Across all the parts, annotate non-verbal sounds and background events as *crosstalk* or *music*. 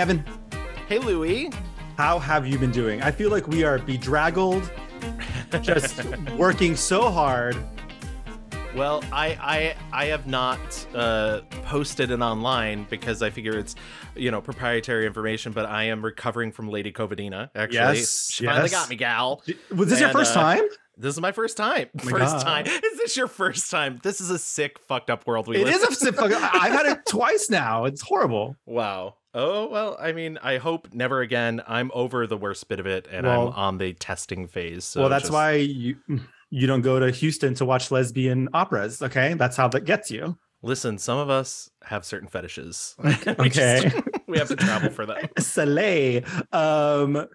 Hey, Gavin. Hey, Louie. How have you been doing? I feel like we are bedraggled, *laughs* just working so hard. Well, I I I have not uh, posted it online because I figure it's you know proprietary information. But I am recovering from Lady Covidina. Actually, Yes, she finally got me, gal. Was this your first uh, time? This is my first time. Oh my first God. time. *laughs* Is this your first time? This is a sick, fucked up world we It live. is a sip. fuck- I- I've had it *laughs* twice now. It's horrible. Wow. Oh well. I mean, I hope never again. I'm over the worst bit of it, and Well- I'm on the testing phase. So well, that's just- why you you don't go to Houston to watch lesbian operas. Okay, that's how that gets you. Listen, some of us have certain fetishes. *laughs* Okay. we, just- we have to travel for them. *laughs* Soleil. Um,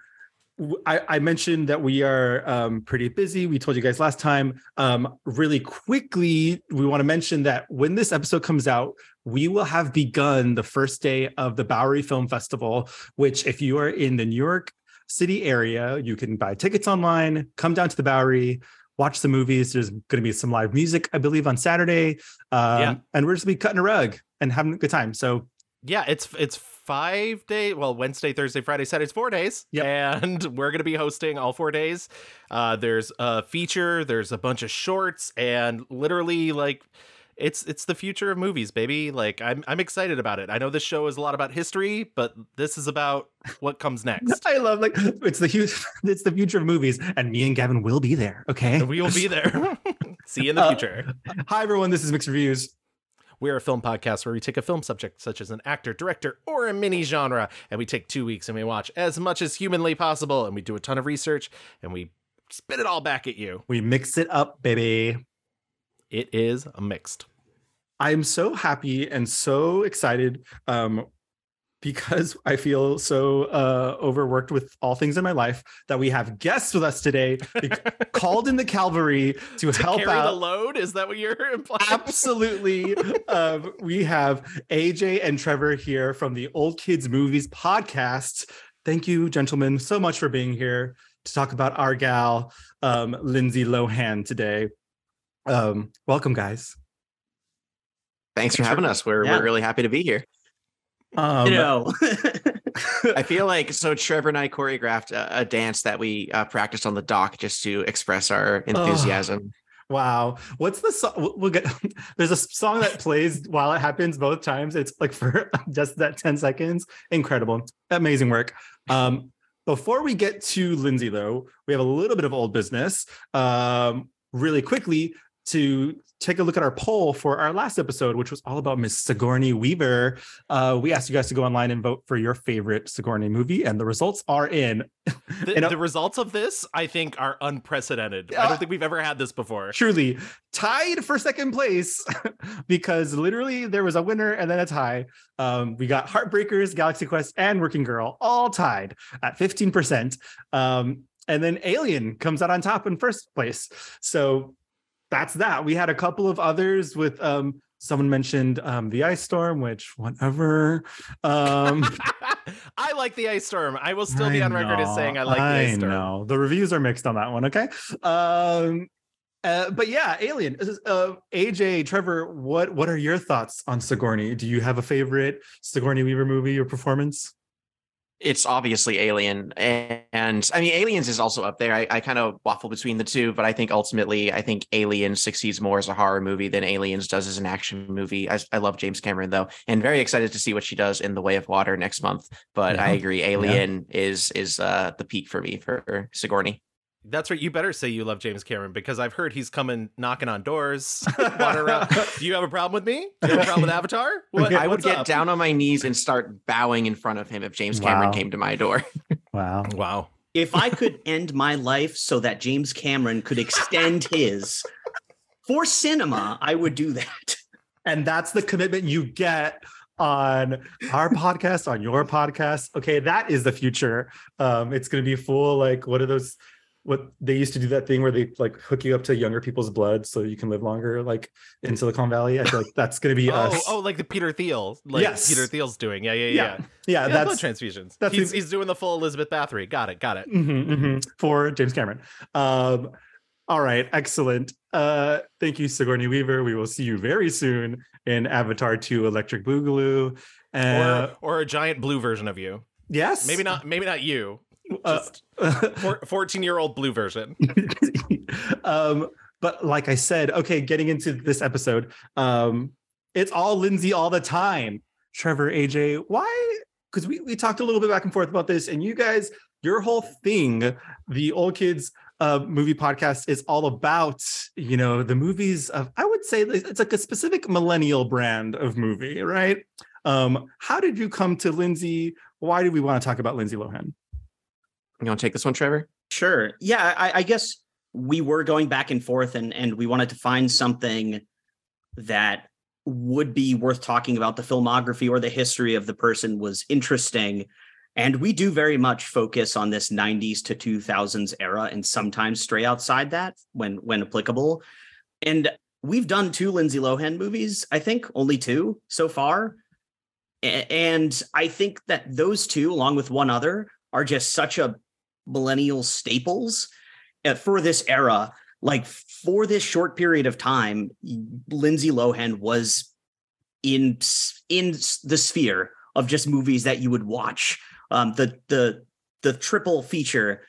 I, I mentioned that we are um, pretty busy. We told you guys last time. Um, really quickly, we want to mention that when this episode comes out, we will have begun the first day of the Bowery Film Festival, which, if you are in the New York City area, you can buy tickets online, come down to the Bowery. Watch the movies. There's going to be some live music, I believe, on Saturday. Um, Yeah. And we're just going to be cutting a rug and having a good time. So Yeah, it's it's five day. Well, Wednesday, Thursday, Friday, Saturday. It's four days, Yep. and *laughs* we're gonna be hosting all four days. Uh, there's a feature. There's a bunch of shorts, and literally like. It's it's the future of movies, baby. Like I'm I'm excited about it. I know this show is a lot about history, but this is about what comes *laughs* next. I love like it's the huge *laughs* it's the future of movies, and me and Gavin will be there. Okay. And we will be there. See you in the Uh, future. Hi everyone, this is Mixed Reviews. We're a film podcast where we take a film subject, such as an actor, director, or a mini genre, and we take two weeks and we watch as much as humanly possible, and we do a ton of research and we spit it all back at you. We mix it up, baby. It is mixed. I'm so happy and so excited um because I feel so uh overworked with all things in my life that we have guests with us today *laughs* called in the cavalry to, To help carry out the load? Is that what you're *laughs* implying? Absolutely. um, we have AJ and Trevor here from the Old Kids Movies podcast. Thank you, gentlemen, so much for being here to talk about our gal, um, Lindsay Lohan, today. Um, welcome, guys. Thanks for Sure. having us. We're Yeah. we're really happy to be here. Um, you know, I feel *laughs* like so Trevor and I choreographed a, a dance that we uh, practiced on the dock just to express our enthusiasm. Wow. What's the song? We'll we'll get *laughs* there's a song that plays while it happens both times. It's like for *laughs* just that 10 seconds. Incredible. Amazing work. Um, before we get to Lindsay, though, we have a little bit of old business. Um, really quickly to take a look at our poll for our last episode, which was all about Miss Sigourney Weaver. Uh, we asked you guys to go online and vote for your favorite Sigourney movie, and the results are in. The, *laughs* know- the results of this, I think, are unprecedented. I don't think we've ever had this before. truly tied for second place *laughs* because literally there was a winner and then a tie. Um, we got Heartbreakers, Galaxy Quest, and Working Girl all tied at 15%. Um, and then Alien comes out on top in first place. So that's that. We had a couple of others with um, someone mentioned um, the ice storm, which whatever. Um, *laughs* I like the ice storm. I will still be I on record as saying I like the ice storm. know. The reviews are mixed on that one. Okay. Um, uh, but yeah, Alien. Uh, AJ, Trevor, what what are your thoughts on Sigourney? Do you have a favorite Sigourney Weaver movie or performance? It's obviously Alien, and, and I mean Aliens is also up there. I, I kind of waffle between the two, but I think ultimately I think Alien succeeds more as a horror movie than Aliens does as an action movie. I, I love James Cameron though, and very excited to see what she does in The Way of Water next month. But I agree, Alien is is uh, the peak for me for Sigourney. That's right. You better say you love James Cameron because I've heard he's coming knocking on doors. *laughs* water up. Do you have a problem with me? Do you have a problem with Avatar? *laughs* What, I would get up? down on my knees and start bowing in front of him if James Cameron Wow. came to my door. *laughs* Wow. Wow. if I could end my life so that James Cameron could extend his for cinema, I would do that. And that's the commitment you get on our podcast, on your podcast. Okay, that is the future. Um, it's gonna be full like what are those what they used to do that thing where they like hook you up to younger people's blood so you can live longer like in Silicon Valley. I feel like that's gonna be *laughs* Oh, us. oh, like the Peter Thiel, like Yes. Peter Thiel's doing. Yeah, yeah, Yeah. yeah. yeah, Yeah, blood transfusions. that's he's, ex- he's doing the full Elizabeth Bathory. Got it. Got it. Mhm, mhm, for James Cameron. Um, All right, excellent. Uh, thank you, Sigourney Weaver. We will see you very soon in Avatar 2 Electric Boogaloo. Uh, or or a giant blue version of you. yes. Maybe not. Maybe not you. *laughs* Uh, *laughs* fourteen year old blue version. *laughs* um, but like I said, okay, getting into this episode, um, it's all Lindsay all the time. Trevor, AJ, why? Because we, we talked a little bit back and forth about this, and you guys, your whole thing, the old kids uh, movie podcast is all about, you know, the movies of, I would say it's like a specific millennial brand of movie, right? Um, how did you come to Lindsay? Why do we want to talk about Lindsay Lohan? You want to take this one, Trevor? Sure. Yeah, I, I guess we were going back and forth, and and we wanted to find something that would be worth talking about. The filmography or the history of the person was interesting, and we do very much focus on this '90s to 2000s era, and sometimes stray outside that when when applicable. And we've done two Lindsay Lohan movies, I think, only two so far. And I think that those two, along with one other, are just such a millennial staples uh, for this era. Like for this short period of time, Lindsay Lohan was in in the sphere of just movies that you would watch. Um, the the the triple feature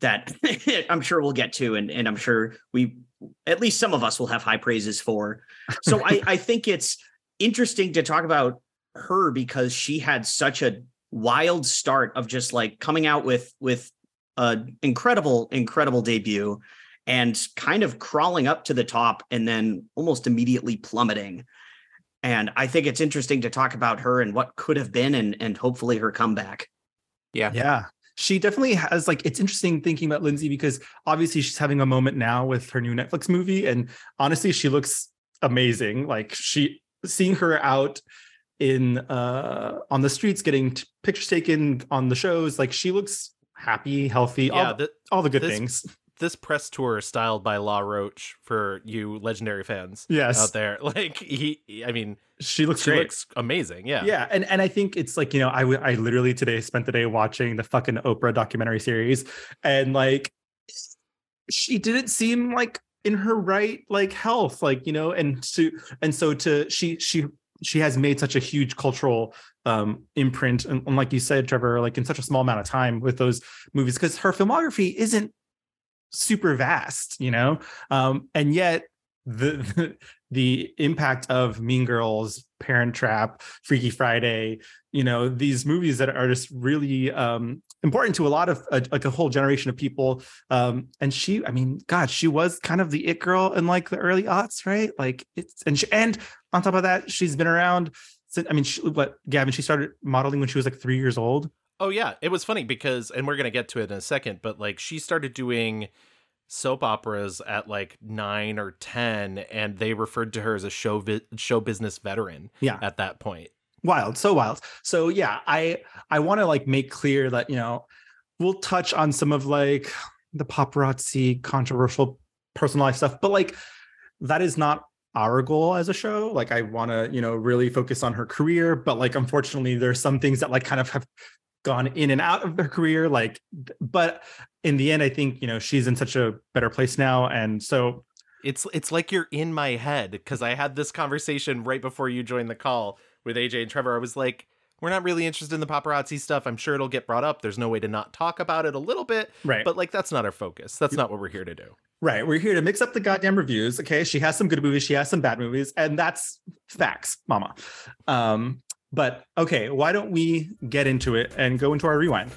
that *laughs* I'm sure we'll get to, and and I'm sure we at least some of us will have high praises for. So I *laughs* I think it's interesting to talk about her because she had such a wild start of just like coming out with with an incredible incredible debut and kind of crawling up to the top and then almost immediately plummeting and i think it's interesting to talk about her and what could have been and and hopefully her comeback Yeah. Yeah. She definitely has like it's interesting thinking about Lindsay because obviously she's having a moment now with her new Netflix movie and honestly she looks amazing. Like she seeing her out in uh on the streets getting t- pictures taken on the shows like she looks happy, healthy, Yeah, all, th- all the good this- things. this press tour styled by Law Roach for you legendary fans Yes. out there. *laughs* Like he, I mean, She looks she great. looks amazing. Yeah. yeah and and i think it's like you know I I literally today spent the day watching the fucking oprah documentary series and like she didn't seem like in her right like health like you know and to and so to she she she has made such a huge cultural um imprint and, and like you said trevor like in such a small amount of time with those movies because her filmography isn't super vast you know? Um and yet the, *laughs* the impact of Mean Girls, Parent Trap, Freaky Friday, you know, these movies that are just really um, important to a lot of uh, like a whole generation of people. Um, and she, I mean, God, she was kind of the it girl in like the early aughts, right? Like it's and she, and on top of that, she's been around. Since, I mean, she, what Gavin? She started modeling when she was like three years old. Oh yeah, it was funny because, and we're gonna get to it in a second, but like she started doing soap operas at like nine or ten, and they referred to her as a show vi- show business veteran. Yeah. at that point. wild so wild so yeah i i want to like make clear that you know we'll touch on some of like the paparazzi controversial personal life stuff but like that is not our goal as a show like i want to you know really focus on her career but like unfortunately there's some things that like kind of have gone in and out of her career like but in the end i think you know she's in such a better place now and so It's it's like you're in my head because I had this conversation right before you joined the call with AJ and Trevor. I was like, we're not really interested in the paparazzi stuff. I'm sure it'll get brought up. There's no way to not talk about it a little bit, right but like that's not our focus. That's not what we're here to do. Right. We're here to mix up the goddamn reviews. Okay. She has some good movies, she has some bad movies, and that's facts, mama. Um, but okay, why don't we get into it and go into our rewind?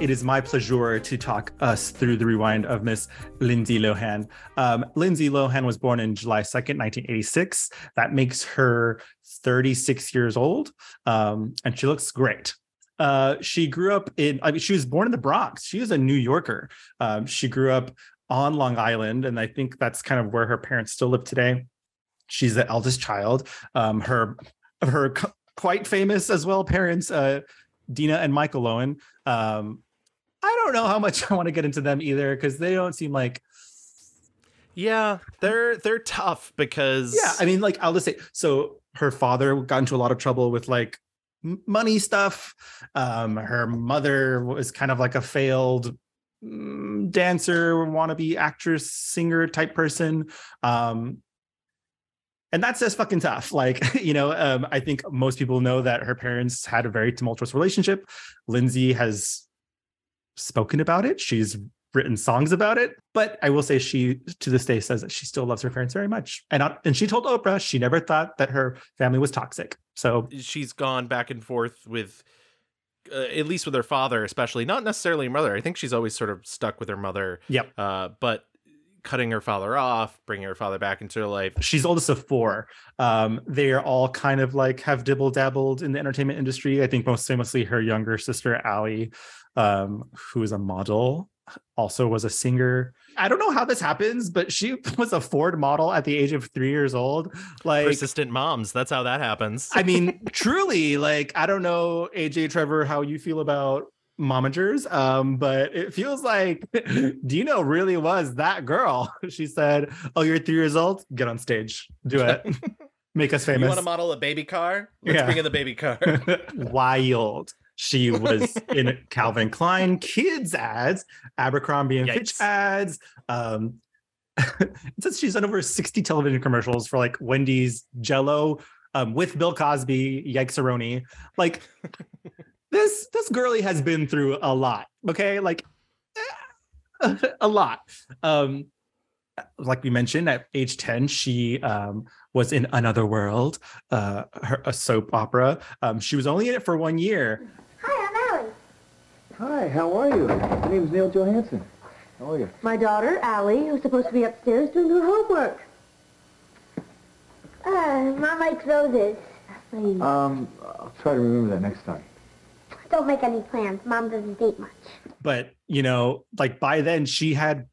It is my pleasure to talk us through the rewind of Miss Lindsay Lohan. Um, Lindsay Lohan was born in July 2nd, 1986. That makes her 36 years old. Um, and she looks great. Uh, she grew up in, I mean, she was born in the Bronx. She is a New Yorker. Um, she grew up on Long Island, and I think that's kind of where her parents still live today. She's the eldest child. Um, her, her quite famous as well parents, uh, Dina and Michael Lohan. Um, I don't know how much *laughs* I want to get into them either because they don't seem like Yeah, they're they're tough because yeah. I mean, like I'll just say so. Her father got into a lot of trouble with like money stuff. Um, her mother was kind of like a failed mm, dancer, wannabe actress, singer type person. Um, and that's just fucking tough. *laughs* Like, you know, um, I think most people know that her parents had a very tumultuous relationship. Lindsay has spoken about it. She's written songs about it. But I will say she to this day says that she still loves her parents very much. And and she told Oprah she never thought that her family was toxic. So she's gone back and forth with uh, at least with her father, especially not necessarily her mother. I think she's always sort of stuck with her mother. Yep. Uh, but cutting her father off, bringing her father back into her life. She's oldest of four. Um, they are all kind of like have dibble dabbled in the entertainment industry. I think most famously her younger sister Allie, um, who is a model also was a singer. I don't know how this happens, but she *laughs* was a Ford model at the age of three years old. Like persistent moms. That's how that happens. I mean, *laughs* truly, like, I don't know, AJ Trevor, how you feel about momagers. Um, but it feels like *laughs* Dina really was that girl. She said, Oh, you're three years old? Get on stage. Do it. Make us famous. You want to model a baby car? Let's yeah. bring in the baby car. Wild. She was in *laughs* Calvin Klein kids ads, Abercrombie and Yikes. Fitch ads. Um, *laughs* it says she's done over 60 television commercials for like Wendy's, Jello, um, with Bill Cosby, Yikes Like this, this girlie has been through a lot. Okay, like *laughs* a lot. Um, like we mentioned, at age 10, she um, was in Another World, uh, her, a soap opera. Um, she was only in it for one year, Hi, how are you? My name is Neil Johansson. How are you? My daughter, Allie, who's supposed to be upstairs doing her homework. Uh, Mom likes roses. Please. Um, I'll try to remember that next time. Don't make any plans. Mom doesn't date much. But, you know, like by then she had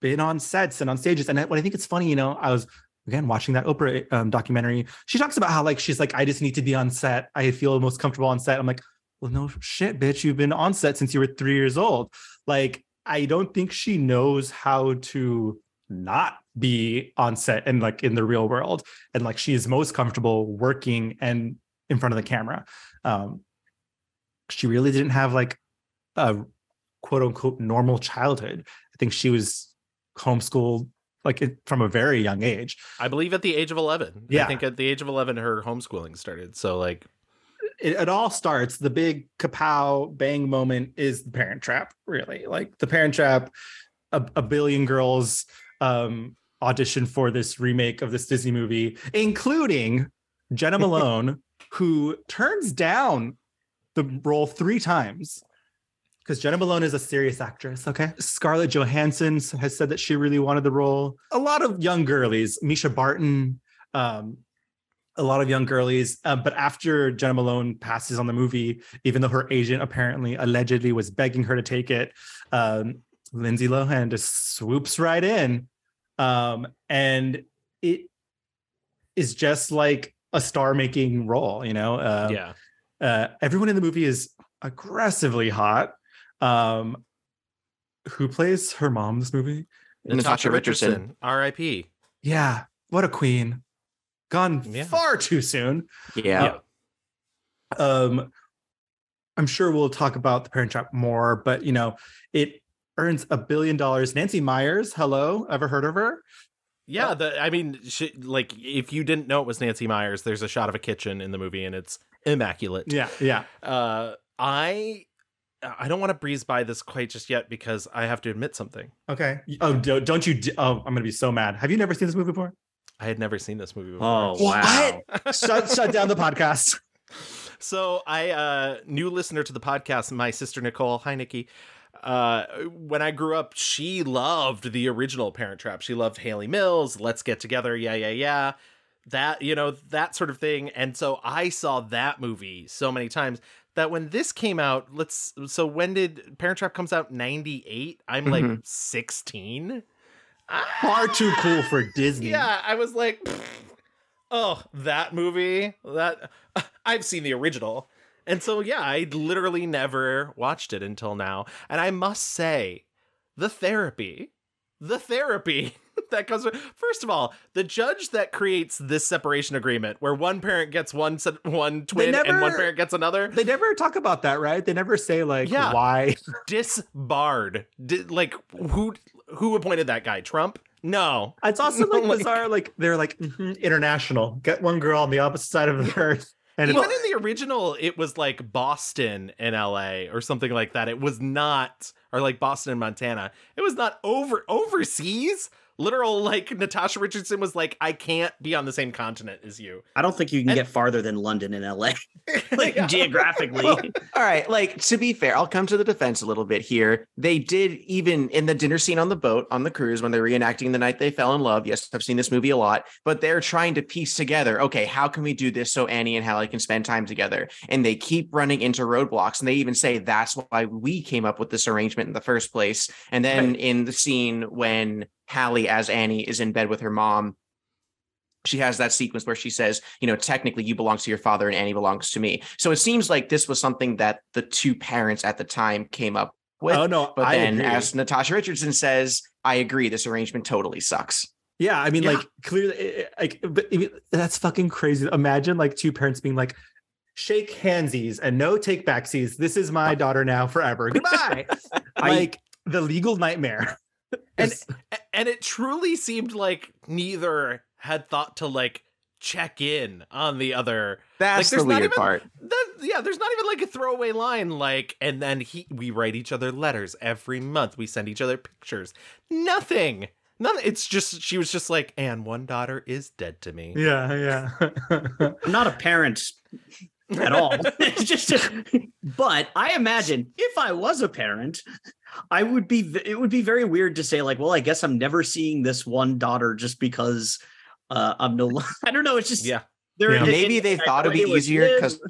been on sets and on stages. And what I think it's funny, you know, I was again watching that Oprah um, documentary. She talks about how like she's like, I just need to be on set. I feel most comfortable on set. I'm like, well, no shit, bitch. You've been on set since you were three years old. Like, I don't think she knows how to not be on set and like in the real world. And like she is most comfortable working and in front of the camera. Um, she really didn't have like a quote unquote normal childhood. I think she was homeschooled like it, from a very young age. I believe at the age of 11. Yeah. I think at the age of 11, her homeschooling started. So like it, it, all starts the big kapow bang moment is the parent trap really like the parent trap a, a billion girls um audition for this remake of this disney movie including jena *laughs* malone who turns down the role three times because Jena Malone is a serious actress. Okay. Scarlett Johansson has said that she really wanted the role. A lot of young girlies, Mischa Barton, um, a lot of young girlies. Um, but after Jena Malone passes on the movie, even though her agent apparently allegedly was begging her to take it, um, Lindsay Lohan just swoops right in. Um, and it is just like a star making role, you know? Uh, yeah. Uh, everyone in the movie is aggressively hot. Um, who plays her mom this movie? Natasha, Natasha Richardson, Richardson. R.I.P. Yeah, what a queen gone yeah. far too soon. Yeah. yeah. Um, I'm sure we'll talk about the Parent Trap more, but you know, it earns a billion dollars. Nancy Meyers, hello, ever heard of her? Yeah, the I mean, she, like if you didn't know it was Nancy Meyers, there's a shot of a kitchen in the movie, and it's immaculate. Yeah, yeah. Uh, I I don't want to breeze by this quite just yet because I have to admit something. Okay. Oh, don't you? Oh, I'm gonna be so mad. Have you never seen this movie before? I had never seen this movie before. Oh wow! *laughs* shut shut down the podcast. So I uh new listener to the podcast, my sister Nicole. Hi Nikki. Uh when I grew up, she loved the original Parent Trap. She loved Hayley Mills, Let's Get Together, yeah, yeah, yeah. That, you know, that sort of thing. And so I saw that movie so many times that when this came out, let's so when did Parent Trap comes out 98? I'm mm-hmm. like 16 far too cool for *laughs* Disney. Yeah, I was like, oh, that movie. That *laughs* I've seen the original. And so yeah, I literally never watched it until now. And I must say, the therapy, the therapy *laughs* that comes with first of all the judge that creates this separation agreement where one parent gets one one twin and one parent gets another They never talk about that, right? They never say like Yeah. why. *laughs* disbarred Di- like who who appointed that guy trump no It's also *laughs* like Like- bizarre. Like they're like "Mhm, international. Get one girl on the opposite side of the earth, and even in the original it was like boston and la or something like that it was not or like boston and montana it was not over overseas literal like *laughs* natasha richardson was like i can't be on the same continent as you I don't think you can And- get farther than London and LA, *laughs* like geographically. Well, all right, like to be fair, I'll come to the defense a little bit here. They did even in the dinner scene on the boat on the cruise when they're reenacting the night they fell in love. Yes, I've seen this movie a lot, but they're trying to piece together, okay, how can we do this so Annie and Hallie can spend time together? And they keep running into roadblocks. And they even say that's why we came up with this arrangement in the first place. And then in the scene when Hallie as Annie is in bed with her mom, she has that sequence where she says, you know, technically you belong to your father and Annie belongs to me. So it seems like this was something that the two parents at the time came up with. oh no, but I then, agree. as Natasha Richardson says, I agree, this arrangement totally sucks. yeah, I mean, Yeah. like clearly, it- it- like, but I mean, that's fucking crazy. Imagine like two parents being like, "Shake handsies and no take backsies. This is my uh, daughter now forever. Goodbye." *laughs* Like the legal nightmare. *laughs* And- and it truly seemed like neither had thought to like check in on the other That's there's the not weird even- part. that, yeah there's not even like a throwaway line like and then he we write each other letters every month we send each other pictures nothing nothing it's just she was just like and one daughter is dead to me yeah, yeah. I'm *laughs* not a parent at all. *laughs* it's just, but I imagine if I was a parent, I would be. It would be very weird to say like, well, I guess I'm never seeing this one daughter just because uh, I'm no. *laughs* I don't know. It's just yeah There, Yeah. Maybe they thought it'd be easier because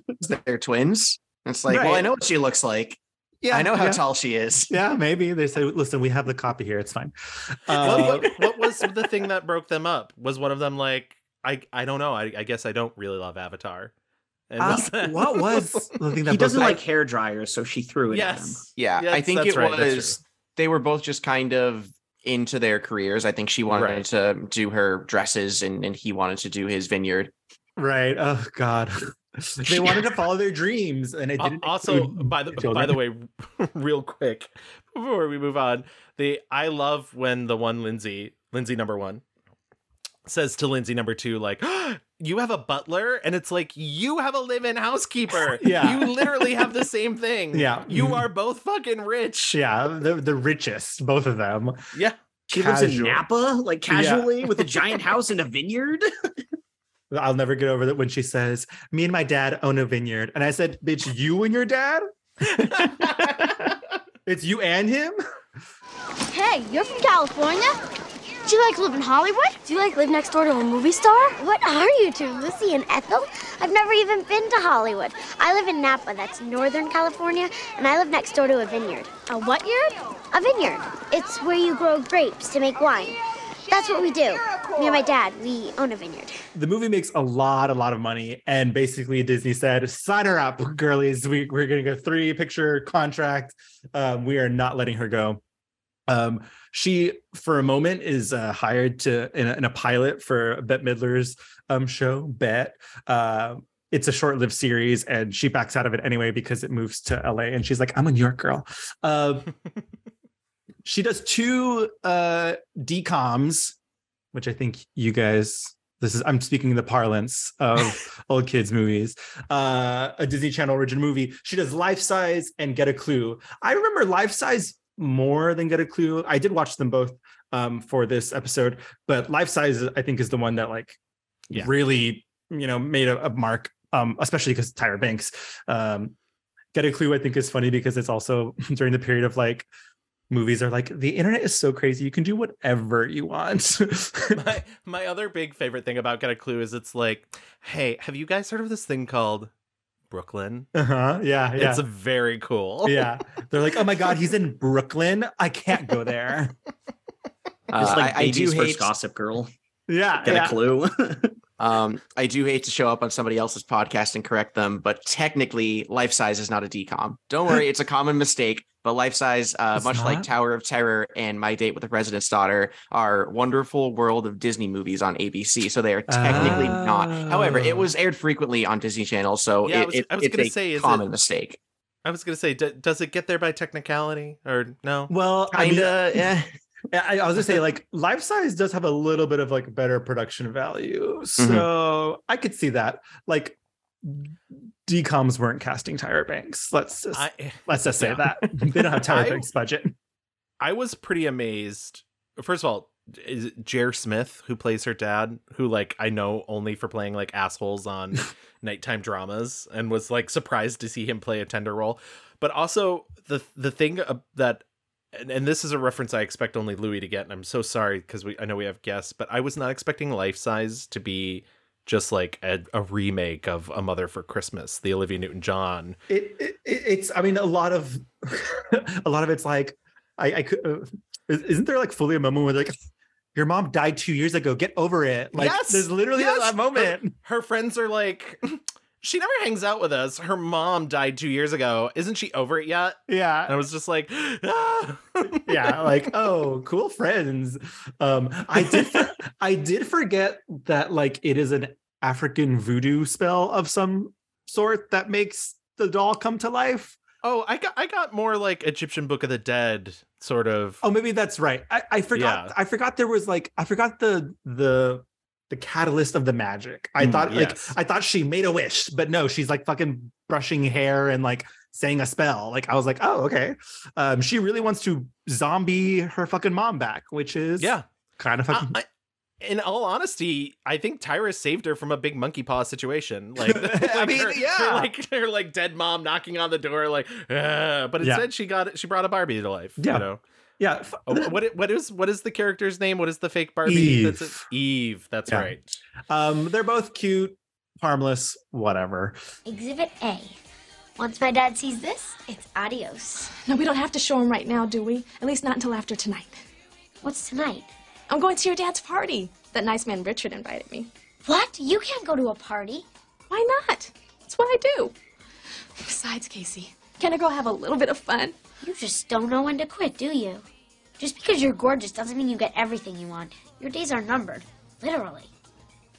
they're twins. It's like, well, I know what she looks like. yeah, I know how yeah. tall she is. *laughs* Yeah, maybe they say, "Listen, we have the copy here. It's fine." what, Uh, what, what was the thing that broke them up was one of them like i i don't know i, I guess i don't really love avatar and uh, what was *laughs* the thing that he doesn't like hair dryers, so she threw it at him. yes Yeah, I think it right, was. They were both just kind of into their careers. I think she wanted Right. to do her dresses, and and he wanted to do his vineyard. Right. Oh God. *laughs* they wanted to follow their dreams, and it didn't. also by the by the way *laughs* real quick before we move on the i love when the one lindsay lindsay number one says to lindsay number two like *gasps* you have a butler and it's like you have a live-in housekeeper *laughs* Yeah. you literally have the same thing *laughs* Yeah. you are both fucking rich yeah, the the richest, both of them. yeah She lives in Napa, like casually, with a giant *laughs* house and a vineyard. I'll never get over that when she says, "Me and my dad own a vineyard," and I said, "Bitch, you and your dad? it's you and him." Hey, you're from California? Do you like live in Hollywood? Do you like live next door to a movie star? What are you two, Lucy and Ethel? I've never even been to Hollywood. I live in Napa, that's Northern California, and I live next door to a vineyard. A what yard? A vineyard. It's where you grow grapes to make wine. That's what we do. Me and my dad, we own a vineyard. The movie makes a lot, a lot of money, and basically Disney said, "Sign her up, *laughs* girlies. We, we're getting a three-picture contract. Um, we are not letting her go." Um, she, for a moment, is uh, hired to in a, in a pilot for Bette Midler's um, show, Bette. Uh, it's a short-lived series, and she backs out of it anyway because it moves to LA. And she's like, "I'm a New York girl." Uh, *laughs* she does two uh, DComs, which I think you guys. This is I'm speaking the parlance of *laughs* old kids movies. Uh, a Disney Channel original movie. She does Life Size and Get a Clue. I remember Life Size more than Get a Clue. I did watch them both um, for this episode, but Life Size I think is the one that like Yeah. really you know made a, a mark, um, especially because Tyra Banks. Um, Get a Clue I think is funny because it's also *laughs* during the period of like movies are like the internet is so crazy you can do whatever you want. *laughs* my my other big favorite thing about get a clue is it's like hey have you guys heard of this thing called brooklyn uh-huh. Yeah, yeah. it's very cool *laughs* yeah. They're like, oh my God, he's in Brooklyn. I can't go there. It's *laughs* Uh, like I, I do first hate. Gossip Girl. Yeah. Get yeah. a clue. *laughs* Um, I do hate to show up on somebody else's podcast and correct them, but technically, Life Size is not a DCOM. Don't worry, it's a common mistake. But Life Size, uh, It's much like? Tower of Terror and My Date with the President's Daughter, are Wonderful World of Disney movies on ABC. So they are technically not. However, it Oh. was aired frequently on Disney Channel, so Yeah, I it, was- it- I was it's gonna a say, common it- mistake. I was gonna say, d- does it get there by technicality or no? Well, I mean, Kinda, yeah. I, I was gonna say like life size does have a little bit of like better production value, Mm-hmm. so I could see that. Like, DComs weren't casting Tyra Banks. Let's just I let's just say yeah. that *laughs* they don't have Tyra I- Banks budget. I was pretty amazed. First of all, is Jer Smith who plays her dad, who like I know only for playing like assholes on *laughs* nighttime dramas, and was like surprised to see him play a tender role. But also the the thing that, and, and this is a reference I expect only Louis to get, and I'm so sorry because we I know we have guests, but I was not expecting Life Size to be just like a, a remake of A Mother for Christmas, the Olivia Newton John. It, it it's I mean a lot of *laughs* a lot of it's like I I could uh, isn't there like fully a moment where like your mom died two years ago get over it like Yes! there's literally Yes! that moment her friends are like she never hangs out with us her mom died two years ago isn't she over it yet Yeah. and i was just like ah. yeah *laughs* like oh cool friends um I did for- I did forget that like it is an African voodoo spell of some sort that makes the doll come to life oh i got i got more like egyptian book of the dead sort of Oh, maybe that's right. I, I forgot. Yeah. I forgot there was like I forgot the the the catalyst of the magic. I Mm, thought yes. like I thought she made a wish, but no, she's like fucking brushing hair and like saying a spell. Like I was like, oh okay. Um, she really wants to zombie her fucking mom back, which is yeah kind of fucking. I- in all honesty, I think Tyra saved her from a big monkey paw situation. *laughs* Like, *laughs* I mean, her, yeah. her, like her like dead mom knocking on the door, like, but Yeah. instead she got she brought a Barbie to life. Yeah. You know, yeah, oh, what what is what is the character's name? What is the fake Barbie? That's it? Eve. Eve. That's Yeah. right. um, they're both cute, harmless, whatever. Exhibit A. Once my dad sees this, it's adios. No, we don't have to show him right now, do we? At least not until after tonight. What's tonight? I'm going to your dad's party. That nice man Richard invited me. What? You can't go to a party. Why not? That's what I do. Besides, Casey, can a girl have a little bit of fun? You just don't know when to quit, do you? Just because you're gorgeous doesn't mean you get everything you want. Your days are numbered. Literally.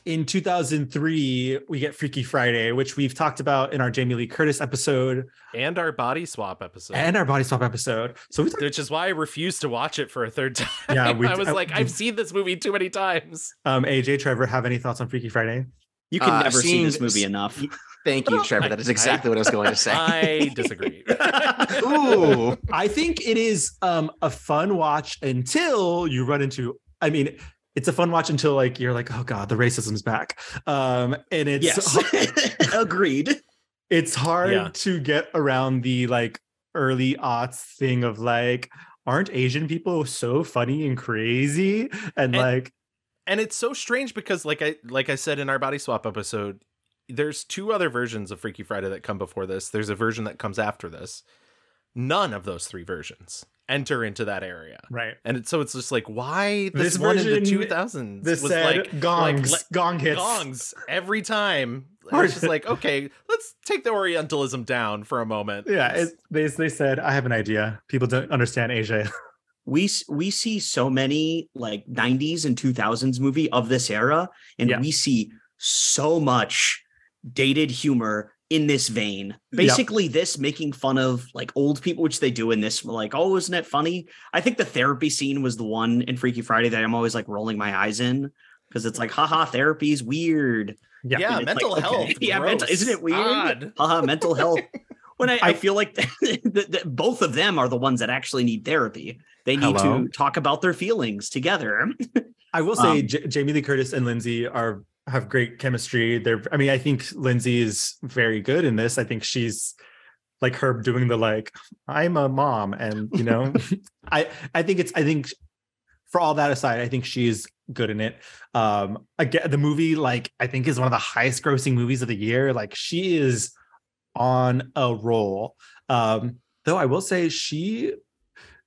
In 2003, we get Freaky Friday, which we've talked about in our Jamie Lee Curtis episode And our body swap episode. and our body swap episode. So we which is why I refused to watch it for a third time. Yeah, *laughs* we- I was I- like, I've seen this movie too many times. Um, AJ, Trevor, have any thoughts on Freaky Friday? You can Uh, never see this movie enough. Thank you, Trevor. That is exactly what I was going to say. I disagree. *laughs* Ooh. I think it is um a fun watch until you run into. I mean, it's a fun watch until like you're like, oh god, the racism's back. Um, and it's Yes, *laughs* agreed. it's hard Yeah. to get around the like early aughts thing of like, aren't Asian people so funny and crazy? And, And- like, and it's so strange because like I like I said in our body swap episode, there's two other versions of Freaky Friday that come before this. There's a version that comes after this. None of those three versions enter into that area. right. And it, so it's just like, why this, This one in the version- 2000s This was said like gongs, like, gong hits. gongs every time. And It's *laughs* just like, okay, let's take the Orientalism down for a moment. Yeah, it, they they said, I have an idea. People don't understand Asia. *laughs* We we see so many like 90s and 2000s movie of this era, and Yeah. we see so much dated humor in this vein. Yep. Basically, this making fun of like old people, which they do in this. Like, oh, isn't it funny? I think the therapy scene was the one in Freaky Friday that I'm always like rolling my eyes in because it's like, haha, therapy's weird. Yeah. Yeah, mental like, okay, health. *laughs* Yeah, mental, isn't it weird? odd. Haha, mental health. *laughs* When I, I I- feel like *laughs* that that both of them are the ones that actually need therapy. They need Hello? to talk about their feelings together. I will say Um, J- Jamie Lee Curtis and Lindsay are have great chemistry. They're I mean, I think Lindsay is very good in this. I think she's like her doing the like, I'm a mom, and you know, *laughs* I I think it's I think for all that aside, I think she's good in it. Um again, the movie, like, I think is one of the highest grossing movies of the year. Like she is on a roll. Um, though I will say she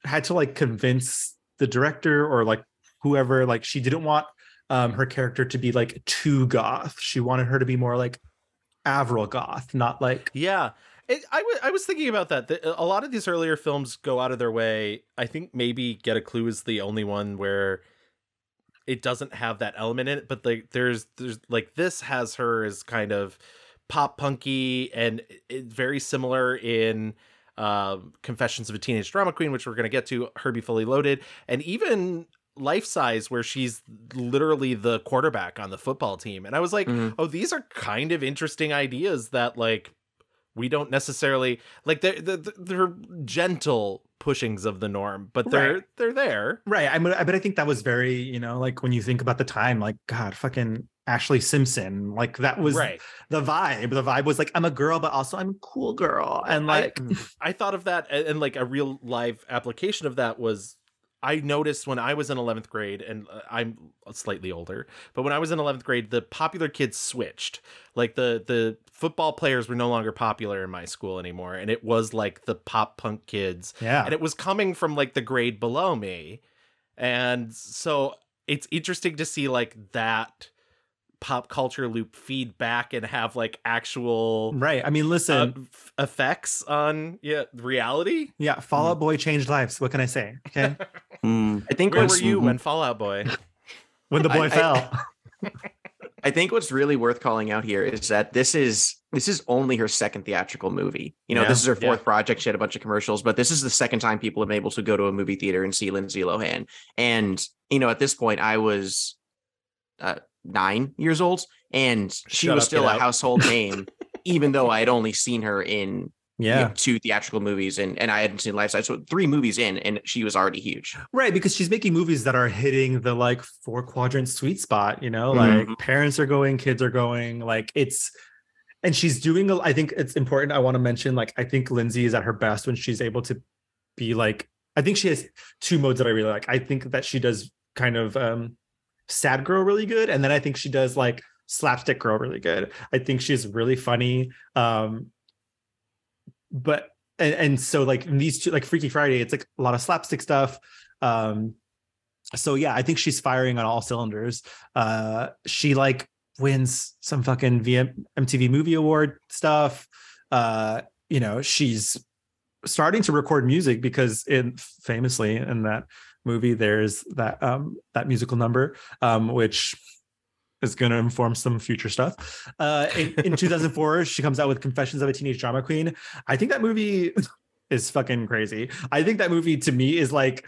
had to like convince the director or like whoever like she didn't want um her character to be like too goth she wanted her to be more like avril goth not like Yeah. It, I, w- I was thinking about that. The, a lot of these earlier films go out of their way. I think maybe Get a Clue is the only one where it doesn't have that element in it. But like, there's there's like this has her as kind of pop punky and it, very similar in uh, Confessions of a Teenage Drama Queen, which we're going to get to. Herbie Fully Loaded, and even life size where she's literally the quarterback on the football team and i was like Mhm. oh these are kind of interesting ideas that like we don't necessarily like they're they're, they're gentle pushings of the norm but they're Right. they're there Right. I mean, I- but I think that was very, you know, like when you think about the time, like God, fucking Ashlee Simpson, like that was right the vibe. The vibe was like, I'm a girl, but also I'm a cool girl, and I- like, I thought of that and, and like a real live application of that was I noticed when I was in 11th grade and uh, I'm slightly older, but when I was in 11th grade the popular kids switched. Like the the football players were no longer popular in my school anymore and it was like the pop punk kids yeah, and it was coming from like the grade below me. And so it's interesting to see like that pop culture loop feed back and have like actual right. I mean, uh, listen, f- effects on yeah reality. yeah, Fall Out Boy changed lives. What can I say? Okay, *laughs* Hmm. I think Where were you when Fall Out Boy? when the boy I- I- fell. *laughs* I think what's really worth calling out here is that this is this is only her second theatrical movie. You know, Yeah. this is her Yeah. fourth project. She had a bunch of commercials, but this is the second time people have been able to go to a movie theater and see Lindsay Lohan. And you know, at this point, I was uh, nine years old, and she Shut was up, still a out. household *laughs* name, even though I had only seen her in you know, yeah, two theatrical movies, and and I hadn't seen Life Size. So three movies in, and she was already huge. right. Because she's making movies that are hitting the like four quadrant sweet spot. You know, Mhm. like parents are going, kids are going. Like it's. And she's doing. I think it's important. I want to mention, like, I think Lindsay is at her best when she's able to be like. I think she has two modes that I really like. I think that she does kind of um sad girl really good, and then I think she does like slapstick girl really good. I think she's really funny. Um, but and, and so like these two, like Freaky Friday, it's like a lot of slapstick stuff. Um, so yeah, I think she's firing on all cylinders. Uh, she like wins some fucking VM, MTV Movie Award stuff. Uh, you know, she's starting to record music because in famously in that movie there's that um that musical number um which is going to inform some future stuff. Uh, in, in 2004, *laughs* she comes out with Confessions of a Teenage Drama Queen. I think that movie *laughs* is fucking crazy. I think that movie to me is like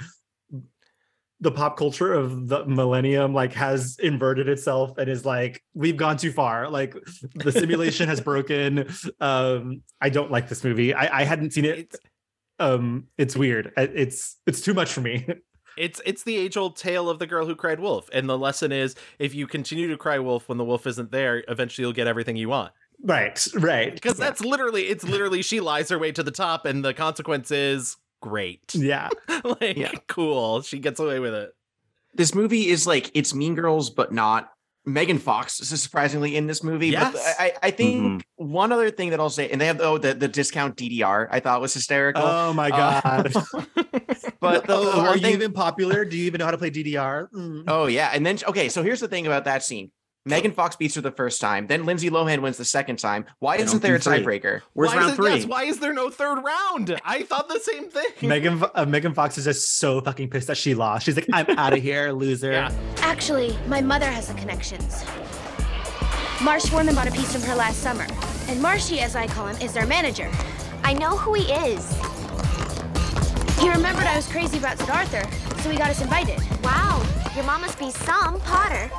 the pop culture of the millennium like has inverted itself and is like we've gone too far like the simulation has broken *laughs* um i don't like this movie i i hadn't seen it It's um it's weird it's it's too much for me it's it's the age old tale of the girl who cried wolf, and the lesson is if you continue to cry wolf when the wolf isn't there, eventually you'll get everything you want. right right Because that's literally it's literally she lies her way to the top, and the consequence is great. yeah *laughs* like Yeah. cool, she gets away with it. this movie is like it's Mean Girls, but not. Megan Fox is surprisingly in this movie. Yes. But I, I think one other thing that I'll say, and they have oh the, the discount DDR, I thought was hysterical. oh my Uh, god *laughs* but the, oh, are one you even popular do you even know how to play ddr Mm. oh yeah, and then okay, so here's the thing about that scene. Megan Fox beats her the first time, then Lindsay Lohan wins the second time. Why They isn't there a tiebreaker? Where's why round is three? Yes, why is there no third round? I thought the same thing. *laughs* Megan uh, Megan Fox is just so fucking pissed that she lost. She's like, I'm out of here, *laughs* loser. Yeah. Actually, my mother has the connections. Marsh Foreman bought a piece from her last summer. And Marshy, as I call him, is their manager. I know who he is. He remembered I was crazy about Sidarthur, so he got us invited. Wow, your mom must be some Potter.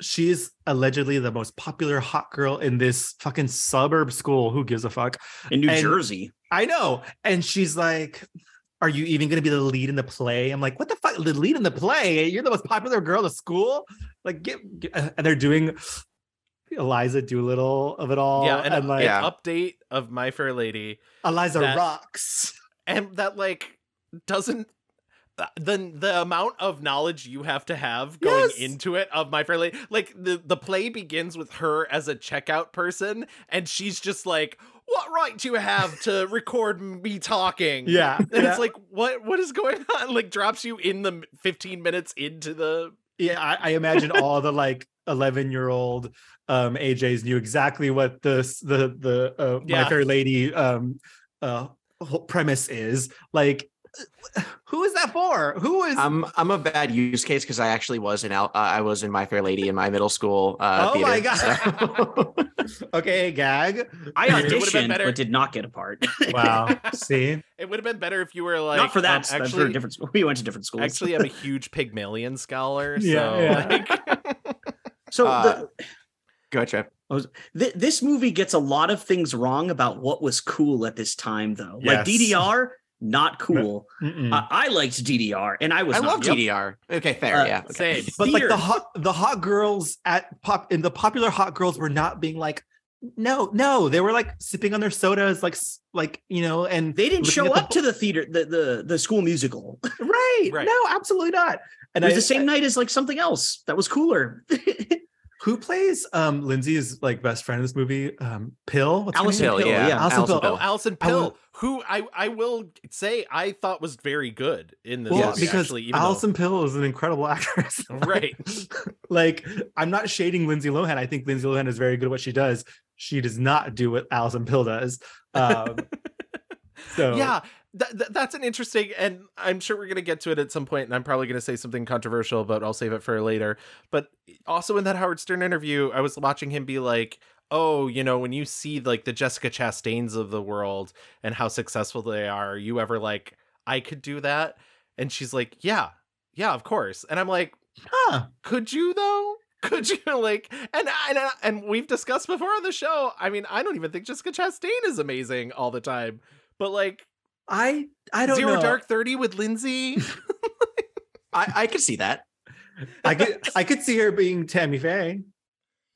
She's allegedly the most popular hot girl in this fucking suburb school. Who gives a fuck? in New And- Jersey. I know. And she's like, Are you even going to be the lead in the play? I'm like, What the fuck? The lead in the play? You're the most popular girl in school? Like, get, get- and they're doing Eliza Doolittle of it all. yeah, and, and like, Yeah. update of My Fair Lady, Eliza that- rocks. and that like doesn't the the amount of knowledge you have to have going Yes. into it of my fair lady like the the play begins with her as a checkout person and she's just like what right do you have to *laughs* record me talking Yeah. and yeah. it's like what what is going on like drops you in the 15 minutes into the Yeah, I, I imagine all the like 11 year old um AJ's knew exactly what the the the uh, Yeah. My Fair Lady um uh whole premise is. Like, who is that for? Who is? I'm I'm a bad use case because I actually was in Al- uh, I was in My Fair Lady in my middle school. Uh, oh my theater, god! so- *laughs* okay, gag. I It would've been auditioned better. but did not get a part. *laughs* Wow. See, *laughs* It would have been better if you were like not for um, that. stuff, for actually, different school. We went to different schools. actually, I'm a huge Pygmalion scholar. So Yeah, yeah. like, so uh, the, Go ahead, Trev. Th- this movie gets a lot of things wrong about what was cool at this time, though. Like DDR, not cool. Mm-mm. I, I liked DDR, and I was I not. love Yep. GDR. Okay, fair. Uh, yeah. okay. same. but like the hot the hot girls at pop in the popular hot girls were not being like no no they were like sipping on their sodas like like you know and They didn't show at the up to the theater, the the the school musical. Right, *laughs* Right. no absolutely not and it was I, the same night as like something else that was cooler. *laughs* who plays um lindsay's like best friend in this movie um pill What's Allison? Pill, Pill, yeah. yeah. Allison Allison Pill. Oh, Allison I Pill, will- who I I will say I thought was very good in this well movie. because actually, even though- Allison Pill is an incredible *laughs* actress *laughs* right. like I'm not shading Lindsay Lohan. I think Lindsay Lohan is very good at what she does. She does not do what Allison Pill does. Um, *laughs* so yeah that, that- that's an interesting and i'm sure we're going to get to it at some point and i'm probably going to say something controversial but i'll save it for later. But also in that howard stern interview i was watching him be like oh you know when you see like the jessica chastains of the world and how successful they are are you ever like i could do that and she's like yeah yeah of course. And i'm like huh. could you though? Could you? *laughs* Like and and and we've discussed before on the show i mean i don't even think jessica chastain is amazing all the time but like I I don't Zero know. Dark Thirty with Lindsay. *laughs* I, I could see that. I could I could see her being Tammy Faye.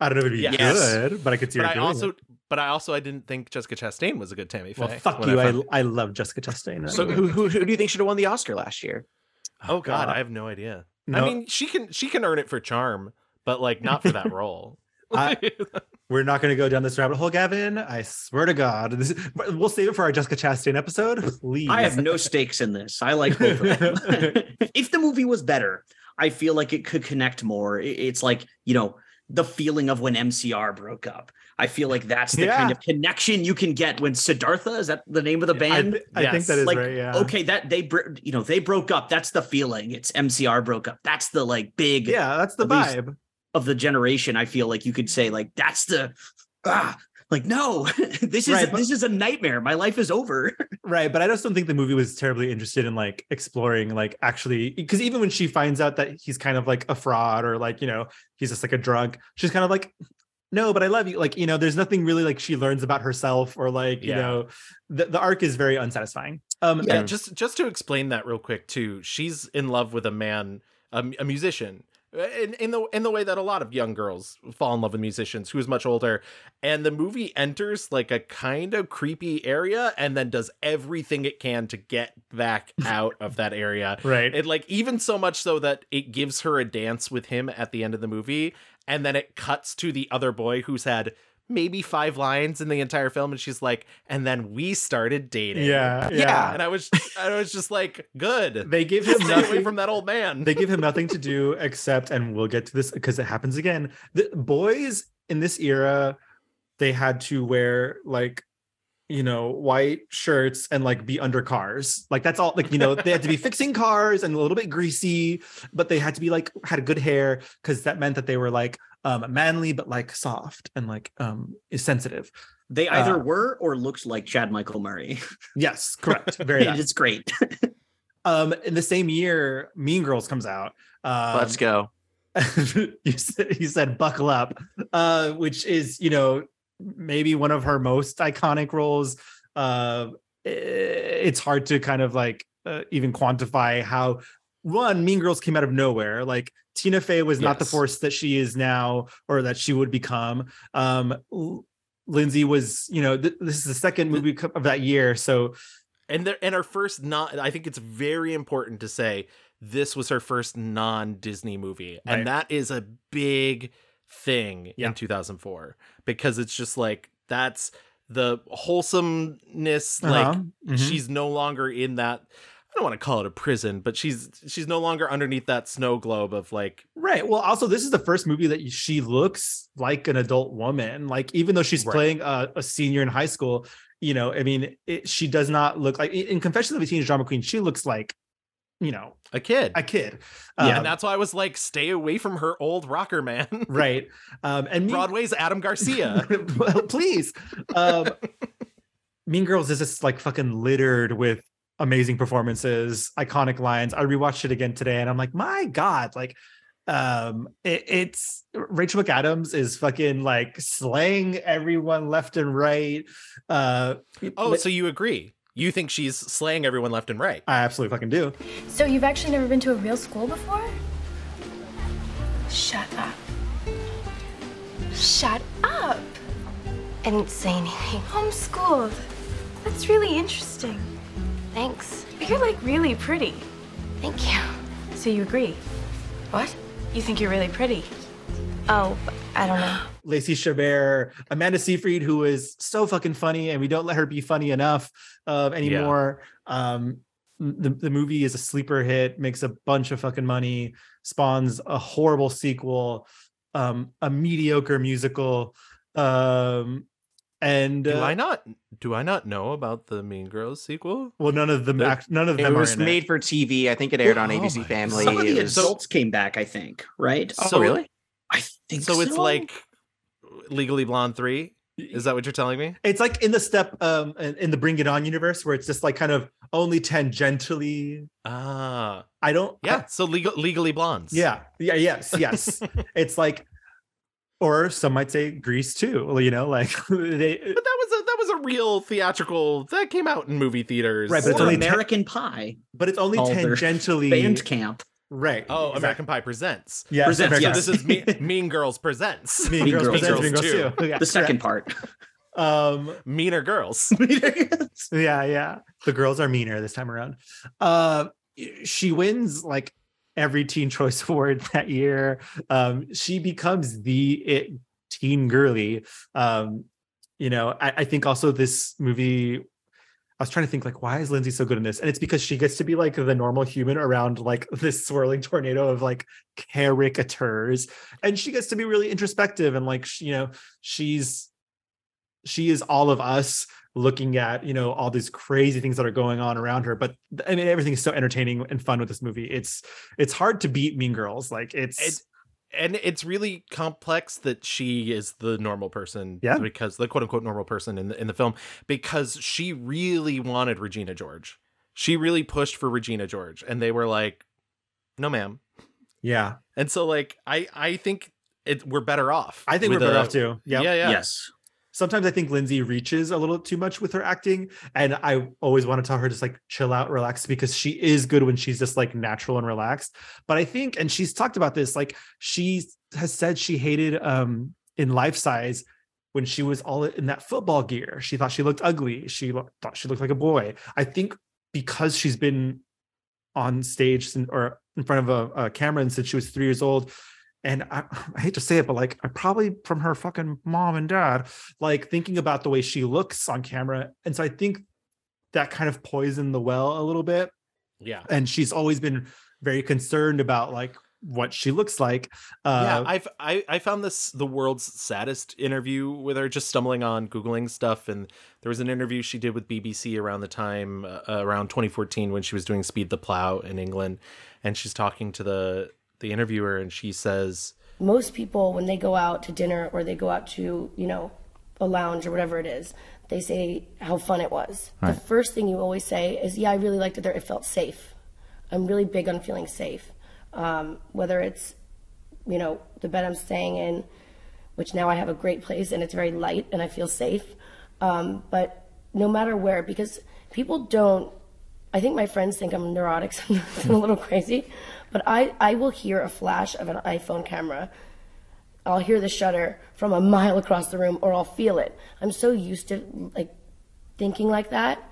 I don't know if it'd be Yes. good, but I could see but her I doing also, it. but I also, I didn't think Jessica Chastain was a good Tammy Faye. Well, fuck you. I, found- I love Jessica Chastain. So who, who who do you think should have won the Oscar last year? oh God, God. I have no idea. No. I mean, she can, she can earn it for charm, but like not for that *laughs* role. I- *laughs* We're not going to go down this rabbit hole, Gavin. I swear to God. This we'll save it for our Jessica Chastain episode. Please. I have no stakes in this. I like both of them. *laughs* *laughs* if the movie was better, I feel like it could connect more. It's like, you know, the feeling of when MCR broke up. I feel like that's the kind of connection you can get when Sidarthur is that the name of the I, band? th- I think that is like right. Yeah. okay, that they br- you know they broke up. That's the feeling. It's MCR broke up. That's the like big Yeah, that's the At least- vibe. Of the generation. I feel like you could say like that's the ah like no, *laughs* this is Right, but- this is a nightmare. My life is over. *laughs* Right, but I just don't think the movie was terribly interested in like exploring like actually because even when she finds out that he's kind of like a fraud or like you know he's just like a drunk, she's kind of like no, but I love you. Like you know, there's nothing really like she learns about herself or like you know the the arc is very unsatisfying. Um, yeah, and- just just to explain that real quick too. She's in love with a man, a, a musician, Uh, in, in the in the way that a lot of young girls fall in love with musicians who is much older. And the movie enters like a kind of creepy area, and then does everything it can to get back *laughs* out of that area. right. It like even so much so that it gives her a dance with him at the end of the movie, and then it cuts to the other boy who's had maybe five lines in the entire film, and she's like, and then we started dating. yeah, yeah. Yeah. And I was I was just like, good. *laughs* They give him Stay away nothing from that old man. they give him nothing to do except and we'll get to this because it happens again the boys in this era they had to wear like you know white shirts and like be under cars like that's all like you know they had to be *laughs* fixing cars and a little bit greasy but they had to be like had good hair because that meant that they were like um manly but like soft and like um is sensitive They either Uh, were or looked like Chad Michael Murray. *laughs* yes correct very *laughs* it's great. *laughs* um in the same year mean girls comes out um, Let's go. you said you said buckle up uh which is you know maybe one of her most iconic roles uh it's hard to kind of like uh, even quantify how one mean girls came out of nowhere like tina fey was not the force that she is now or that she would become um lindsay was you know th- this is the second movie of that year so and there and our first not I think it's very important to say this was her first non-Disney movie. Right. And that is a big thing Yeah. in 2004 because it's just like that's the wholesomeness like uh-huh, mhm. she's no longer in that I don't want to call it a prison, but she's she's no longer underneath that snow globe of like Right. Well, also, this is the first movie that she looks like an adult woman. Like, even though she's Right. playing a, a senior in high school, you know, I mean, it, she does not look like in Confessions of a Teenage Drama Queen. She looks like, you know, a kid. a kid. yeah, Um, and that's why I was like, stay away from her old rocker man. *laughs* right. Um, and Mean- Broadway's Adam Garcia. *laughs* well, please. Um, *laughs* mean Girls is just like fucking littered with amazing performances, iconic lines. I rewatched it again today, and I'm like, my god, like. Um, it, it's Rachel McAdams is fucking like slaying everyone left and right. Uh, oh, so you agree? You think she's slaying everyone left and right? I absolutely fucking do. So you've actually never been to a real school before? Shut up. Shut up. I didn't say anything. Homeschooled. That's really interesting. Thanks. You're like really pretty. Thank you. So you agree? What? You think you're really pretty? Oh, I don't know. *gasps* Lacey Chabert, Amanda Seyfried, who is so fucking funny, and we don't let her be funny enough uh, anymore. Um, the, the movie is a sleeper hit, makes a bunch of fucking money, spawns a horrible sequel, um, a mediocre musical, um, and Do uh, I not? Do I not know about the Mean Girls sequel? well, none of them, There- act, none of It them was are in made it. for TV. I think it aired on Oh ABC my Family. Some of the It was- adults came back, I think, right? Oh, really? I think So so. it's like Legally Blonde three. Is that what you're telling me? It's like in the step um in in the Bring It On universe where it's just like kind of only tangentially. Ah, I don't. yeah. So legal, Legally Blondes. Yeah. Yeah. Yes. Yes. *laughs* it's like, or some might say Grease too. You know, like *laughs* they. But that was a that was a real theatrical that came out in movie theaters. Right, but it's or only ten- American Pie, But it's only tangentially. band camp. Right. oh, exactly. American Pie presents. Yeah, Presents, American So this is mean, mean Girls presents. *laughs* Mean, Mean Girls, Girls presents too. Mean Girls too. Yeah, The second correct. part. *laughs* Um. Meaner Girls. Yeah. Yeah. The girls are meaner this time around. Uh, she wins like every Teen Choice *laughs* Award that year. Um, she becomes the it teen girly. Um, you know, I, I think also this movie. I was trying to think like, why is Lindsay so good in this? And it's because she gets to be like the normal human around like *laughs* this swirling tornado of like caricatures, and she gets to be really introspective and like you know, she's she is all of us looking at you know all these crazy things that are going on around her but i mean everything is so entertaining and fun with this movie it's it's hard to beat mean girls like it's It- and it's really complex that she is the normal person Yeah. because the quote unquote normal person in the in the film because she really wanted Regina George. She really pushed for Regina George and they were like no ma'am. yeah And so like I I think it we're better off. i think we're better a- off too yeah Yeah, yeah. Yes. Sometimes i think lindsay reaches a little too much with her acting and i always want to tell her just like chill out relax because she is good when she's just like natural and relaxed. But i think and she's talked about this like she has said she hated um in life size when she was all in that football gear. She thought she looked ugly. She lo- thought she looked like a boy. I think because she's been on stage or in front of a, a camera since she was three years old and I, *laughs* I hate to say it, but like I probably from her fucking mom and dad, like thinking about the way she looks on camera. And so I think that kind of poisoned the well a little bit. Yeah. And she's always been very concerned about like what she looks like. yeah, Uh, I've I, I found this the world's saddest interview with her just stumbling on googling stuff and there was an interview she did with BBC around the time uh, around 2014 when she was doing Speed the Plow in England and she's talking to the the interviewer and she says most people when they go out to dinner or they go out to you know a lounge or whatever it is they say how fun it was. The first thing you always say is yeah i really liked it there. It felt safe. I'm really big on feeling safe. Um, whether it's you know the bed i'm staying in which now i have a great place and it's very light and i feel safe. Um, but no matter where because people don't I think my friends think I'm neurotic *laughs* sometimes and a little crazy, but I, I will hear a flash of an iPhone camera. I'll hear the shutter from a mile across the room or I'll feel it. I'm so used to like thinking like that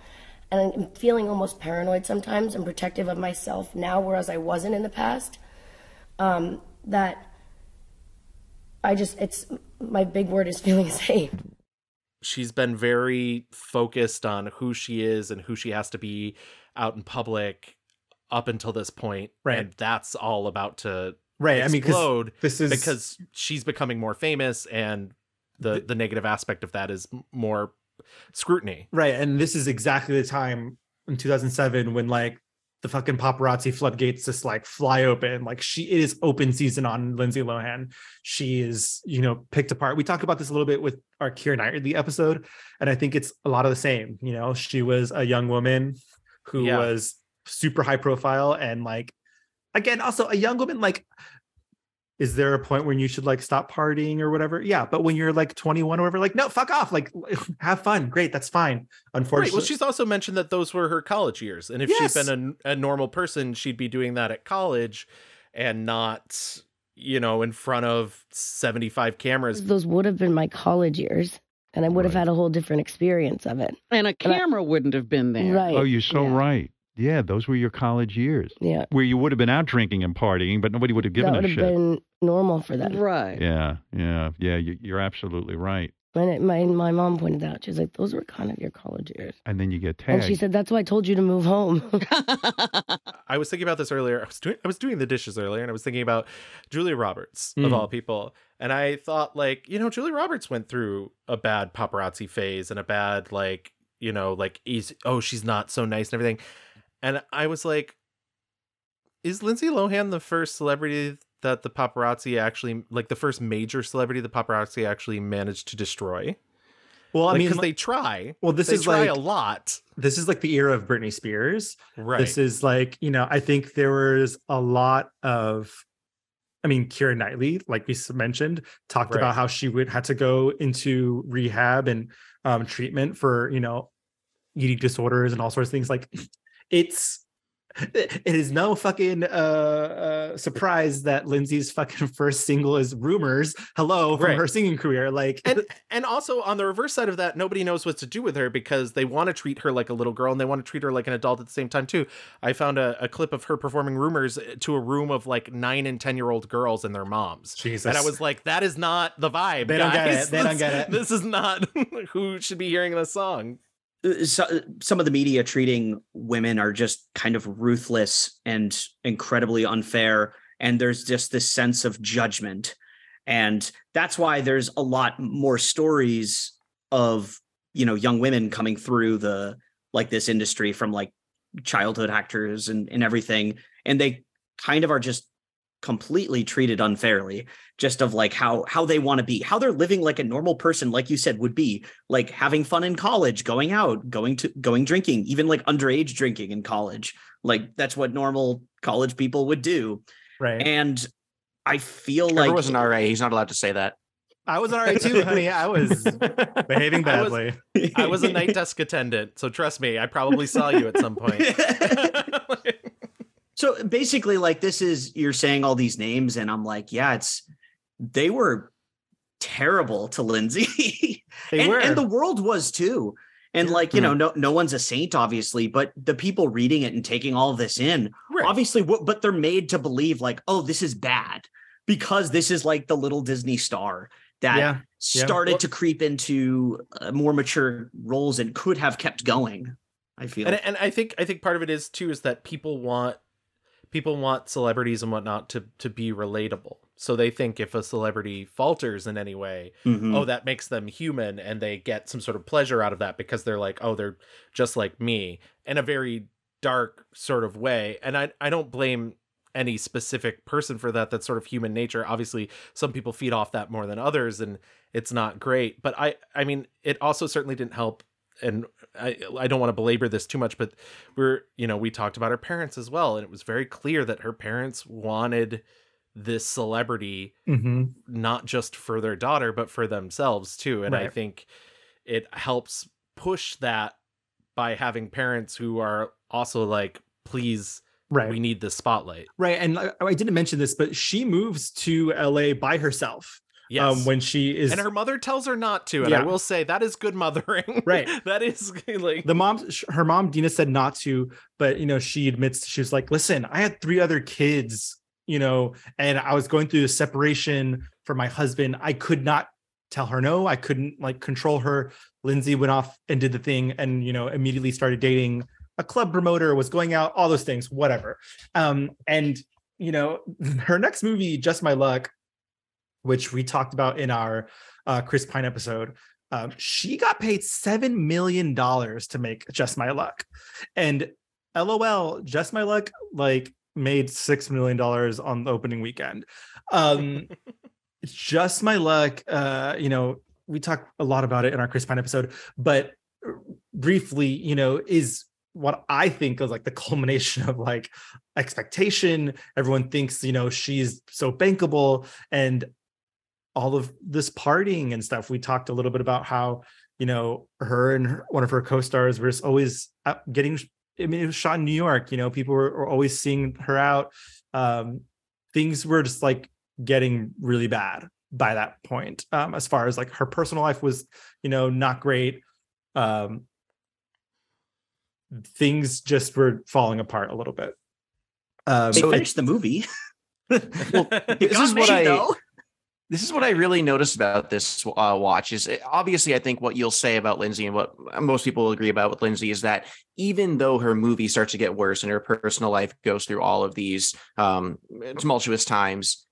and I'm feeling almost paranoid sometimes and protective of myself now whereas I wasn't in the past. Um, that I just it's my big word is feeling *laughs* safe. she's been very focused on who she is and who she has to be out in public up until this point, Right. And that's all about to Right. I mean, explode this is because she's becoming more famous, and the the negative aspect of that is more scrutiny. Right. And this is exactly the time in 2007 when like the fucking paparazzi floodgates just like fly open. Like she it is open season on Lindsay Lohan. She is, you know, picked apart. We talked about this a little bit with our Keira Knightley episode. And I think it's a lot of the same. You know, she was a young woman who Yeah. was super high profile and like again, also a young woman, like is there a point when you should like stop partying or whatever? Yeah, but when you're like 21 or whatever, like no, fuck off. Like *laughs* have fun. Great, that's fine. Right. Unfortunately, Well, she's also mentioned that those were her college years, and if Yes. she'd been a, a normal person, she'd be doing that at college, and not, you know, in front of seventy-five cameras. Those would have been my college years, and I would have had a whole different experience of it. And a camera wouldn't have been there. Right. Oh, you're so yeah. right. Yeah, those were your college years Yeah. where you would have been out drinking and partying, but nobody would have given that would a have shit. been normal for them. Right. Yeah, yeah, yeah. You, you're absolutely right. And it, my my mom pointed out, she was like, "Those were kind of your college years." And then you get tagged. And she said, "That's why I told you to move home." *laughs* *laughs* I was thinking about this earlier. I was doing I was doing the dishes earlier, and I was thinking about Julia Roberts of Mm. all people. And I thought, like, you know, Julia Roberts went through a bad paparazzi phase and a bad, like, you know, like, is oh, she's not so nice and everything. And I was like, is Lindsay Lohan the first celebrity that the paparazzi actually, like, the first major celebrity the paparazzi actually managed to destroy? well, I Like, mean, because they try. well, this they is try like a lot, this is like the era of Britney Spears. right? This is like, you know, I think there was a lot of, I mean, Keira Knightley, like we mentioned, talked Right. about how she would had to go into rehab and um, treatment for, you know, eating disorders and all sorts of things. Like, it's it is no fucking uh, uh surprise that Lindsay's fucking *laughs* first single is "Rumors." Hello from Right. her singing career. Like, and and also on the reverse side of that, nobody knows what to do with her because they want to treat her like a little girl and they want to treat her like an adult at the same time too. I found a, a clip of her performing rumors to a room of like nine and ten year old girls and their moms. Jesus. And I was like, that is not the vibe. They don't get it. They don't get *laughs* it. This is not *laughs* who should be hearing this song. Uh, so, some of the media treating women are just kind of ruthless and incredibly unfair and there's just this sense of judgment. And that's why there's a lot more stories of you know young women coming through the like this industry from like childhood actors and, and everything and they kind of are just completely treated unfairly just of like how how they want to be how they're living like a normal person like you said would be like having fun in college going out going to going drinking even like underage drinking in college like that's what normal college people would do right. and i feel Trevor like was an RA. He's not allowed to say that. I was all right too, *laughs* honey. I was *laughs* behaving I was- badly. I was a night desk attendant, so trust me, I probably saw you at some point. *laughs* so basically like this is you're saying all these names and i'm like yeah it's they were terrible to lindsay *laughs* and, and the world was too and like you know no no one's a saint obviously but the people reading it and taking all this in Right. obviously but they're made to believe like oh this is bad because this is like the little disney star that yeah. yeah. started Well- to creep into uh, more mature roles and could have kept going i feel and and I think I think part of it is too is that people want people want celebrities and whatnot to to be relatable. So they think if a celebrity falters in any way, Mhm. oh, that makes them human, and they get some sort of pleasure out of that because they're like, oh, they're just like me in a very dark sort of way. And I I don't blame any specific person for that. That's sort of human nature. Obviously, some people feed off that more than others, and it's not great. But I I mean, it also certainly didn't help and I I don't want to belabor this too much, but we're you know we talked about her parents as well, and it was very clear that her parents wanted this celebrity hmm not just for their daughter but for themselves too, and I think it helps push that by having parents who are also like, please, Right. we need the spotlight. Right. And I, I didn't mention this, but she moves to LA by herself. Yes. Um, when she is and her mother tells her not to, and Yeah. I will say that is good mothering. *laughs* Right. that is *laughs* like the mom her mom Dina said not to, but you know, she admits she was like, listen, I had three other kids, you know, and I was going through a separation for my husband. I could not tell her no. I couldn't like control her. Lindsay went off and did the thing and you know, immediately started dating a club promoter, was going out, all those things, whatever. Um, and you know, *laughs* her next movie, Just My Luck, which we talked about in our uh, Chris Pine episode, um, she got paid seven million dollars to make Just My Luck, and LOL, Just My Luck, like made six million dollars on the opening weekend. Um, Just My Luck, uh, you know, we talked a lot about it in our Chris Pine episode, but briefly, you know, is what I think is like the culmination of like expectation. Everyone thinks, you know, she's so bankable and all of this partying and stuff. We talked a little bit about how, you know, her and her, one of her co-stars were just always getting I mean, it was shot in New York, you know, people were, were always seeing her out. Um, things were just like getting really bad by that point. Um, as far as like her personal life was, you know, not great. Um, things just were falling apart a little bit. Um, They So finished the movie. *laughs* well, this is what made, I though. This is what I really noticed about this uh, watch is eh, obviously I think what you'll say about Lindsay and what most people will agree about with Lindsay is that even though her movie starts to get worse and her personal life goes through all of these um, tumultuous times,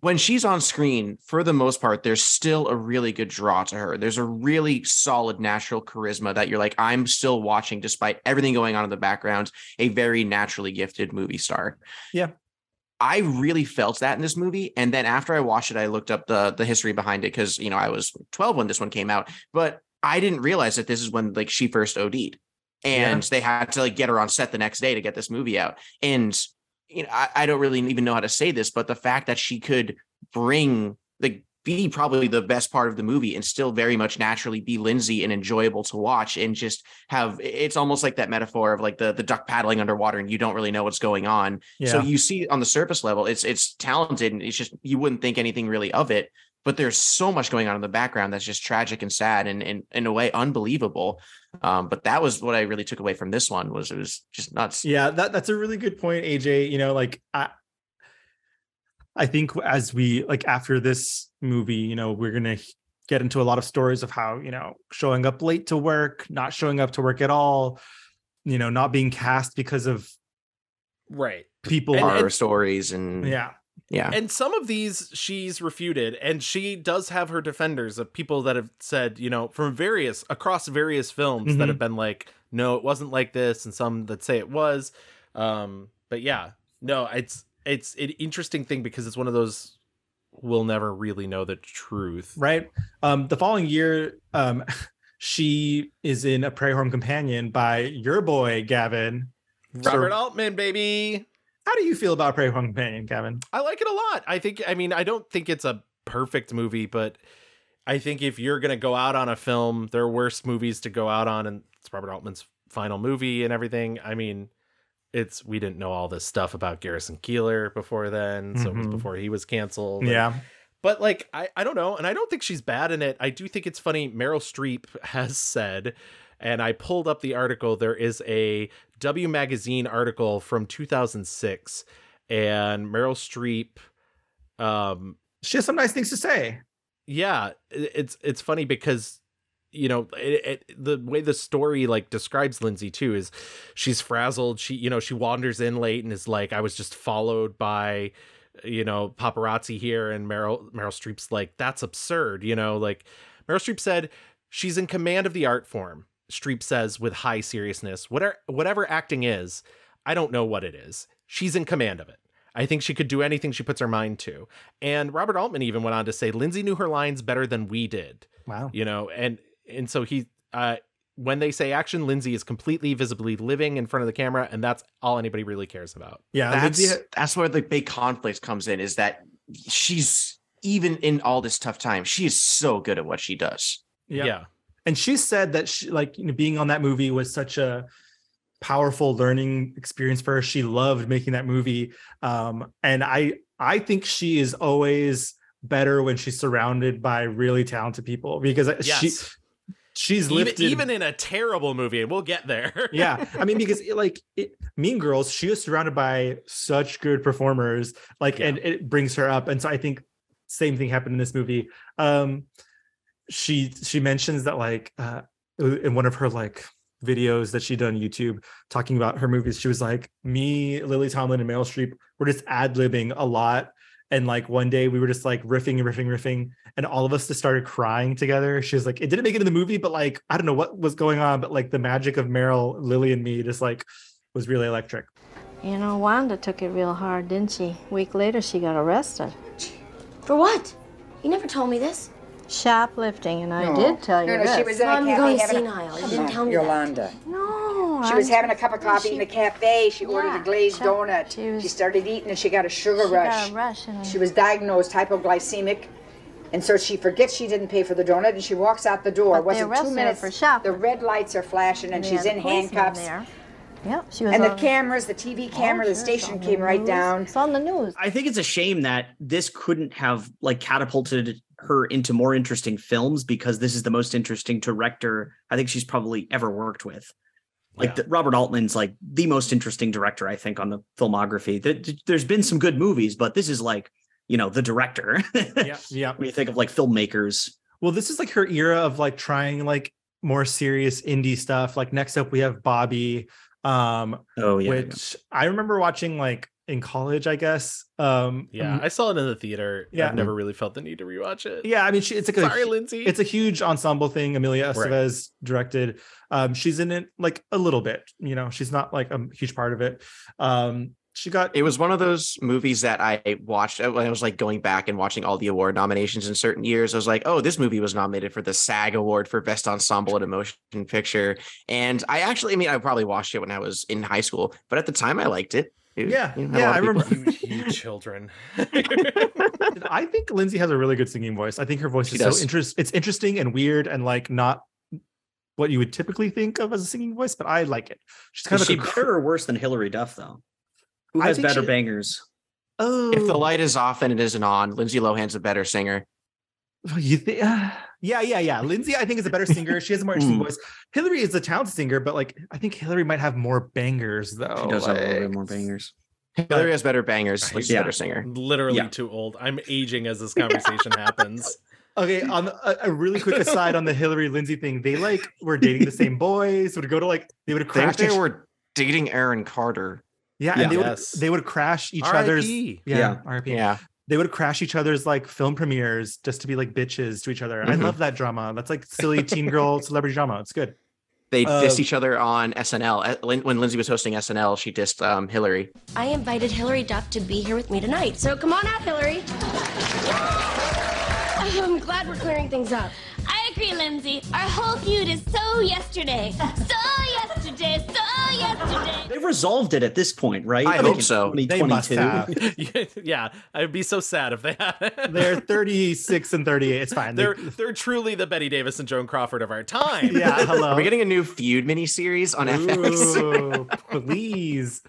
when she's on screen, for the most part, there's still a really good draw to her. There's a really solid natural charisma that you're like, I'm still watching despite everything going on in the background, a very naturally gifted movie star. Yeah. I really felt that in this movie. And then after I watched it, I looked up the the history behind it because you know I was 12 when this one came out, but I didn't realize that this is when like she first OD'd. And they had to like get her on set the next day to get this movie out. And you know, I, I don't really even know how to say this, but the fact that she could bring like be probably the best part of the movie and still very much naturally be Lindsay and enjoyable to watch and just have it's almost like that metaphor of like the the duck paddling underwater and you don't really know what's going on. So you see on the surface level, it's it's talented and it's just you wouldn't think anything really of it. But there's so much going on in the background that's just tragic and sad and, and in a way unbelievable. Um, but that was what I really took away from this one was it was just nuts. yeah that that's a really good point aj you know like i i think as we like after this movie you know we're gonna get into a lot of stories of how you know showing up late to work not showing up to work at all you know not being cast because of Right. people And- Horror and- stories and yeah yeah. And some of these she's refuted, and she does have her defenders of people that have said, you know, from various across various films that Mhm. have been like, no, it wasn't like this, and some that say it was. Um, but yeah, no, it's it's an interesting thing because it's one of those we'll never really know the truth. right um the following year um *laughs* she is in a prairie home companion by your boy gavin Robert So- Altman, baby. how do you feel about prairie home companion gavin I like it a lot. I think I mean I don't think it's a perfect movie, but I think if you're gonna go out on a film, there are worse movies to go out on, and it's Robert Altman's final movie and everything. I mean, it's we didn't know all this stuff about Garrison Keillor before then, so it was Mhm. before he was canceled. and- yeah but like I, I don't know, and I don't think she's bad in it. I do think it's funny. Meryl Streep *laughs* has said, and I pulled up the article. There is a W Magazine article from 2006, and Meryl Streep, um, she has some nice things to say yeah, it's it's funny because you know it, it, the way the story like describes Lindsay too is she's frazzled. She you know she wanders in late and is like I was just followed by you know paparazzi here and Meryl Meryl Streep's like that's absurd. You know like Meryl Streep said she's in command of the art form. Streep says with high seriousness whatever whatever acting is I don't know what it is. She's in command of it. I think she could do anything she puts her mind to. And Robert Altman even went on to say Lindsay knew her lines better than we did. wow You know, and and so he uh when they say action, Lindsay is completely visibly living in front of the camera, and that's all anybody really cares about. yeah that's Lindsay- that's where the big conflict comes in is that she's even in all this tough time she is so good at what she does yeah. yeah. and she said that she like you know being on that movie was such a powerful learning experience for her she loved making that movie um and i i think she is always better when she's surrounded by really talented people because she Yes. She's Even, lifted even in a terrible movie, and we'll get there. *laughs* yeah i mean because it, like it, mean girls she was surrounded by such good performers like Yeah. and it brings her up and so i think same thing happened in this movie um she she mentions that like uh in one of her like videos that she did on YouTube talking about her movies. She was like, me, Lily Tomlin, and Meryl Streep were just ad libbing a lot. And like one day we were just like riffing and riffing, riffing, and all of us just started crying together. She was like, it didn't make it in the movie, but like I don't know what was going on, but like the magic of Meryl, Lily, and me just like was really electric. You know, Wanda took it real hard, didn't she? week later, she got arrested. For what? You never told me this. Shoplifting, and I did tell you No, no, this. she was in a I'm cafe going senile. a... You didn't tell me that. Yolanda. No, She was was- having a cup of coffee she- in the cafe. She ordered a glazed she- donut. she was- she started eating and she got a sugar She got rush. a rush She was diagnosed hypoglycemic. And so she forgets she didn't pay for the donut and she walks out the door. But Wasn't two minutes. for shopping. The red lights are flashing and They she's in handcuffs. There. Yep, she was And the cameras, the TV camera, Oh, the station came the right down. It's on the news. I think it's a shame that this couldn't have like catapulted her into more interesting films because this is the most interesting director I think she's probably ever worked with. Like the, Robert Altman's like the most interesting director I think on the filmography. There, there's been some good movies, but this is like you know the director. yeah, *laughs* yeah. When you think of like filmmakers, Well, this is like her era of like trying like more serious indie stuff. Like next up we have Bobby. Um oh yeah, which I remember watching like in college, I guess. Um Yeah, I saw it in the theater. Yeah. I've never really felt the need to rewatch it. Yeah, I mean, she, it's like Sorry, a, Lindsay. It's a huge ensemble thing. Emilio Right. Directed. Um, she's in it like a little bit. You know, she's not like a huge part of it. Um, she got It was one of those movies that I watched uh, when I was like going back and watching all the award nominations in certain years. I was like, oh, this movie was nominated for the SAG Award for Best Ensemble in a Motion Picture. And I actually, I mean, I probably watched it when I was in high school, but at the time I liked it. It- Yeah, you know, yeah, I remember. you, you children. *laughs* I think Lindsay has a really good singing voice. I think her voice She is does. so interest. It's interesting and weird and like not what you would typically think of as a singing voice, but I like it. She's kind is of she a better or worse than Hilary Duff though? Who has better she- bangers? oh, If the oh. light is off and it isn't on, Lindsay Lohan's a better singer. You think? yeah, yeah, yeah. Lindsay, I think is a better singer. She has a more interesting Hmm. voice. Hilary is a talented singer, but like I think Hilary might have more bangers though. She does have a little bit more bangers. Hilary has better bangers. Like she's Yeah. a better singer. Literally Yeah. too old. I'm aging as this *laughs* conversation happens. Okay, on a, a really quick aside on the *laughs* Hilary Lindsay thing, they like were dating the same boys. Would go to like they would I think crash. they each- were dating Aaron Carter. yeah, Yeah. and they Yes. would they would crash each other's. R.I.P.. Yeah, Yeah. RIP. Yeah. They would crash each other's like film premieres just to be like bitches to each other. I Mhm. love that drama. That's like silly teen girl *laughs* celebrity drama. It's good. They Uh, dissed each other on SNL. Uh, When Lindsay was hosting SNL, she dissed um, Hilary. I invited Hilary Duff to be here with me tonight, so come on out, Hilary. *laughs* I'm glad we're clearing things up. I agree, Lindsay. Our whole feud is so yesterday. So yesterday. So yesterday. They've resolved it at this point, right? I Like hope so. They must have. *laughs* yeah, I'd be so sad if they had. *laughs* They're 36 and 38. It's fine. They- they're they're truly the Bette Davis and Joan Crawford of our time. yeah, *laughs* hello. Are we getting a new feud miniseries on FX? Please.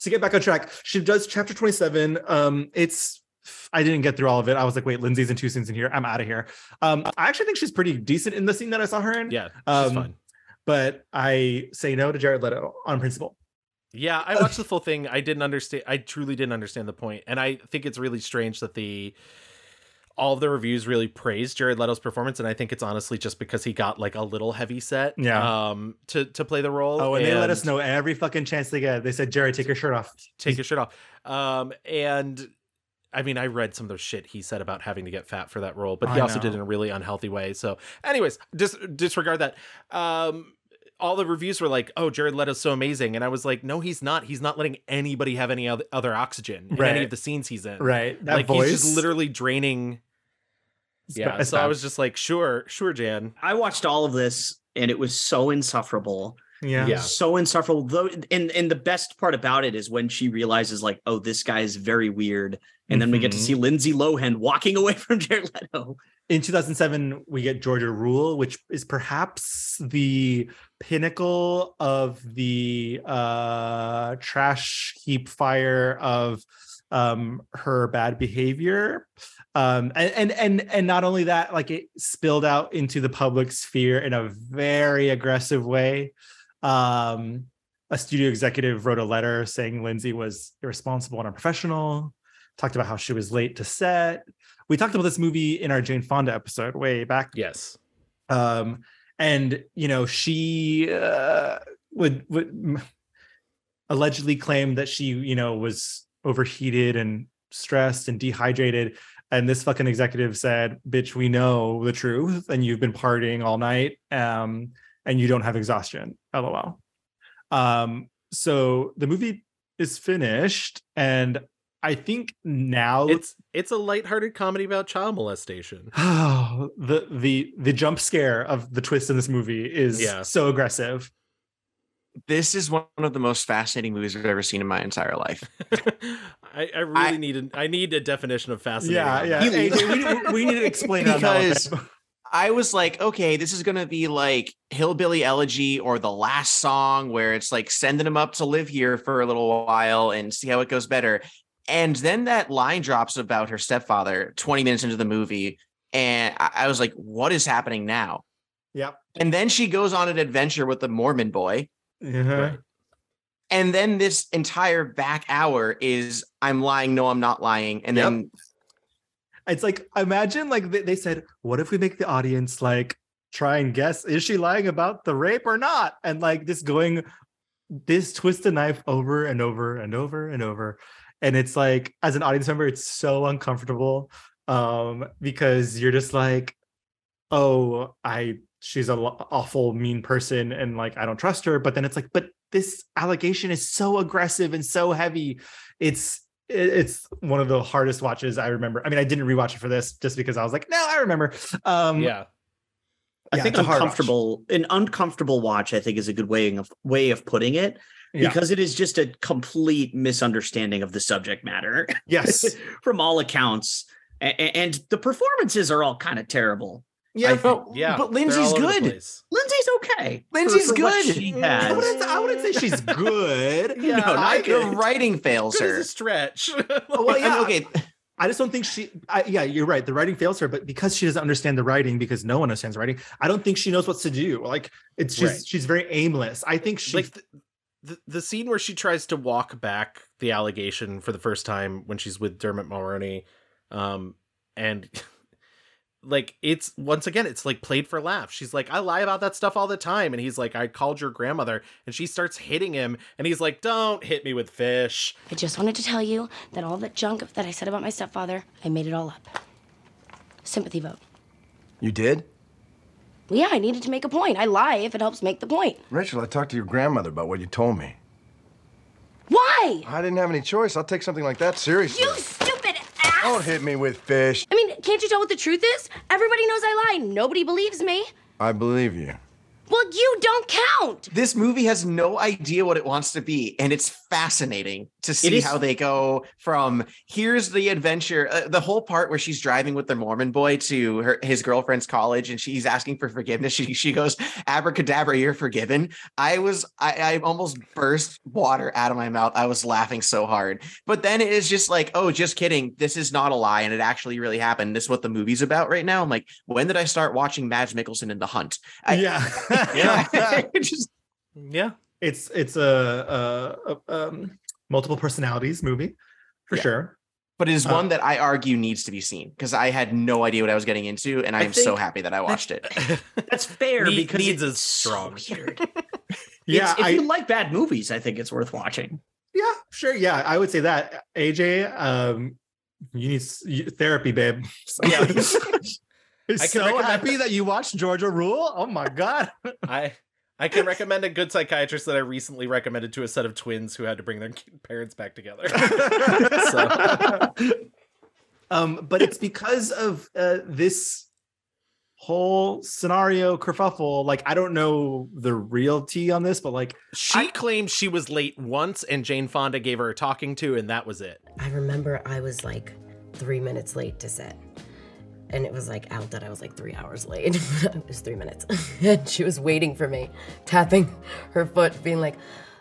To get back on track, she does chapter 27. Um, it's I didn't get through all of it. I was like, wait, Lindsay's in two scenes in here. I'm out of here. Um, I actually think she's pretty decent in the scene that I saw her in. Yeah, she's Um, fun. But I say no to Jared Leto on principle. Yeah, I watched the full thing. I didn't understand. I truly didn't understand the point, and I think it's really strange that the all of the reviews really praised Jared Leto's performance, and I think it's honestly just because he got like a little heavy set, Yeah. um, to to play the role. Oh, and, they let us know every fucking chance they get. They said, Jared, take your shirt off. take your shirt off. Um, and I mean, I read some of the shit he said about having to get fat for that role, but he I also did it in a really unhealthy way. So, anyways, dis- disregard that. Um, all the reviews were like, "Oh, Jared Leto's so amazing," and I was like, "No, he's not. He's not letting anybody have any other, other oxygen in any of the scenes he's in. Right. That like voice. he's just literally draining." It's yeah, ba- so I was just like, "Sure, sure, Jan." I watched all of this and it was so insufferable. Yeah. Yeah. So insufferable. Though and and the best part about it is when she realizes, like, oh, this guy is very weird. And then we get to Mhm. see Lindsay Lohan walking away *laughs* from Jared Leto. in 2007 we get georgia rule which is perhaps the pinnacle of the uh trash heap fire of um her bad behavior um and and and, and not only that like it spilled out into the public sphere in a very aggressive way um a studio executive wrote a letter saying lindsay was irresponsible and unprofessional talked about how she was late to set we talked about this movie in our Jane Fonda episode way back. Yes. Um, and you know she uh, would would allegedly claim that she you know was overheated and stressed and dehydrated. And this fucking executive said bitch we know the truth and you've been partying all night um and you don't have exhaustion. Lol um so the movie is finished and i think now It's it's a lighthearted comedy about child molestation. Oh, *sighs* the the the jump scare of the twist in this movie is Yeah. so aggressive. This is one of the most fascinating movies I've ever seen in my entire life. *laughs* I, I really need a I need a definition of fascinating. Yeah, yeah. that. AJ, we, need- we need to explain it that because I was like, okay, this is gonna be like Hillbilly Elegy or the last song where it's like sending him up to live here for a little while and see how it goes better. And then that line drops about her stepfather 20 minutes into the movie. And I, I was like, what is happening now? Yep. And then she goes on an adventure with the Mormon boy. Uh-huh. And then this entire back hour is I'm lying, no, I'm not lying. And Yep. then It's like imagine like they, they said, what if we make the audience like try and guess is she lying about the rape or not? And like this going this twist the knife over and over and over and over. And it's like as an audience member, it's so uncomfortable um because you're just like, oh, I she's a awful mean person and like I don't trust her. But then it's like, but this allegation is so aggressive and so heavy. It's it's one of the hardest watches I remember. I mean, I didn't rewatch it for this just because I was like, no, I remember. Um yeah. I Yeah, think it's a hard watch. uncomfortable, an uncomfortable watch. I think is a good way of way of putting it Yeah. because it is just a complete misunderstanding of the subject matter. Yes. *laughs* from all accounts, A- a- and the performances are all kind of terrible. Yeah, but. Yeah, but Lindsay's all over the good. Lindsay's okay. Lindsay's for what good. She I wouldn't, I wouldn't say she's *laughs* good. Yeah, no, I, not the writing fails Good as her. a stretch. *laughs* well, yeah. okay. I just don't think she. I, yeah, you're right. The writing fails her, but because she doesn't understand the writing, because no one understands writing, I don't think she knows what to do. Like it's just Right. she's very aimless. I think she. like the, the, the scene where she tries to walk back the allegation for the first time when she's with Dermot Mulroney, um, and *laughs* like it's once again it's like played for laughs. She's like, I lie about that stuff all the time, and he's like, I called your grandmother, and she starts hitting him, and he's like, Don't hit me with fish. I just wanted to tell you that all that junk that I said about my stepfather, I made it all up. Sympathy vote. You did? Yeah, I needed to make a point. I lie if it helps make the point. Rachel, I talked to your grandmother about what you told me. Why? I didn't have any choice. I'll take something like that seriously. You stupid ass! Don't hit me with fish. I mean, can't you tell what the truth is? Everybody knows I lie. Nobody believes me. I believe you. Well, you don't count. This movie has no idea what it wants to be, and it's fascinating to see how they go from here's the adventure, uh, the whole part where she's driving with the Mormon boy to her his girlfriend's college, and she's asking for forgiveness. She she goes, "Abracadabra, you're forgiven." I was I, I almost burst water out of my mouth. I was laughing so hard, but then it is just like, oh, just kidding. This is not a lie, and it actually really happened. This is what the movie's about right now. I'm like, when did I start watching Mads Mikkelsen in The Hunt? I, yeah, *laughs* yeah, *laughs* just *laughs* Yeah. it's it's a, a, a um, multiple personalities movie for Yeah. sure. but it is Uh, one that I argue needs to be seen because I had no idea what I was getting into, and I, I am so happy that I watched it. *laughs* That's fair Need- because needs it's is strong. So weird. Yeah, It's- if I- you like bad movies, I think it's worth watching. Yeah, sure. Yeah, I would say that. AJ, um, you need therapy, babe. Yeah. I'm I can so recommend- happy that you watched Georgia Rule. Oh my god. *laughs* I I can recommend a good psychiatrist that I recently recommended to a set of twins who had to bring their parents back together. *laughs* so, um, but it's because of uh, this whole scenario kerfuffle. Like, I don't know the realty on this, but like, she claimed she was late once and Jane Fonda gave her a talking to and that was it. I remember I was like three minutes late to set. And it was like out that I was like three hours late. *laughs* it was three minutes. *laughs* and she was waiting for me, tapping her foot, being like,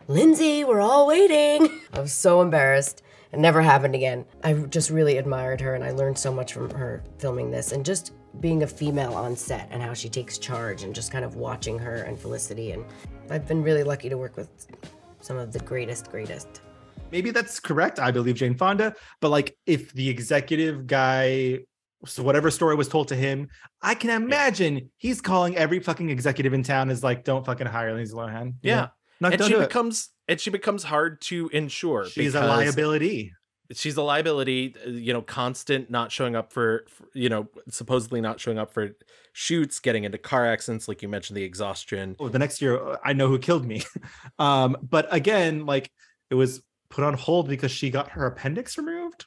Lindsay, we're all waiting. I was so embarrassed. It never happened again. I just really admired her and I learned so much from her filming this and just being a female on set and how she takes charge and just kind of watching her and Felicity. And I've been really lucky to work with some of the greatest, greatest. maybe that's correct. I believe Jane Fonda, but like, if the executive guy so whatever story was told to him, I can imagine he's calling every fucking executive in town is like, don't fucking hire Lindsay Lohan. Yeah. know? Not and she do it. becomes and she becomes hard to insure. She's a liability. She's a liability. uh, You know, constant not showing up for, for you know, supposedly not showing up for shoots, getting into car accidents, like you mentioned, the exhaustion. Oh, the next year, uh, I know who killed me. *laughs* um, but again, like it was put on hold because she got her appendix removed.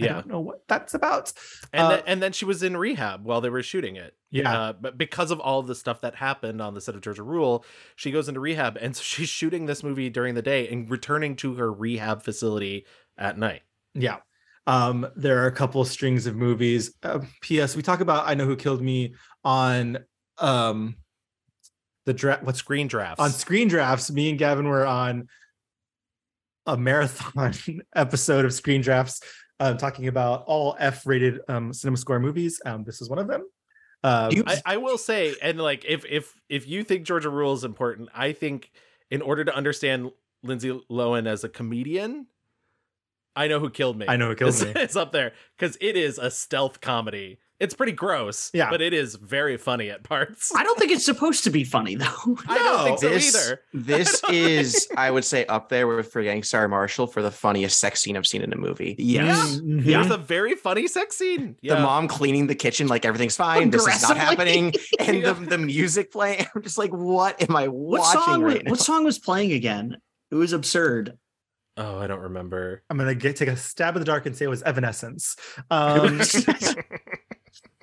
I Yeah. don't know what that's about. and Uh, then, and then she was in rehab while they were shooting it. Yeah. uh, but because of all the stuff that happened on the set of Georgia Rule, she goes into rehab, and *laughs* so she's shooting this movie during the day and returning to her rehab facility at night. Yeah. Um, there are a couple strings of movies. Uh, P.S. We talk about I Know Who Killed Me on um the draft what Screen drafts on screen drafts. Me and Gavin were on a marathon *laughs* episode of screen drafts um, talking about all F-rated um, cinema score movies. Um, this is one of them. Uh, I, I will say, and like if if if you think Georgia Rule is important, I think in order to understand Lindsay Lohan as a comedian, I know who killed me. I Know Who Killed is, Me. *laughs* It's up there because it is a stealth comedy. It's pretty gross, Yeah. but it is very funny at parts. I don't think it's supposed to be funny though. *laughs* I don't think so this, either. *laughs* This is, I would say, up there with Forgetting Sarah Marshall for the funniest sex scene I've seen in a movie. Yes. It was a very funny sex scene. Yeah. The mom cleaning the kitchen like everything's fine. This is not happening, *laughs* and the, the music playing. I'm just like, what am I What watching song? was- right now? what song was playing again? It was absurd. Oh, I don't remember. I'm gonna get take a stab in the dark and say it was Evanescence. Um, It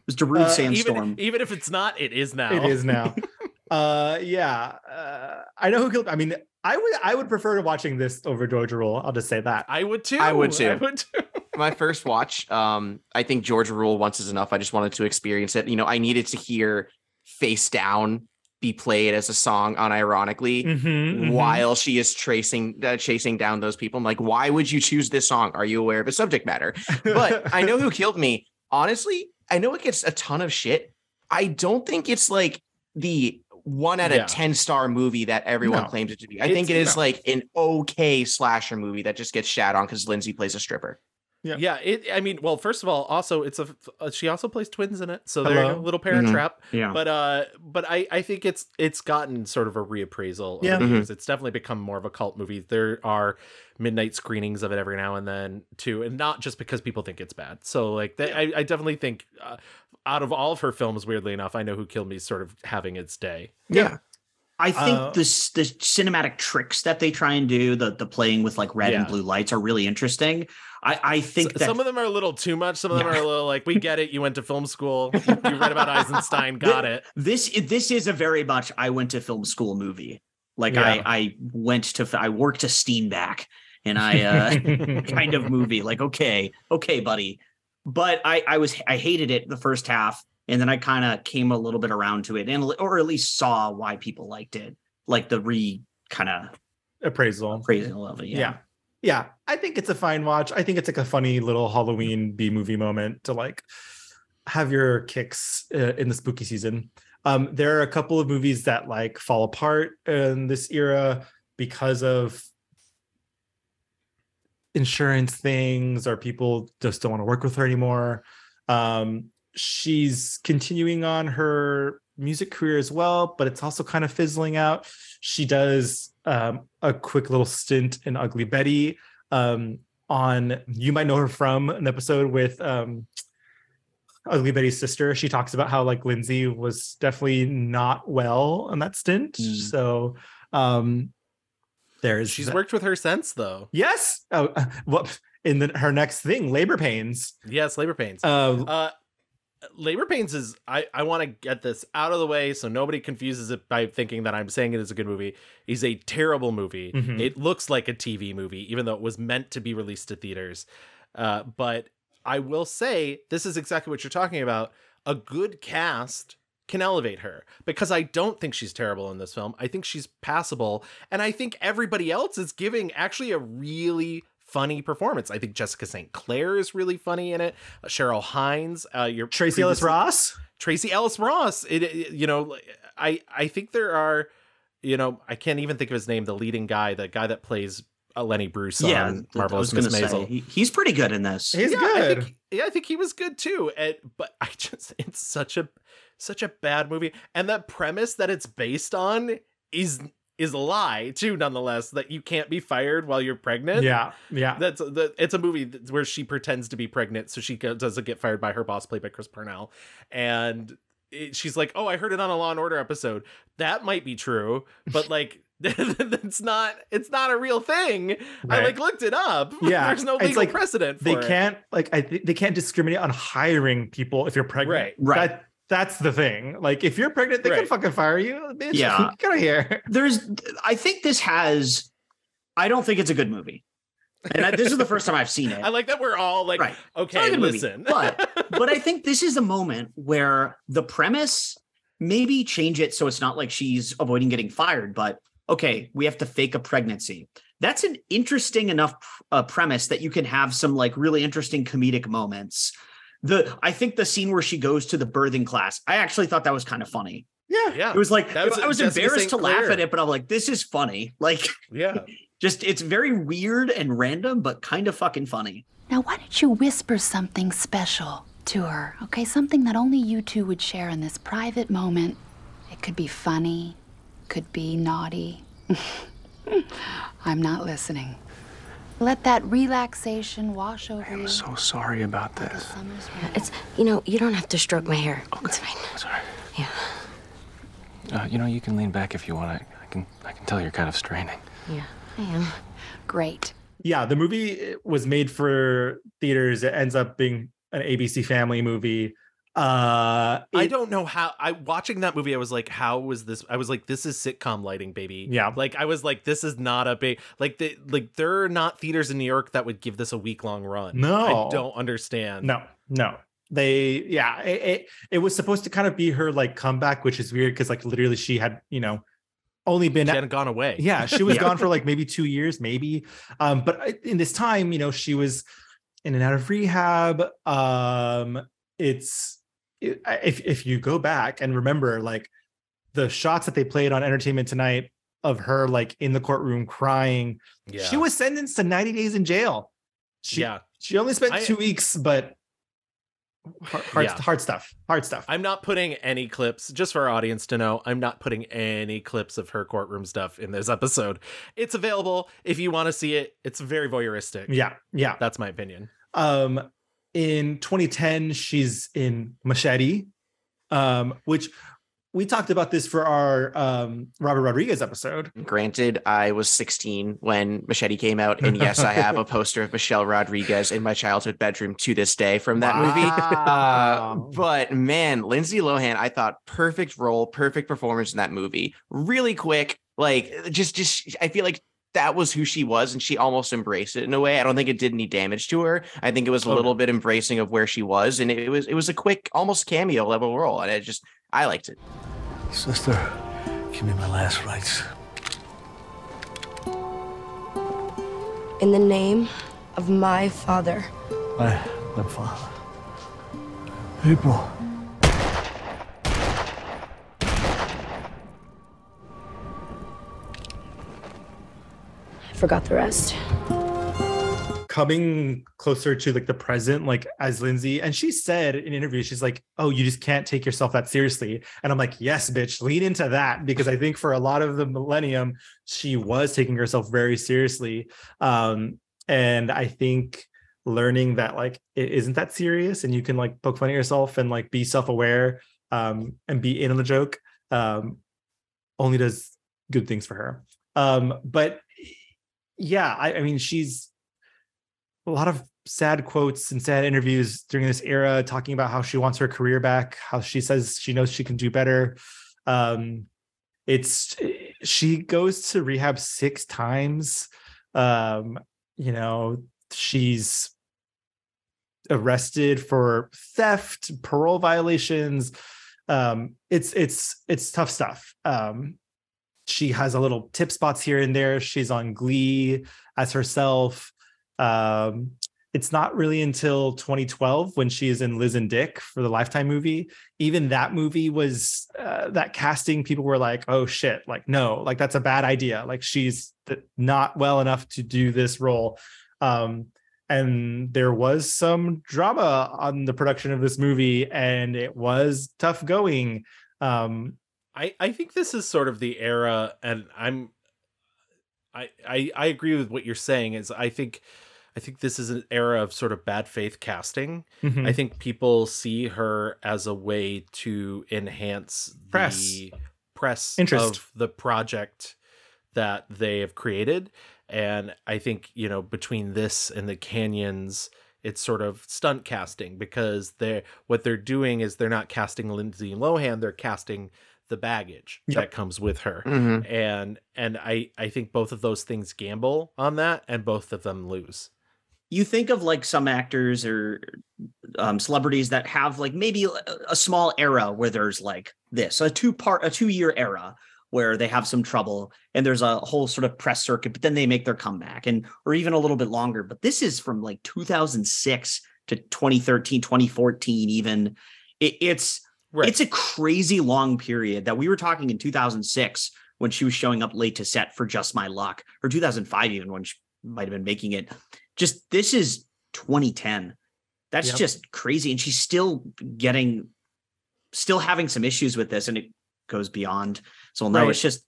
was Darude Uh, Sandstorm. Even even if it's not, it is now. It is now. *laughs* uh yeah. Uh, I know who killed I mean, I would I would prefer to watching this over Georgia Rule. I'll just say that. I would too. I would too. I would too. *laughs* my first watch um i think georgia rule once is enough i just wanted to experience it you know i needed to hear face down be played as a song unironically Mhm, mhm. while she is tracing uh, chasing down those people i'm like why would you choose this song are you aware of its subject matter but i know who killed me honestly i know it gets a ton of shit i don't think it's like the one out of Yeah. 10 star movie that everyone No. claims it to be i It's- think it is no. like an okay slasher movie that just gets shat on because lindsay plays a stripper Yeah. Yeah, it. I mean, well, first of all, also it's a. uh, She also plays twins in it, so they're Hello? a little parent Mhm. trap. Yeah. But uh, but I I think it's it's gotten sort of a reappraisal. Over Yeah. the Mhm. years. It's definitely become more of a cult movie. There are midnight screenings of it every now and then too, and not just because people think it's bad. So like, they, I I definitely think. Uh, out of all of her films, weirdly enough, I know who killed me is sort of having its day. yeah I think Uh, the the cinematic tricks that they try and do, the the playing with like red and blue lights, are really interesting. I I think S- that some of them are a little too much. Some of them Yeah. are a little like, we get it. You went to film school. You, you read about Eisenstein. Got it. this this is a very much I went to film school movie. Like Yeah. I I went to I worked a steam back and I uh *laughs* kind of movie. Like okay, okay, buddy. But I I was I hated it the first half, and then I kind of came a little bit around to it, and or at least saw why people liked it, like the re kind of Appraisal. appraisal of it. Yeah. Yeah. Yeah. I think it's a fine watch. I think it's like a funny little Halloween B movie moment to like have your kicks uh, in the spooky season. Um, there are a couple of movies that like fall apart in this era because of insurance things or people just don't want to work with her anymore. Um, she's continuing on her music career as well, but it's also kind of fizzling out. She does um, a quick little stint in Ugly Betty. Um, on you might know her from an episode with um, Ugly Betty's sister. She talks about how like Lindsay was definitely not well on that stint. Mm. So um, there's She's that- worked with her since, though. Yes. Oh, *laughs* what in the, her next thing, labor pains. Yes, labor pains. Uh, Uh, labor pains is I I want to get this out of the way so nobody confuses it by thinking that I'm saying it is a good movie. Is a terrible movie. Mhm. It looks like a TV movie, even though it was meant to be released to theaters. Uh, but I will say this is exactly what you're talking about. A good cast can elevate her because I don't think she's terrible in this film. I think she's passable, and I think everybody else is giving actually a really funny performance. I think Jessica St. Clair is really funny in it. Uh, Cheryl Hines, uh, your Tracee Ellis Ross. Tracee Ellis Ross. It, it- you know, I I think there are, you know, I can't even think of his name. The leading guy, the guy that plays uh, Lenny Bruce yeah, on th- I Marvelous was Miss Maisel. he- he's pretty good in this. He's yeah, I good. think, yeah, I think he was good too. And, but I just it's such a such a bad movie, and that premise that it's based on is is a lie too. Nonetheless, that you can't be fired while you're pregnant. yeah, yeah. That's the. It's a movie where she pretends to be pregnant, so she doesn't get fired by her boss, played by Chris Parnell, and it, she's like, "Oh, I heard it on a Law and Order episode. That might be true, but *laughs* like." *laughs* it's not it's not a real thing i like looked it up *laughs* Yeah, there's no legal like precedent for they it. can't like I think they can't discriminate on hiring people if you're pregnant. Right. Right. That, that's the thing. Like if you're pregnant, they can fucking fire you. Bitch, Yeah. *laughs* get out of here. There's, I think this has. I don't think it's a good movie, and I, this is the first time I've seen it. *laughs* I like that we're all like, Right. Okay, a good movie, listen. but *laughs* but I think this is the moment where the premise maybe change it so it's not like she's avoiding getting fired, but okay, we have to fake a pregnancy. That's an interesting enough uh, premise that you can have some like really interesting comedic moments. The I think the scene where she goes to the birthing class, I actually thought that was kind of funny. Yeah. yeah, It was like was I was embarrassed to laugh Clair. at it, but I'm like, this is funny. *laughs* Like yeah. just it's very weird and random, but kind of fucking funny. Now, why don't you whisper something special to her? Okay, something that only you two would share in this private moment. It could be funny, could be naughty. *laughs* I'm not listening. Let that relaxation wash over you. I am you. so sorry about this. Summer's It's you know you don't have to stroke my hair. It's fine. Sorry. Yeah. Uh, you know, you can lean back if you want. I, I can. I can tell you're kind of straining. Yeah, I am. Great. Yeah, the movie was made for theaters. It ends up being an ABC family movie. Uh I don't know how I watching that movie I was like how was this I was like this is sitcom lighting baby. Yeah. Like I was like this is not a big like the like there are not theaters in New York that would give this a week long run. No. I don't understand. No, no. They yeah, it, it, it was supposed to kind of be her like comeback, which is weird because like literally she had, you know, only been She hadn't gone away. yeah she was *laughs* Yeah. gone for like maybe *laughs* two years maybe um but in this time you know she was in and out of rehab um it's it, if, if you go back and remember like the shots that they played on entertainment tonight of her like in the courtroom crying Yeah. she was sentenced to 90 days in jail she, Yeah. she only spent I- two weeks but hard, Yeah. hard stuff hard stuff I'm not putting any clips, just for our audience to know, I'm not putting any clips of her courtroom stuff in this episode. It's available if you want to see it. It's very voyeuristic. yeah yeah That's my opinion. Um, in 2010, she's in Machete, um, which we talked about this for our um, Robert Rodriguez episode. Granted, I was 16 when Machete came out, and yes, I have a poster of Michelle Rodriguez in my childhood bedroom to this day from that movie. Uh, *laughs* but man, Lindsay Lohan, I thought perfect role, perfect performance in that movie. Really quick, like just, just I feel like that was who she was, and she almost embraced it in a way. I don't think it did any damage to her. I think it was a little bit embracing of where she was, and it was it was a quick, almost cameo level role, and i just I liked it. Sister, give me my last rites. In the name of my father. My, my father. April. Forgot the rest. Coming closer to like the present, like as Lindsay, and she said in interviews, she's like, "Oh, you just can't take yourself that seriously." And I'm like, "Yes, bitch, lean into that," because I think for a lot of the millennium, she was taking herself very seriously, um, and I think learning that like it isn't that serious, and you can like poke fun at yourself and like be self-aware, um, and be in on the joke, um, only does good things for her. Um, but yeah, I, I mean, she's a lot of sad quotes and sad interviews during this era talking about how she wants her career back, how she says she knows she can do better. Um, it's she goes to rehab six times. Um, you know, she's arrested for theft, parole violations. Um, it's it's it's tough stuff. Um, she has a little tip spots here and there. She's on Glee as herself. Um, it's not really until 2012 when she is in Liz and Dick for the Lifetime movie. Even that movie was uh, that casting. People were like, "Oh shit!" Like, no, like that's a bad idea. Like she's not well enough to do this role. Um, and there was some drama on the production of this movie, and it was tough going. Um, I I think this is sort of the era, and I'm I I I agree with what you're saying. Is I think I think this is an era of sort of bad faith casting. Mhm. I think people see her as a way to enhance Press. the press Interest. of the project that they have created. And I think, you know, between this and the canyons, it's sort of stunt casting because they're what they're doing is they're not casting Lindsay Lohan, they're casting the baggage Yep. that comes with her. Mhm. And and I I think both of those things gamble on that and both of them lose. you think of like some actors or um, celebrities that have like maybe a, a small era where there's like this a two part a two year era where they have some trouble and there's a whole sort of press circuit but then they make their comeback and or even a little bit longer but this is from like 2006 to 2013 2014 even it, it's it's a crazy long period that we were talking in 2006 when she was showing up late to set for just my luck or 2005 even when she might have been making it just this is 2010 that's Yep. just crazy and she's still getting still having some issues with this and it goes beyond so no Right. it's just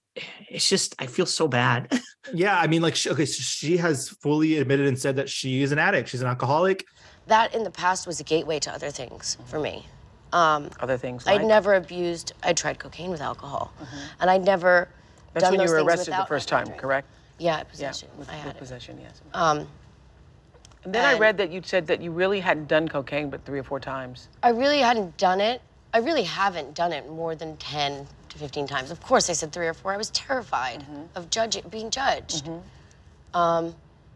it's just i feel so bad *laughs* yeah, I mean, like, she, okay, so she has fully admitted and said that she is an addict. She's an alcoholic. That in the past was a gateway to other things for me. Um, other things. I'd never abused. I tried cocaine with alcohol, and I'd never. That's when you were arrested the first time, correct? Yeah, possession. with, I had with it. possession, yes. Um, And then I read that you said that you really hadn't done cocaine but three or four times. I really hadn't done it. I really haven't done it more than 10 to 15 times. Of course, I said three or four. I was terrified of judging, being judged. Um,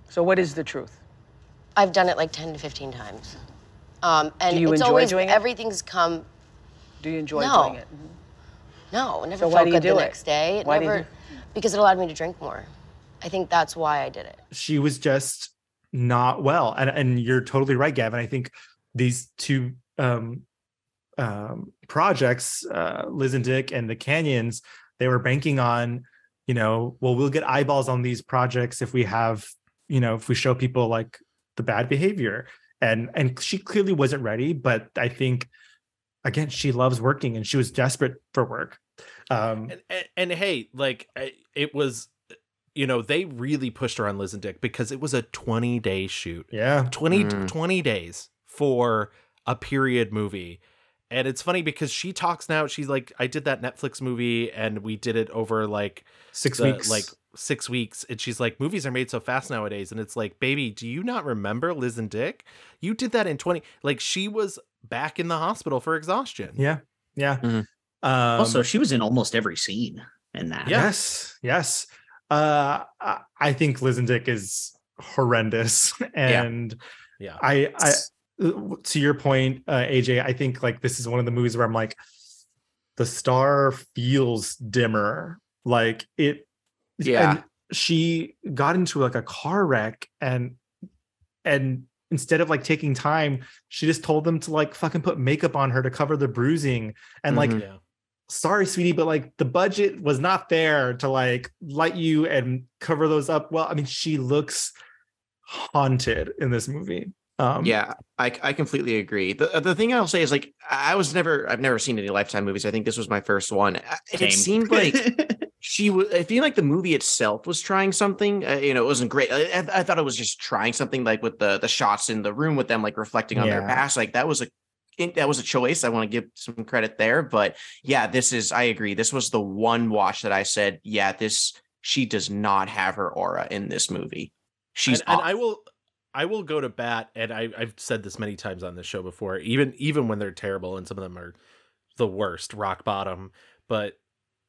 so, what is the truth? I've done it like 10 to 15 times. Um, and Do you it's enjoy always, doing it? everything's come, Do you enjoy No. doing it? no, it never So why felt do you good do the it? next day. It Why do you never, because it allowed me to drink more. I think that's why I did it. she was just not well and and you're totally right gavin i think these two um um projects uh liz and dick and the canyons they were banking on you know well we'll get eyeballs on these projects if we have you know if we show people like the bad behavior and and she clearly wasn't ready but i think again she loves working and she was desperate for work um And, and, and hey, like it was, you know, they really pushed her on Liz and Dick because it was a 20 day shoot. yeah 20, Mm. 20 days for a period movie. And it's funny because she talks now. She's like, I did that Netflix movie and we did it over like Six the- weeks. Like six weeks. And she's like, movies are made so fast nowadays. And it's like, baby, do you not remember Liz and Dick? You did that in 20. Like she was back in the hospital for exhaustion. yeah yeah Mhm. um also she was in almost every scene in that Yes, yes. Uh, I, I think Liz and Dick is horrendous, *laughs* and Yeah. I, I, to your point, uh, AJ, I think like this is one of the movies where I'm like, the star feels dimmer, like it. Yeah. and she got into like a car wreck, and and instead of like taking time, she just told them to like fucking put makeup on her to cover the bruising, and like Mhm. Yeah. sorry sweetie but like the budget was not there to like light you and cover those up well i mean she looks haunted in this movie um yeah, I, I completely agree. The the thing I'll say is like I was never I've never seen any Lifetime movies. I think this was my first one. And Same. It seemed like *laughs* she was. I feel like the movie itself was trying something. Uh, you know, it wasn't great. I, I- thought it was just trying something like with the the shots in the room with them like reflecting on their past. Like that was a that was a choice. I want to give some credit there. But yeah, this is I agree. This was the one watch that I said, yeah, this she does not have her aura in this movie. She's and, and. I will I will go to bat and I, I've said this many times on this show before, even even when they're terrible and some of them are the worst, rock bottom, but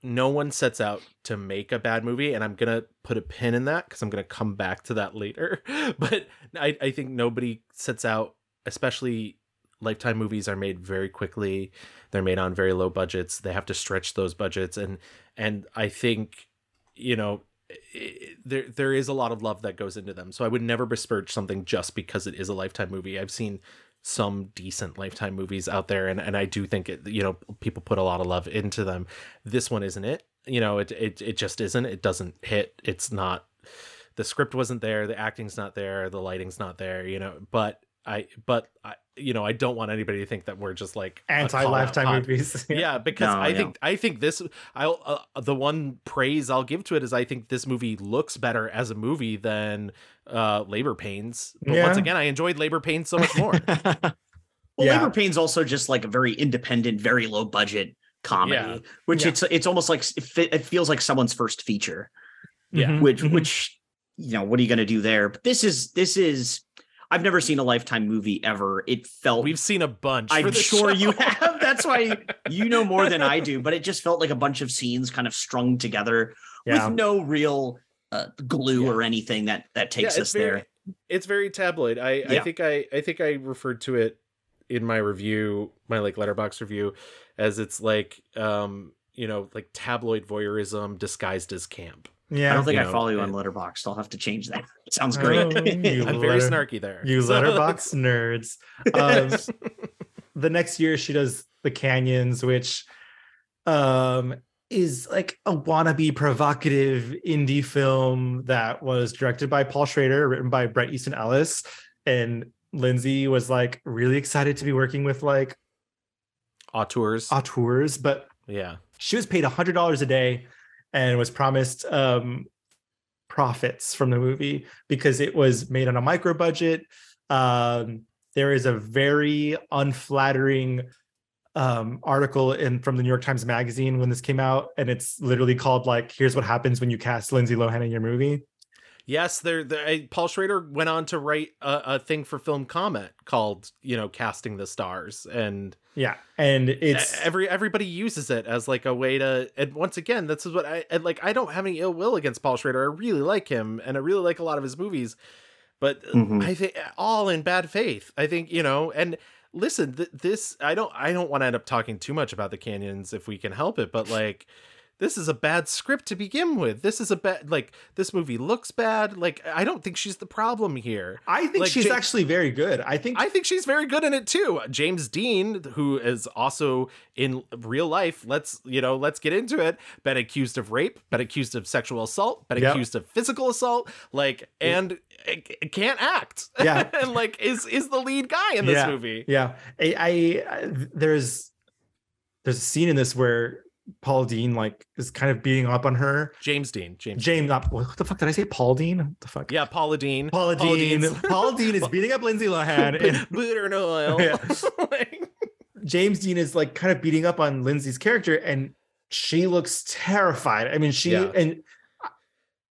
no one sets out to make a bad movie, and I'm gonna put a pin in that because I'm gonna come back to that later. *laughs* but I, I think nobody sets out, especially lifetime movies are made very quickly. They're made on very low budgets. They have to stretch those budgets and and I think, you know, there there is a lot of love that goes into them. So I would never besmirch something just because it is a lifetime movie. I've seen some decent lifetime movies out there and, and I do think it you know people put a lot of love into them. This one isn't it. You know, it it it just isn't. It doesn't hit. It's not the script wasn't there, the acting's not there, the lighting's not there, you know, but I but I you know, I don't want anybody to think that we're just like anti lifetime movies. *laughs* Yeah, *laughs* because No, I yeah. think I think this I'll uh, the one praise I'll give to it is I think this movie looks better as a movie than uh Labor Pains. But once again, I enjoyed Labor Pains so much more. *laughs* Well, Yeah. Labor Pain's also just like a very independent, very low budget comedy, Yeah. which Yeah. it's it's almost like it, feels like someone's first feature. Yeah. Mhm, Which mhm. which you know what are you going to do there? But this is this is I've never seen a Lifetime movie ever. It felt We've seen a bunch. I'm sure you *laughs* have. That's why *laughs* you know more than I do. But it just felt like a bunch of scenes kind of strung together Yeah. with no real uh, glue Yeah. or anything that that takes Yeah, us very, there. It's very tabloid. I, I think I I think I referred to it in my review, my like Letterboxd review, as it's like um, you know, like tabloid voyeurism disguised as camp. Yeah. I don't think you I know, follow you on Letterboxd. I'll have to change that. It *laughs* sounds great. Oh, you *laughs* I'm very letter- snarky there. You Letterboxd *laughs* nerds. Um, the next year she does the canyons, which um is like a wannabe provocative indie film that was directed by Paul Schrader, written by Bret Easton Ellis. And Lindsay was like really excited to be working with like auteurs. auteurs, but yeah. she was paid $100 a day and was promised um, profits from the movie because it was made on a micro budget. Um, there is a very unflattering um, article in from the New York Times Magazine when this came out, and it's literally called like "Here's what happens when you cast Lindsay Lohan in your movie." Yes, there. there Paul Schrader went on to write a, a thing for Film Comment called, you know, casting the stars, and Yeah, and it's every everybody uses it as like a way to. And once again, this is what I and like. I don't have any ill will against Paul Schrader. I really like him, and I really like a lot of his movies. But uh, Mhm. I think all in bad faith. I think you know. And listen, th- this I don't. I don't want to end up talking too much about the canyons if we can help it. But like. This is a bad script to begin with. This is a bad like this movie looks bad. Like I don't think she's the problem here. I think Like, she's Ja- actually very good. I think I think she's very good in it too. James Deen, who is also in real life, let's you know, let's get into it. Been accused of rape, been accused of sexual assault, been Yep. accused of physical assault, like and eh, can't act. Yeah. *laughs* and like is is the lead guy in this yeah, movie. Yeah, I, I I- there's there's a scene in this where Paul Dean like is kind of beating up on her. James Deen, James. James, not what the fuck did I say? Paul Dean? What the fuck? Yeah, Paula Deen. Paula Paula Deen. Dean's- *laughs* Paul Dean is *laughs* beating up Lindsay Lohan. and Butter and oil. *laughs* Yeah. Like- James Deen is like kind of beating up on Lindsay's character, and she looks terrified. I mean, she Yeah. and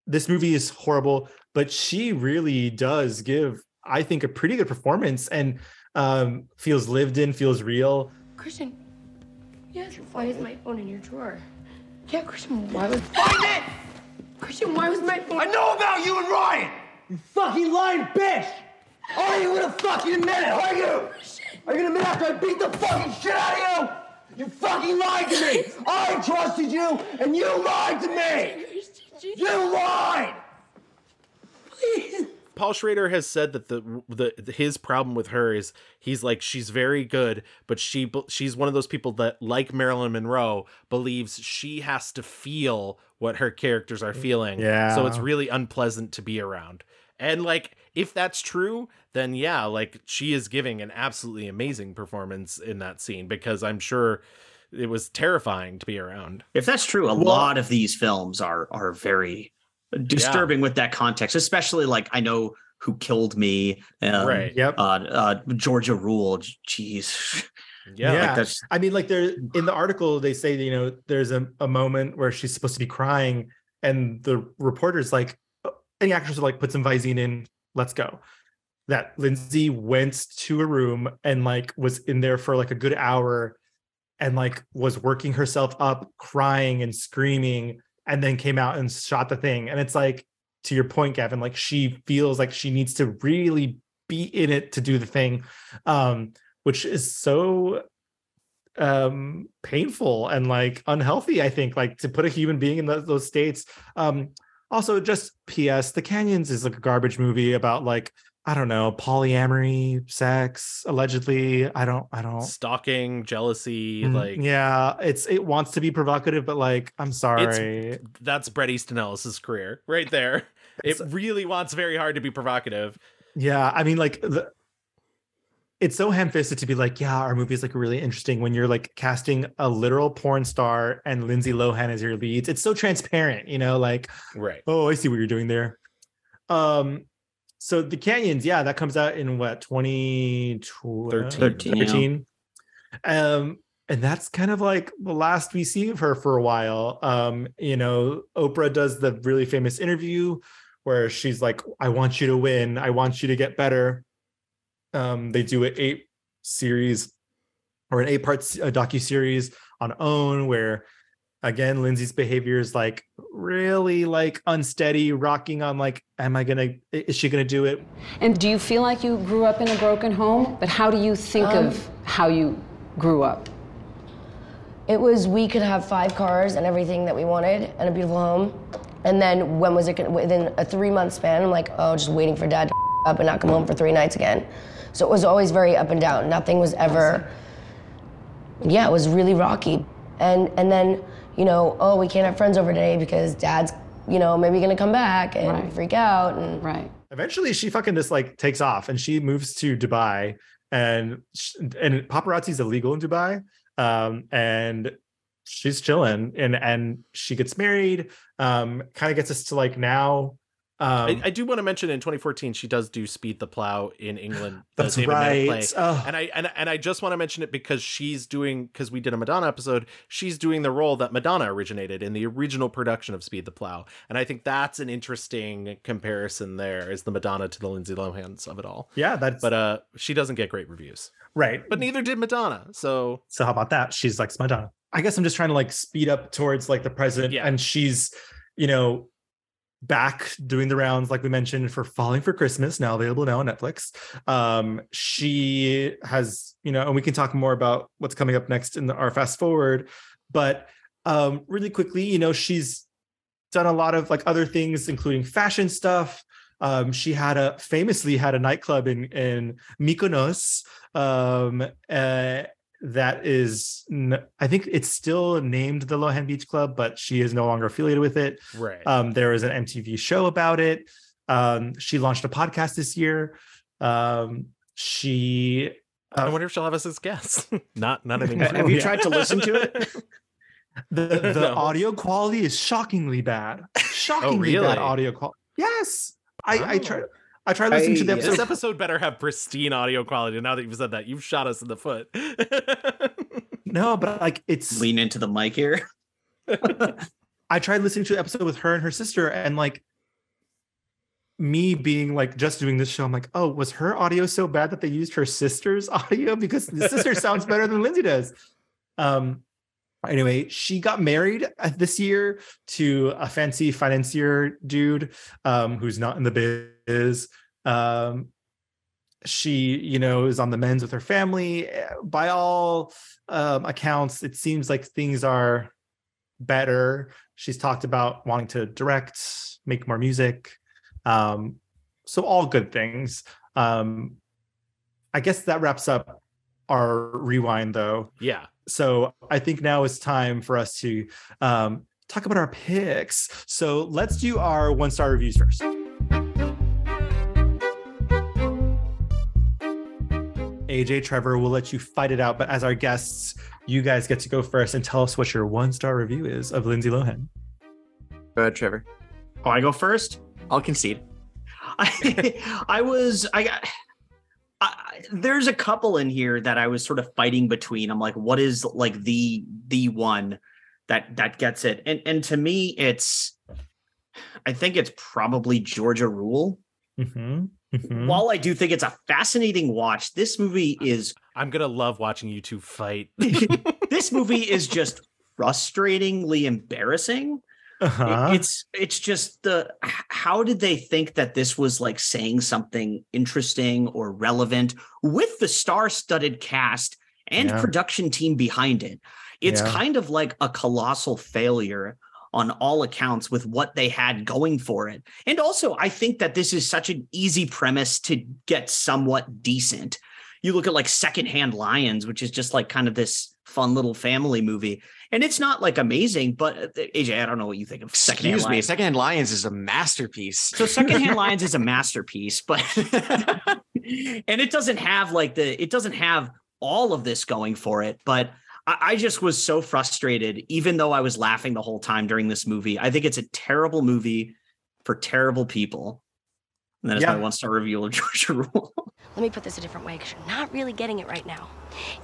this movie is horrible, but she really does give, I think, a pretty good performance and um feels lived in, feels real. Christian, yes, why is my phone in your drawer? Yeah, Christian, why was Find it! Christian, why was my phone? I know about you and Ryan! You fucking lying bitch! Are you gonna fucking admit it? Are you? Are you gonna admit after I beat the fucking shit out of you? You fucking lied to me! I trusted you and you lied to me! You lied! Please! Paul Schrader has said that the, the his problem with her is he's like she's very good, but she she's one of those people that like Marilyn Monroe believes she has to feel what her characters are feeling. Yeah. So it's really unpleasant to be around. And like if that's true, then yeah, like she is giving an absolutely amazing performance in that scene because I'm sure it was terrifying to be around. If that's true, a lot of these films are are very disturbing with that context, especially like I know who killed me. Um, Right. Yep. Uh, uh, Georgia Rule. Jeez. Yeah. *laughs* yeah. Like that's I mean, like there in the article, they say, you know, there's a, a moment where she's supposed to be crying, and the reporter's like, "Oh," any actress would like put some Visine in, let's go. That Lindsay went to a room and like was in there for like a good hour and like was working herself up, crying and screaming, and then came out and shot the thing. And it's like, to your point, Gavin, like she feels like she needs to really be in it to do the thing. Um, which is so um painful and like unhealthy i think like to put a human being in those, those states um Also, just P.S. The Canyons is like a garbage movie about like I don't know polyamory, sex, allegedly. I don't. I don't. Stalking, jealousy, Mm, like yeah, it's it wants to be provocative, but like I'm sorry. It's, that's Bret Easton Ellis's career right there. *laughs* It really wants very hard to be provocative. Yeah, I mean, like the, it's so ham-fisted to be like, yeah, our movie is like really interesting when you're like casting a literal porn star and Lindsay Lohan as your leads. It's so transparent, you know, like, right? Oh, I see what you're doing there. Um, so the Canyons, yeah, that comes out in what 2013, 13, Um, and that's kind of like the last we see of her for a while. Um, you know, Oprah does the really famous interview where she's like, I want you to win, I want you to get better. Um, they do an eight series or an eight part docu series on OWN where again Lindsay's behavior is like really like unsteady, rocking on like, am I gonna is she gonna do it? And do you feel like you grew up in a broken home? But how do you think Um, of how you grew up? It was we could have five cars and everything that we wanted and a beautiful home. And then when was it gonna, within a three month span? I'm like, oh, just waiting for dad to *laughs* up and not come home for three nights again. So it was always very up and down. Nothing was ever, yeah, it was really rocky. And and then you know, oh, we can't have friends over today because dad's, you know, maybe gonna come back and Right. freak out and right. Eventually, she fucking just like takes off and she moves to Dubai, and sh- and paparazzi's illegal in Dubai, um, and she's chilling, and and she gets married. Um, kind of gets us to like now. Um, I, I do want to mention in 2014 she does do Speed the Plow in England. That's right. Oh. And I and, and I just want to mention it because she's doing because we did a Madonna episode. She's doing the role that Madonna originated in the original production of Speed the Plow, and I think that's an interesting comparison. There is the Madonna to the Lindsay Lohan's of it all. Yeah, that's but uh, she doesn't get great reviews, right? But neither did Madonna. So So how about that? She's like Madonna. I guess I'm just trying to like speed up towards like the present, and she's, you know, back doing the rounds like we mentioned for Falling for Christmas, now available now on Netflix. Um, she has, you know, and we can talk more about what's coming up next in the, our fast forward, but um, really quickly, you know, she's done a lot of like other things, including fashion stuff. Um, she had a famously had a nightclub in in Mykonos. Um, uh, that is, I think it's still named the Lohan Beach Club, but she is no longer affiliated with it. Right. Um, there is an MTV show about it. Um, she launched a podcast this year. Um, she. I wonder if she'll have us as guests. *laughs* not not *laughs* anymore. Have you tried to listen to it? *laughs* The the No. audio quality is shockingly bad. Shockingly really? bad audio quality. Yes, I I try I try listening to the episode. This episode better have pristine audio quality. Now that you've said that, you've shot us in the foot. *laughs* No, but like it's lean into the mic here. *laughs* I tried listening to the episode with her and her sister, and like me being like just doing this show, I'm like, oh, was her audio so bad that they used her sister's *laughs* audio because the sister sounds better than Lindsay does. Um. Anyway, she got married uh, this year to a fancy financier dude, um, who's not in the biz. Is um, she you know is on the men's with her family. Eh, by all um, accounts it seems like things are better. She's talked about wanting to direct make more music um, so all good things. Um, i guess that wraps up our rewind though. Yeah. So i think now it's time for us to um, talk about our picks. So let's do our one star reviews first AJ Trevor We'll let you fight it out, but as our guests, you guys get to go first and tell us what your one star review is of Lindsay Lohan. Go ahead, Trevor. Oh, I go first. I'll concede. *laughs* I, I was I got. I, there's a couple in here that I was sort of fighting between. I'm like, what is like the the one that that gets it? And and to me, it's I think it's probably Georgia Rule. Mm-hmm. While I do think it's a fascinating watch, this movie is I'm gonna love watching you two fight. *laughs* *laughs* this movie is just frustratingly embarrassing. Uh-huh. It's it's just the how did they think that this was like saying something interesting or relevant with the star-studded cast and Yeah. production team behind it? It's Yeah. kind of like a colossal failure on all accounts with what they had going for it. And also, I think that this is such an easy premise to get somewhat decent. You look at like Secondhand Lions, which is just like kind of this fun little family movie. And it's not like amazing, but uh, AJ, I don't know what you think of Secondhand Lions. Excuse me, Secondhand Lions is a masterpiece. So Secondhand *laughs* Lions is a masterpiece, but *laughs* and it doesn't have like the it doesn't have all of this going for it. But I, I just was so frustrated, even though I was laughing the whole time during this movie. I think it's a terrible movie for terrible people. And that is Yeah. my one star review of *laughs* Georgia Rule. Let me put this a different way because you're not really getting it right now.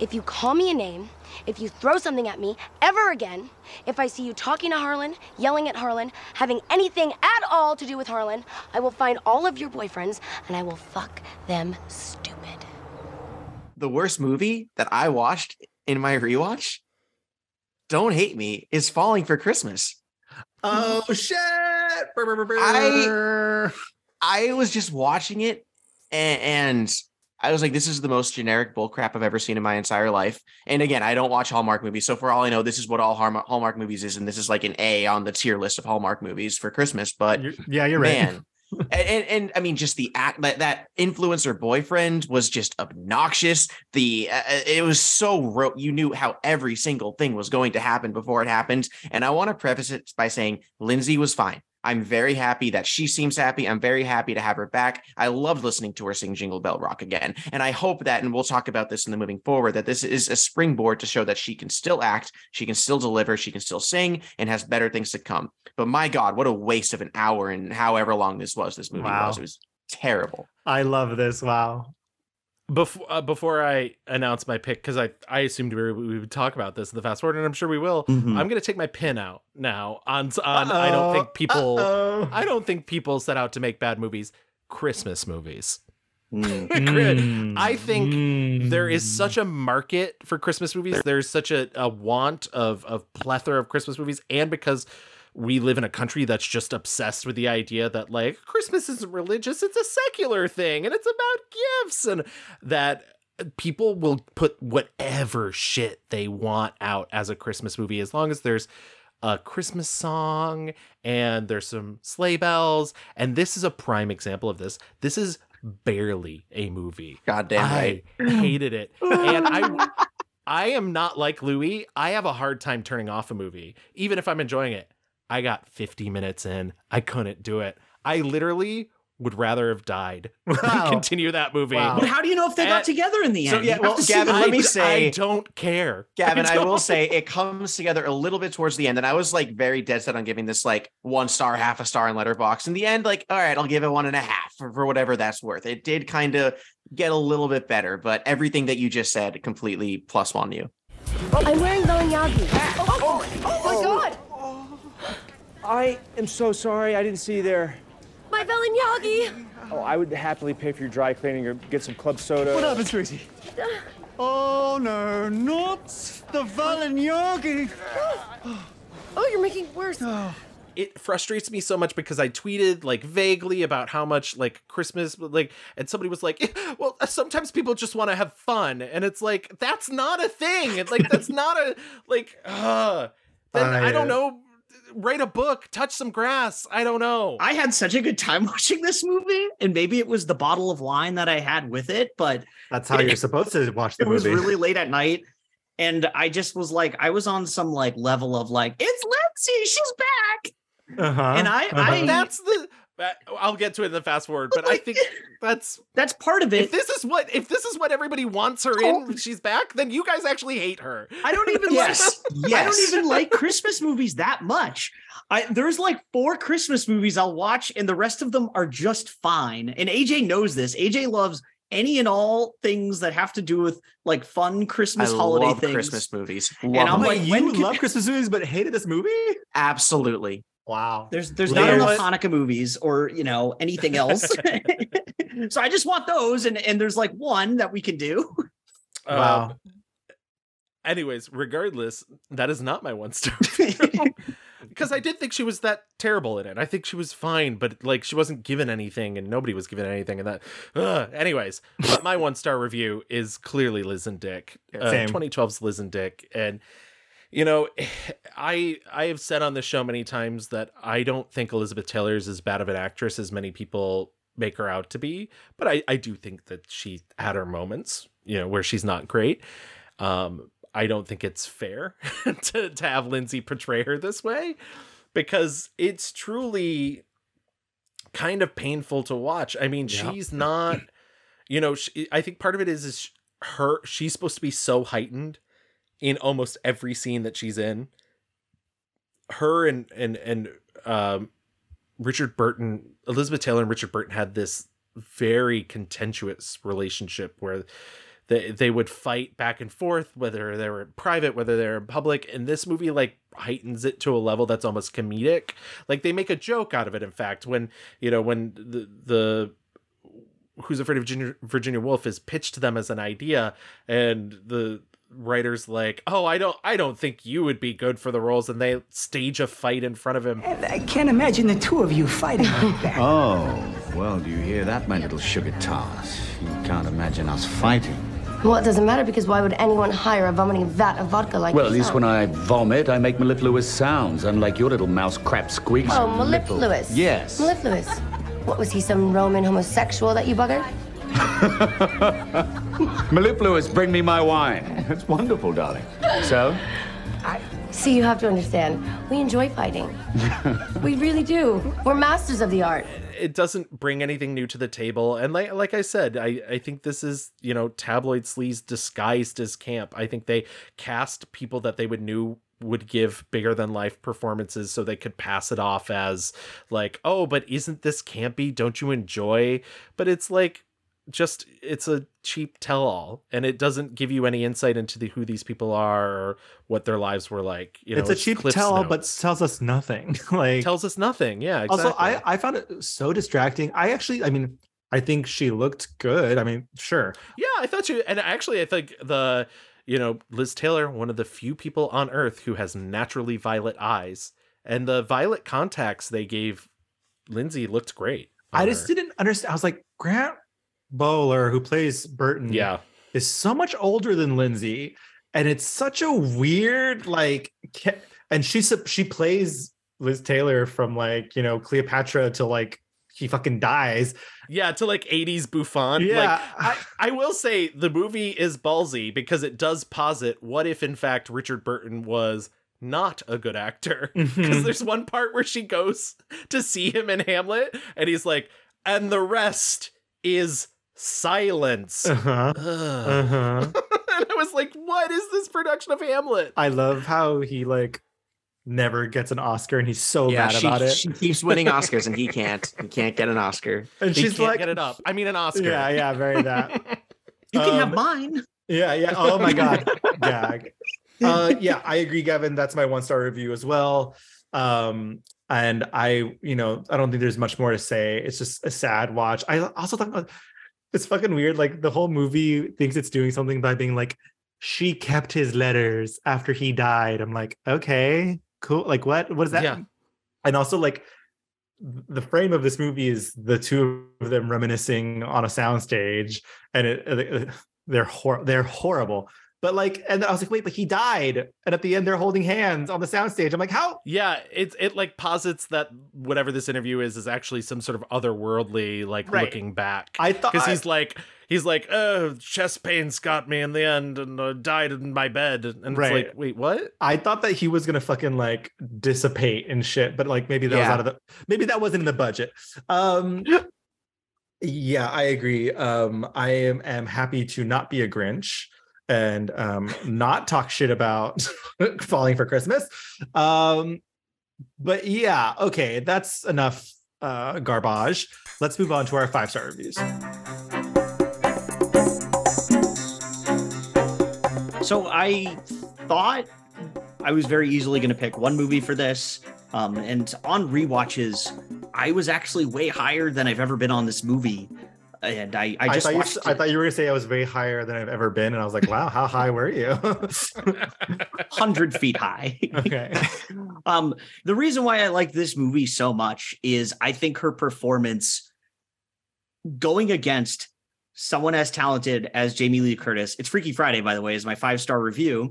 If you call me a name, if you throw something at me ever again, if I see you talking to Harlan, yelling at Harlan, having anything at all to do with Harlan, I will find all of your boyfriends and I will fuck them stupid. the worst movie that I watched in my rewatch, don't hate me, is Falling for Christmas. Oh *laughs* shit! I I was just watching it and, and I was like, this is the most generic bullcrap I've ever seen in my entire life. And again, I don't watch Hallmark movies. So for all I know, this is what all Hallmark, Hallmark movies is. And this is like an A on the tier list of Hallmark movies for Christmas. But yeah, you're right. And, and, and I mean, just the act that that influencer boyfriend was just obnoxious. The uh, it was so ro- you knew how every single thing was going to happen before it happened. And I want to preface it by saying Lindsay was fine. I'm very happy that she seems happy. I'm very happy to have her back. I loved listening to her sing Jingle Bell Rock again. And I hope that, and we'll talk about this in the moving forward, that this is a springboard to show that she can still act, she can still deliver, she can still sing, and has better things to come. But my God, what a waste of an hour and however long this was, this movie Wow. was. It was terrible. I love this. Wow. Before uh, before I announce my pick, because I I assumed we, were, we would talk about this in the fast forward, and I'm sure we will. Mm-hmm. I'm gonna take my pin out now. On on I don't think people Uh-oh. I don't think people set out to make bad movies. Christmas movies. Mm. *laughs* I think there is such a market for Christmas movies. There's such a, a want of of plethora of Christmas movies, and because we live in a country that's just obsessed with the idea that like Christmas isn't religious, it's a secular thing, and it's about gifts, and that people will put whatever shit they want out as a Christmas movie as long as there's a Christmas song and there's some sleigh bells. And this is a prime example of this. This is barely a movie. Goddamn I right. hated it. *laughs* And I I am not like Louis. I have a hard time turning off a movie, even if I'm enjoying it. I got 50 minutes in. I couldn't do it. I literally would rather have died *laughs* than Wow. continue that movie. But how do you know if they got together in the end? So, end? yeah, well, have to see Gavin, the- let me say- I don't care. Gavin, *laughs* I, will don't. say it comes together a little bit towards the end, and I was like very dead set on giving this like one star, half a star in Letterboxd. In the end, like, all right, I'll give it one and a half for, for whatever that's worth. It did kind of get a little bit better, but everything that you just said completely plus one you. I'm wearing Balenciaga. Oh, my God! I am so sorry. I didn't see you there. My Balenciaga. Oh, I would happily pay for your dry cleaning or get some club soda. What happened, Tracy? *sighs* Oh no, not the Balenciaga! *gasps* Oh, you're making it worse. *sighs* it frustrates me so much because I tweeted like vaguely about how much like Christmas like and somebody was like *laughs* well sometimes people just want to have fun and it's like that's not a thing it's like that's *laughs* not a like uh then I I, don't hate it. know write a book touch some grass I don't know I had such a good time *laughs* watching this movie, and maybe it was the bottle of wine that I had with it, but That's how you're supposed to watch the movie. it was really late at night. And I just was like, I was on some like level of like, it's Lindsay, she's back. Uh-huh. And I, I that's the I'll get to it in the fast forward but I think *laughs* that's that's part of it. if this is what if this is what everybody wants her in when she's back then you guys actually hate her I don't even Yes, like, I don't even like Christmas movies that much. I there's like four Christmas movies I'll watch, and the rest of them are just fine. And AJ knows this. AJ loves any and all things that have to do with like fun Christmas I holiday love things. Christmas movies. And I'm them. like, Wait, when you can- love Christmas movies but hated this movie? absolutely. Wow. There's there's Leah, not enough Hanukkah movies or you know anything else. *laughs* so I just want those, and and there's like one that we can do. Wow. Um, anyways, regardless, that is not my one star *laughs* because I did think she was that terrible in it. I think she was fine, but like she wasn't given anything, and nobody was given anything, and that. Ugh. Anyways, but my one star review is clearly Liz and Dick, uh, Same. 2012's Liz and Dick, and you know, *sighs* I I have said on this show many times that I don't think Elizabeth Taylor is as bad of an actress as many people make her out to be, but I I do think that she had her moments, you know, where she's not great. Um, I don't think it's fair *laughs* to to have Lindsay portray her this way because it's truly kind of painful to watch. I mean, Yeah. she's not, you know, she, I think part of it is is her she's supposed to be so heightened in almost every scene that she's in. Her and and and um Richard Burton, Elizabeth Taylor and Richard Burton had this very contentious relationship where they they would fight back and forth whether they were private whether they're in public and this movie like heightens it to a level that's almost comedic like they make a joke out of it in fact when you know when the the who's afraid of virginia, virginia woolf is pitched to them as an idea and the writers like oh i don't i don't think you would be good for the roles and they stage a fight in front of him I can't imagine the two of you fighting like *laughs* that. Oh, well, do you hear that, my little sugar tart? You can't imagine us fighting. Well, it doesn't matter because why would anyone hire a vomiting vat of vodka like well, at least when I vomit, I make mellifluous sounds, unlike your little mouse crap squeaks. Oh, and mellifluous. Yes. Mellifluous. What was he, some Roman homosexual that you buggered? *laughs* mellifluous, bring me my wine. It's wonderful, darling. So? I... See, you have to understand. We enjoy fighting. *laughs* we really do. We're masters of the art. it doesn't bring anything new to the table and like like I said I I think this is you know tabloid sleaze disguised as camp I think they cast people that they would knew would give bigger than life performances so they could pass it off as like oh but isn't this campy don't you enjoy but it's like just it's a cheap tell all and it doesn't give you any insight into the, who these people are or what their lives were like you know it's a cheap tell all but tells us nothing. *laughs* like tells us nothing yeah exactly. Also, I I found it so distracting. I actually, I mean, I think she looked good. I mean, sure. Yeah, I thought you. And actually, I think the you know Liz Taylor, one of the few people on Earth who has naturally violet eyes, and the violet contacts they gave Lindsay looked great. I just her. didn't understand. I was like, Grant Bowler, who plays Burton, Yeah. is so much older than Lindsay, and it's such a weird like. And she she plays Liz Taylor from like you know Cleopatra to like he fucking dies. Yeah, to like 80s Buffon. Yeah. Like, I, I will say the movie is ballsy because it does posit what if, in fact, Richard Burton was not a good actor. *laughs* *laughs* Because Mhm. there's one part where she goes to see him in Hamlet and he's like, and the rest is silence. Uh-huh. Uh-huh. *laughs* and I was like, what is this production of Hamlet? I love how he like never gets an Oscar and he's so yeah, mad she, about it. she keeps winning Oscars and he can't. He can't get an Oscar. *laughs* and He she's can't like, get it up. I mean, an Oscar. yeah, yeah, very that. *laughs* You can have Um, mine. Yeah, yeah. Oh my god, gag. Uh, yeah, I agree, Gavin. That's my one star review as well. Um, and I, you know, I don't think there's much more to say. It's just a sad watch. I also thought it's fucking weird. Like the whole movie thinks it's doing something by being like, she kept his letters after he died. I'm like, okay, cool. Like what? What is that? Yeah. And also like the frame of this movie is the two of them reminiscing on a soundstage, and it, uh, it- uh, they're hor- they're horrible. But like, and I was like, wait, but he died, and at the end they're holding hands on the soundstage. I'm like, how? Yeah, it it like posits that whatever this interview is is actually some sort of otherworldly like Right. looking back. I thought- because he's like he's like oh chest pains got me in the end and uh, died in my bed and Right. it's like wait what? I thought that he was gonna fucking like dissipate and shit, but like maybe that was out of the maybe that wasn't in the budget. Um *laughs* yeah, I agree. Um I am am happy to not be a Grinch and um not talk shit about *laughs* falling for Christmas. Um but yeah, okay, that's enough uh garbage. Let's move on to our five star reviews. So I thought I was very easily going to pick one movie for this. Um, and on rewatches, I was actually way higher than I've ever been on this movie. And I, I I, just thought you, I thought you were gonna say I was way higher than I've ever been, and I was like, wow, how high were you? *laughs* hundred feet high. *laughs* okay. *laughs* Um, the reason why I like this movie so much is I think her performance going against someone as talented as Jamie Lee Curtis. It's Freaky Friday, by the way, is my five star review.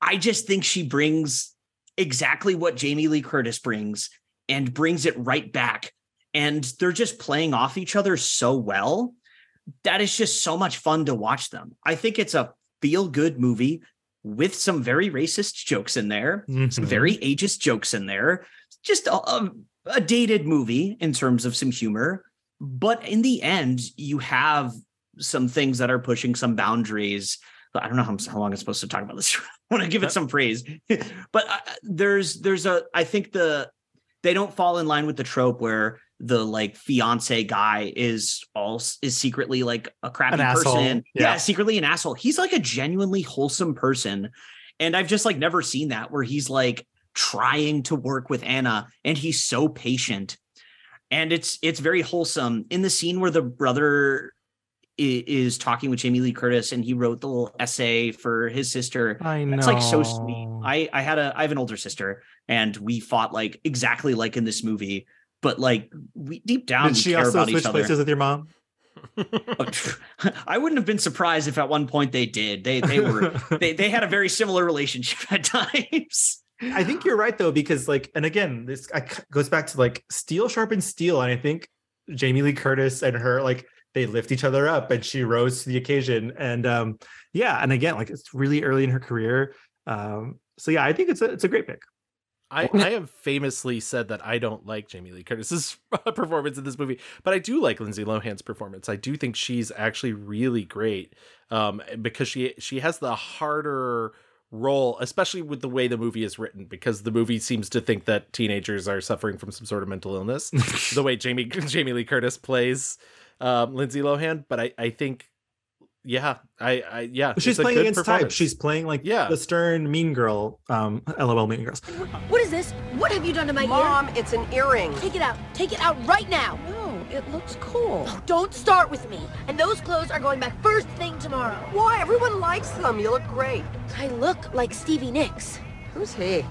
I just think she brings exactly what Jamie Lee Curtis brings and brings it right back. And they're just playing off each other so well that is just so much fun to watch them. I think it's a feel good movie with some very racist jokes in there, some Mhm. very ageist jokes in there. Just a, a, a dated movie in terms of some humor. But in the end, you have some things that are pushing some boundaries. I don't know how, how long I'm supposed to talk about this. *laughs* I want to give it some praise, *laughs* but uh, there's there's a I think the they don't fall in line with the trope where the like fiance guy is all is secretly like a crappy An person. yeah. yeah, secretly an asshole. He's like a genuinely wholesome person. And I've just like never seen that where he's like trying to work with Anna and he's so patient. And it's it's very wholesome. In the scene where the brother is talking with Jamie Lee Curtis and he wrote the little essay for his sister. I know. It's like so sweet. I I had a I have an older sister and we fought like exactly like in this movie, but like we deep down Did she also switch places with your mom? *laughs* I wouldn't have been surprised if at one point they did. They they were *laughs* they they had a very similar relationship at times. I think you're right though, because like, and again, this I, goes back to like steel sharpens steel, and I think Jamie Lee Curtis and her like they lift each other up, and she rose to the occasion. And um, yeah, and again, like it's really early in her career. Um, so yeah, I think it's a it's a great pick. I, *laughs* I have famously said that I don't like Jamie Lee Curtis's *laughs* performance in this movie, but I do like Lindsay Lohan's performance. I do think she's actually really great um, because she she has the harder role, especially with the way the movie is written, because the movie seems to think that teenagers are suffering from some sort of mental illness. *laughs* the way Jamie Jamie Lee Curtis plays um, Lindsay Lohan, but I I think yeah I I yeah She's it's a playing good against type. She's playing like Yeah. the stern mean girl. Um, LOL mean girls. What is this? What have you done to my Mom, ear? it's an earring. Take it out. Take it out right now. No, it looks cool. Oh, don't start with me. And those clothes are going back first thing tomorrow. Why? Everyone likes them. You look great. I look like Stevie Nicks. Who's he?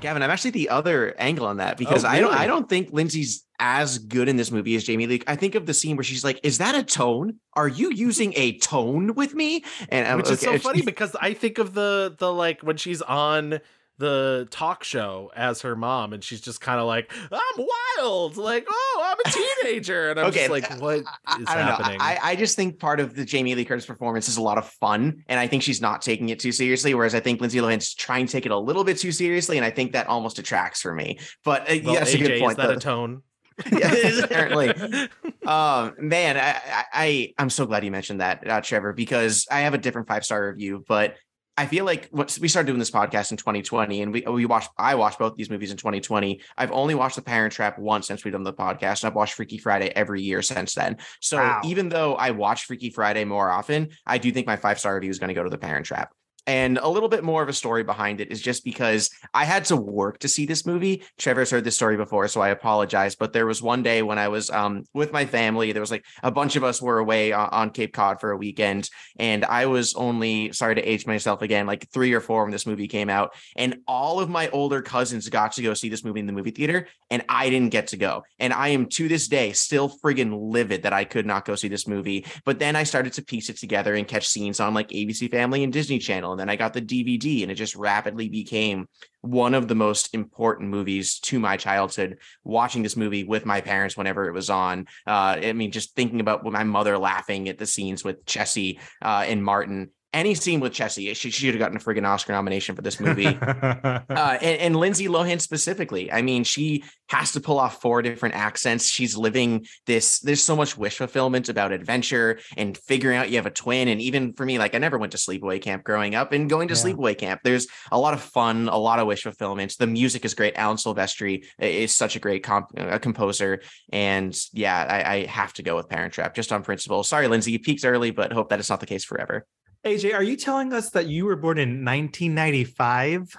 Gavin, I'm actually the other angle on that because Oh, I don't? I don't think Lindsay's as good in this movie as Jamie Lee. I think of the scene where she's like, "Is that a tone? Are you using a tone with me?" And I'm which is so funny *laughs* because I think of the the like when she's on the talk show as her mom and she's just kind of like I'm wild like oh I'm a *laughs* teenager and I'm Okay, just like what is I don't happening. I, I just think part of the Jamie Lee Curtis performance is a lot of fun, and I think she's not taking it too seriously. Whereas I think Lindsay Lohan's trying to take it a little bit too seriously, and I think that almost detracts for me. But uh, well, yeah, that's a good point. is that though. a tone yes, *laughs* apparently. *laughs* um, man, I, I, I'm so glad you mentioned that, uh, Trevor, because I have a different five star review, but I feel like we started doing this podcast in 2020, and we we watched I watched both these movies in 2020. I've only watched The Parent Trap once since we've done the podcast, and I've watched Freaky Friday every year since then. So Wow. even though I watch Freaky Friday more often, I do think my five star review is going to go to The Parent Trap. And a little bit more of a story behind it is just because I had to work to see this movie. Trevor's heard this story before, so I apologize. But there was one day when I was um, with my family. There was like a bunch of us were away on, on Cape Cod for a weekend, and I was only sorry to age myself again, like three or four when this movie came out. And all of my older cousins got to go see this movie in the movie theater, and I didn't get to go. And I am to this day still friggin' livid that I could not go see this movie. But then I started to piece it together and catch scenes on like ABC Family and Disney Channel. And then I got the DVD, and it just rapidly became one of the most important movies to my childhood. Watching this movie with my parents whenever it was on. Uh, I mean, just thinking about my mother laughing at the scenes with Chessy uh, and Martin. Any scene with Chessy, she, she should have gotten a friggin' Oscar nomination for this movie. *laughs* uh, and, and Lindsay Lohan specifically. I mean, she has to pull off four different accents. She's living this. There's so much wish fulfillment about adventure and figuring out you have a twin. And even for me, like I never went to sleepaway camp growing up, and going to Yeah. sleepaway camp, there's a lot of fun, a lot of wish fulfillment. The music is great. Alan Silvestri is such a great comp- uh, composer, and yeah, I, I have to go with Parent Trap just on principle. Sorry, Lindsay, you peaked early, but hope that it's not the case forever. AJ, are you telling us that you were born in 1995?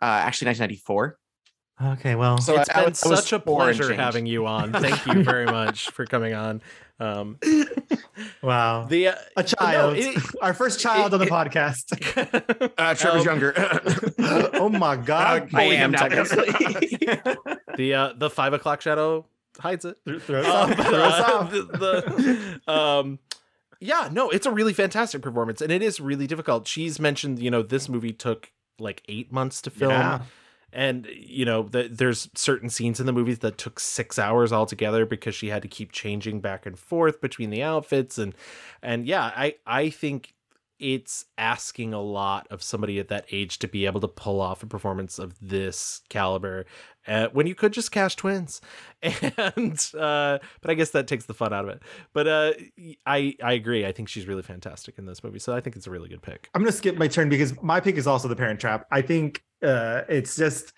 Uh, actually, 1994. Okay, well, So it's I- I been I was such a pleasure having you on *laughs* thank you very much for coming on um *laughs* wow, the uh, a child, no, it- our first child on the podcast. *laughs* Uh, Trevor's Um, younger. oh my god, I am now, the uh the five o'clock shadow hides it Throw us Um, off, throw us uh, off. the, the- um yeah no it's a really fantastic performance and it is really difficult she's mentioned you know this movie took like eight months to film. Yeah. And you know, the, there's certain scenes in the movies that took six hours altogether because she had to keep changing back and forth between the outfits and and yeah, I I think it's asking a lot of somebody at that age to be able to pull off a performance of this caliber uh, when you could just cash twins *laughs* and uh but i guess that takes the fun out of it but uh i i agree i think she's really fantastic in this movie so i think it's a really good pick I'm gonna skip my turn because my pick is also the Parent Trap. I think uh, it's just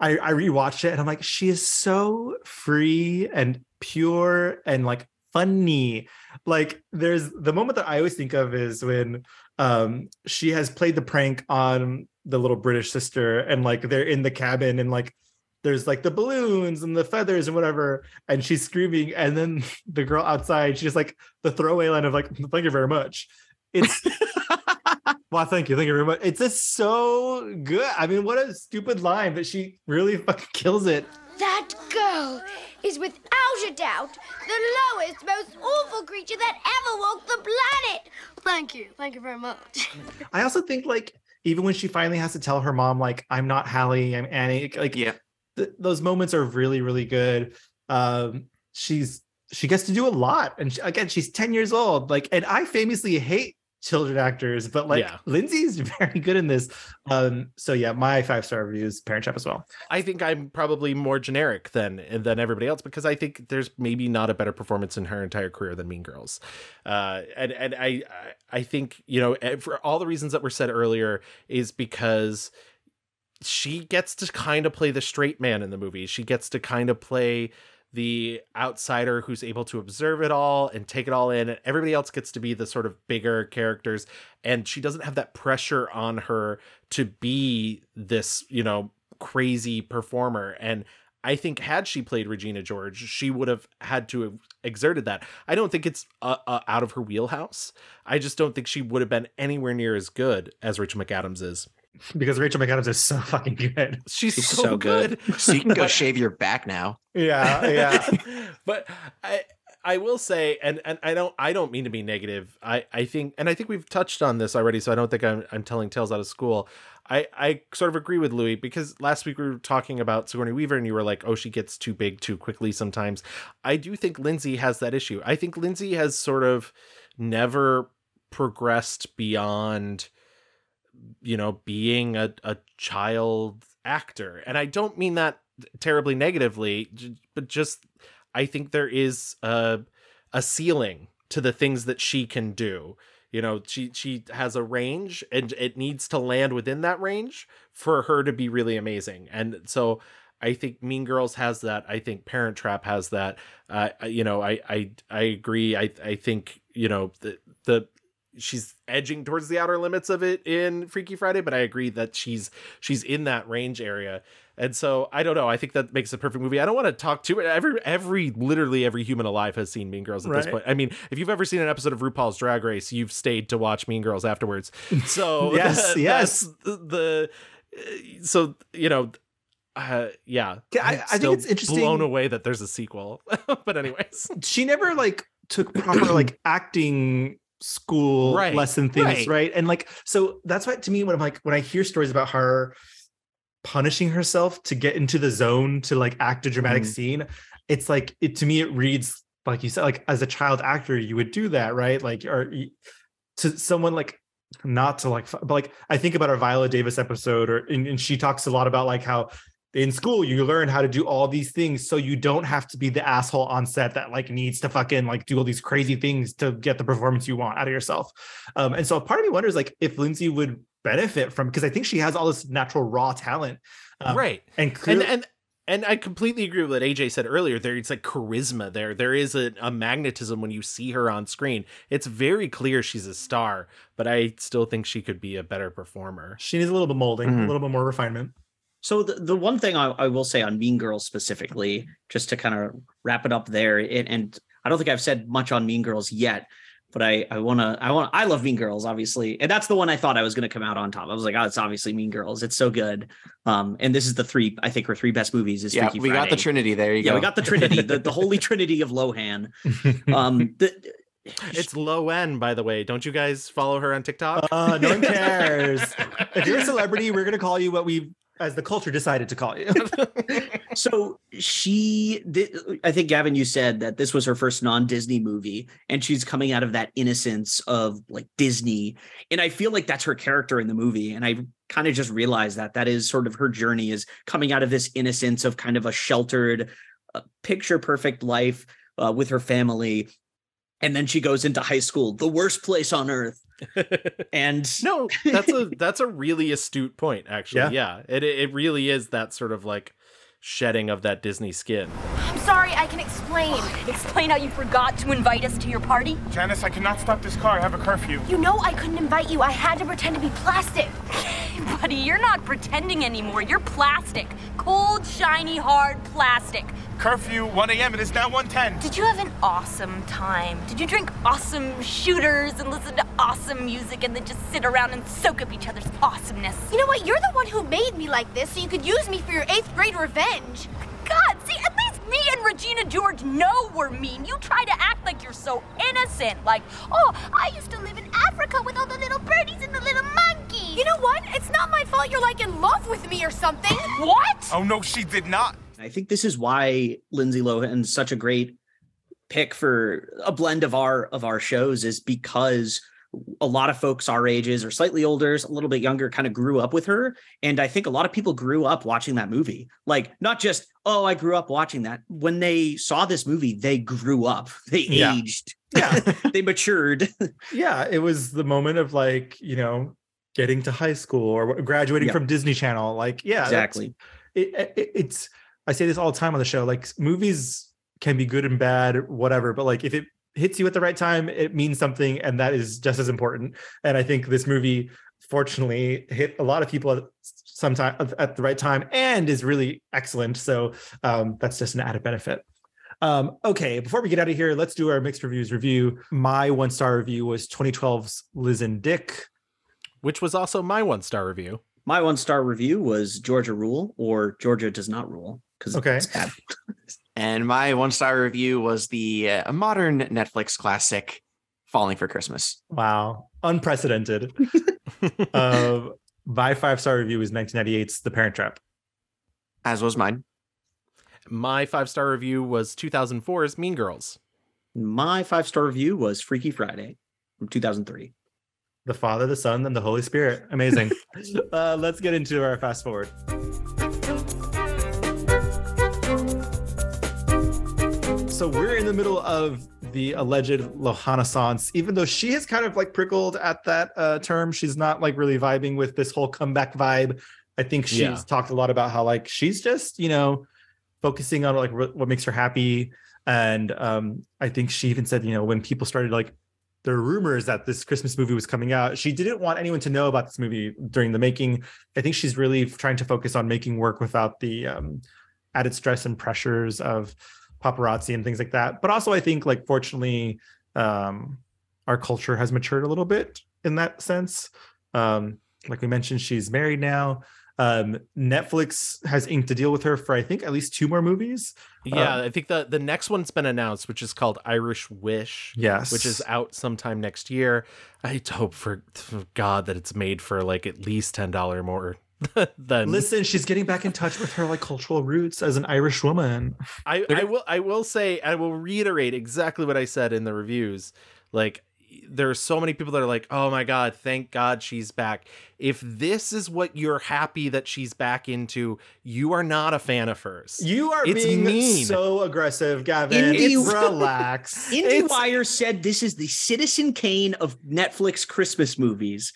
I I rewatched it and I'm like, she is so free and pure and like funny. Like there's the moment that I always think of is when um she has played the prank on the little British sister and like they're in the cabin and like there's like the balloons and the feathers and whatever and she's screaming and then *laughs* the girl outside she's like the throwaway line of like thank you very much. It's *laughs* well thank you thank you very much. It's just so good. I mean what a stupid line but she really fucking kills it. That girl is without a doubt the lowest, most awful creature that ever walked the planet. Thank you. Thank you very much. *laughs* i also think like even when she finally has to tell her mom like i'm not hallie i'm annie like yeah th- those moments are really really good um she's she gets to do a lot and she, again she's 10 years old like and i famously hate children actors but like Yeah. lindsay's *laughs* very good in this um so yeah my five star reviews parent trap as well I think I'm probably more generic than than everybody else because I think there's maybe not a better performance in her entire career than Mean Girls, uh, and and I I think you know eh, for all the reasons that were said earlier is because she gets to kind of play the straight man in the movie. She gets to kind of play the outsider who's able to observe it all and take it all in and everybody else gets to be the sort of bigger characters and she doesn't have that pressure on her to be this you know crazy performer and I think had she played Regina George, she would have had to have exerted that. I don't think it's uh, uh, out of her wheelhouse. I just don't think she would have been anywhere near as good as Rachel McAdams is. *laughs* because rachel mcadams is so fucking good She's, She's so, so good. good. So you can go shave your back now. yeah yeah *laughs* but I I will say, and and I don't I don't mean to be negative. I I think, and I think we've touched on this already, so I don't think I'm I'm telling tales out of school. I I sort of agree with Louis because last week we were talking about Sigourney Weaver, and you were like, oh, she gets too big too quickly sometimes. I do think Lindsay has that issue. I think Lindsay has sort of never progressed beyond you know being a, a child actor. And i don't mean that terribly negatively but just i think there is a a ceiling to the things that she can do. You know she she has a range and it needs to land within that range for her to be really amazing. And so i think mean girls has that. I think parent trap has that. Uh you know i i i agree. I i think you know the the she's edging towards the outer limits of it in Freaky Friday, but I agree that she's she's in that range area. And so I don't know. I think that makes a perfect movie. I don't want to talk too every every literally every human alive has seen Mean Girls at this point. I mean, if you've ever seen an episode of RuPaul's Drag Race, you've stayed to watch Mean Girls afterwards. *laughs* So Yes, *laughs* that- yes. the, the so you know uh, yeah, I- I think it's interesting- Blown away that there's a sequel, *laughs* but anyways, she never like took proper like *clears throat* acting school Right, lesson things right. right. and like so that's why to me when i'm like when i hear stories about her punishing herself to get into the zone to like act a dramatic. Mhm. scene it's like it to me it reads like you said like as a child actor you would do that right like or to someone like not to like but like i think about our viola davis episode or and, and she talks a lot about like how in school you learn how to do all these things so you don't have to be the asshole on set that like needs to fucking like do all these crazy things to get the performance you want out of yourself um and so part of me wonders like if lindsay would benefit from because i think she has all this natural raw talent um, right and and clearly, and and I completely agree with what AJ said earlier. There, it's like charisma. There, there is a, a magnetism when you see her on screen. It's very clear she's a star, but I still think she could be a better performer. she needs a little bit molding Mhm. a little bit more refinement So the, the one thing I, I will say on Mean Girls specifically, just to kind of wrap it up there, it, and I don't think I've said much on Mean Girls yet, but I I want to I want I love Mean Girls obviously, and that's the one I thought I was going to come out on top. I was like, oh, it's obviously Mean Girls. It's so good. Um, and this is the three I think our three best movies. Is Yeah, Freaky we got the Trinity. There you Yeah, go. we got the Trinity, the, the holy *laughs* Trinity of Lohan. *laughs* Um, the, It's Low N, by the way. Don't you guys follow her on TikTok? uh no one cares if you're a celebrity, we're gonna call you what we as the culture decided to call you. *laughs* *laughs* so she did, i think gavin you said that this was her first non-disney movie and she's coming out of that innocence of like disney. And i feel like that's her character in the movie and i kind of just realized that that is sort of her journey is coming out of this innocence of kind of a sheltered uh, picture perfect life uh, with her family. And then she goes into high school the worst place on earth *laughs* and no that's a *laughs* that's a really astute point actually. Yeah. yeah, it it really is that sort of like shedding of that disney skin I'm sorry, I can explain. Explain how you forgot to invite us to your party? Janice, I cannot stop this car. I have a curfew. You know I couldn't invite you. I had to pretend to be plastic. *laughs* Buddy, you're not pretending anymore. You're plastic. Cold, shiny, hard plastic. Curfew, 1 a.m. And It is now 1:10. Did you have an awesome time? Did you drink awesome shooters and listen to awesome music and then just sit around and soak up each other's awesomeness? You know what? You're the one who made me like this, so you could use me for your eighth grade revenge. God, see, at least me and Regina George know we're mean. You try to act like you're so innocent. Like, Oh, I used to live in Africa with all the little birdies and the little monkeys. You know what? It's not my fault you're like in love with me or something. what? Oh no, she did not. I think this is why Lindsay Lohan's such a great pick for a blend of our of our shows is because a lot of folks our ages or slightly older, a little bit younger, kind of grew up with her. And I think a lot of people grew up watching that movie. Like, not just, oh, I grew up watching that. When they saw this movie, they grew up, *laughs* they Yeah. aged, yeah, *laughs* they matured. *laughs* yeah, it was the moment of like, you know, getting to high school or graduating Yeah. from Disney Channel. Like, yeah, Exactly. It, it, it's I say this all the time on the show. Like, movies can be good and bad, whatever, but like if it hits you at the right time, it means something, and that is just as important. And I think this movie, fortunately, hit a lot of people at sometime at the right time and is really excellent. So um, that's just an added benefit. Um, okay, before we get out of here, let's do our mixed reviews review. My one star review was 2012's Liz and Dick. which was also my one star review My one star review was Georgia Rule or Georgia Does Not Rule. Because it's Okay. *laughs* it's bad. And my one star review was the uh, modern Netflix classic, Falling for Christmas. Wow, unprecedented. uh, *laughs* my five star review is 1998's The Parent Trap. As was mine. my five star review was 2004's mean girls My five star review was Freaky Friday from 2003. The Father, the Son, and the Holy Spirit. Amazing. *laughs* uh, let's get into our fast forward. So we're in the middle of the alleged Lohanaissance, even though she has kind of like prickled at that uh, term. She's not like really vibing with this whole comeback vibe. I think she's Yeah. talked a lot about how like she's just, you know, focusing on like what what makes her happy. And um, I think she even said, you know, when people started like there are rumors that this Christmas movie was coming out. She didn't want anyone to know about this movie during the making. I think she's really trying to focus on making work without the um, added stress and pressures of paparazzi and things like that. But also, I think, like, fortunately, um, our culture has matured a little bit in that sense. Um, like we mentioned, she's married now. Um, Netflix has inked a deal with her for, I think, at least two more movies. yeah Um, i think the the next one's been announced which is called irish wish Yes. which is out sometime next year i hope for, for god that it's made for like at least $10 more *laughs* than Listen, she's getting back in touch with her like cultural roots as an Irish woman. I, I will I will say I will reiterate exactly what I said in the reviews. Like there are so many people that are like, "Oh my god, thank God she's back." If this is what you're happy that she's back into, you are not a fan of hers. You are it's being mean. so aggressive, Gavin. Indie- relax. *laughs* IndieWire said this is the Citizen Kane of Netflix Christmas movies.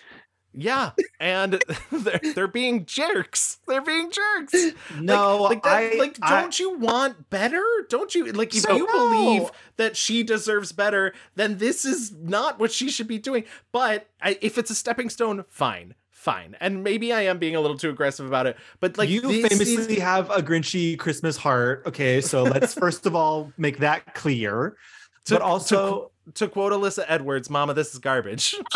Yeah, and *laughs* they're, they're being jerks. They're being jerks. No, like, like, that, I- like don't you want better? Don't you like if So- you No. believe that she deserves better, then this is not what she should be doing. But I, if it's a stepping stone, fine, fine. And maybe I am being a little too aggressive about it. But like you famously is- have a Grinchy Christmas heart. Okay, so let's *laughs* first of all make that clear. To, but also, to, to quote Alyssa Edwards, "Mama, this is garbage." *laughs*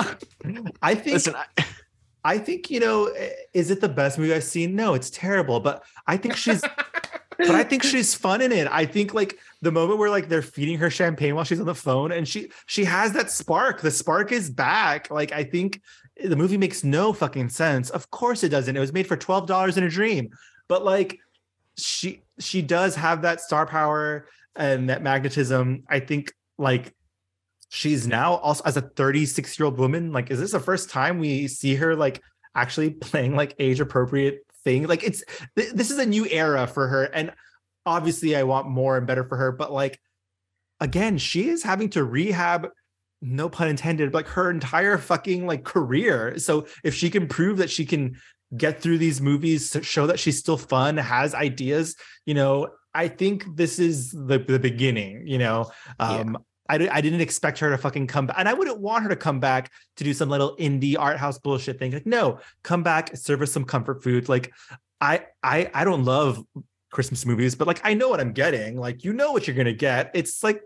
I think Listen, I, *laughs* I think you know, eh, is it the best movie I've seen? No, it's terrible. But I think she's, but I think she's fun in it. I think like the moment where like they're feeding her champagne while she's on the phone, and she she has that spark. The spark is back. Like I think the movie makes no fucking sense. Of course it doesn't. It was made for twelve dollars in a dream, but like she she does have that star power and that magnetism. I think like she's now also as a 36 year old woman. Like, is this the first time we see her like actually playing like age appropriate thing? Like, it's th- this is a new era for her, and obviously I want more and better for her, but like again, she is having to rehab no pun intended, like her entire fucking like career. So if she can prove that she can get through these movies, show that she's still fun, has ideas, you know, I think this is the the beginning, you know. Um yeah. I, I didn't expect her to fucking come back. And I wouldn't want her to come back to do some little indie art house bullshit thing. Like, no, come back, serve us some comfort food. Like, I I I don't love Christmas movies, but like I know what I'm getting. Like, you know what you're gonna get. It's like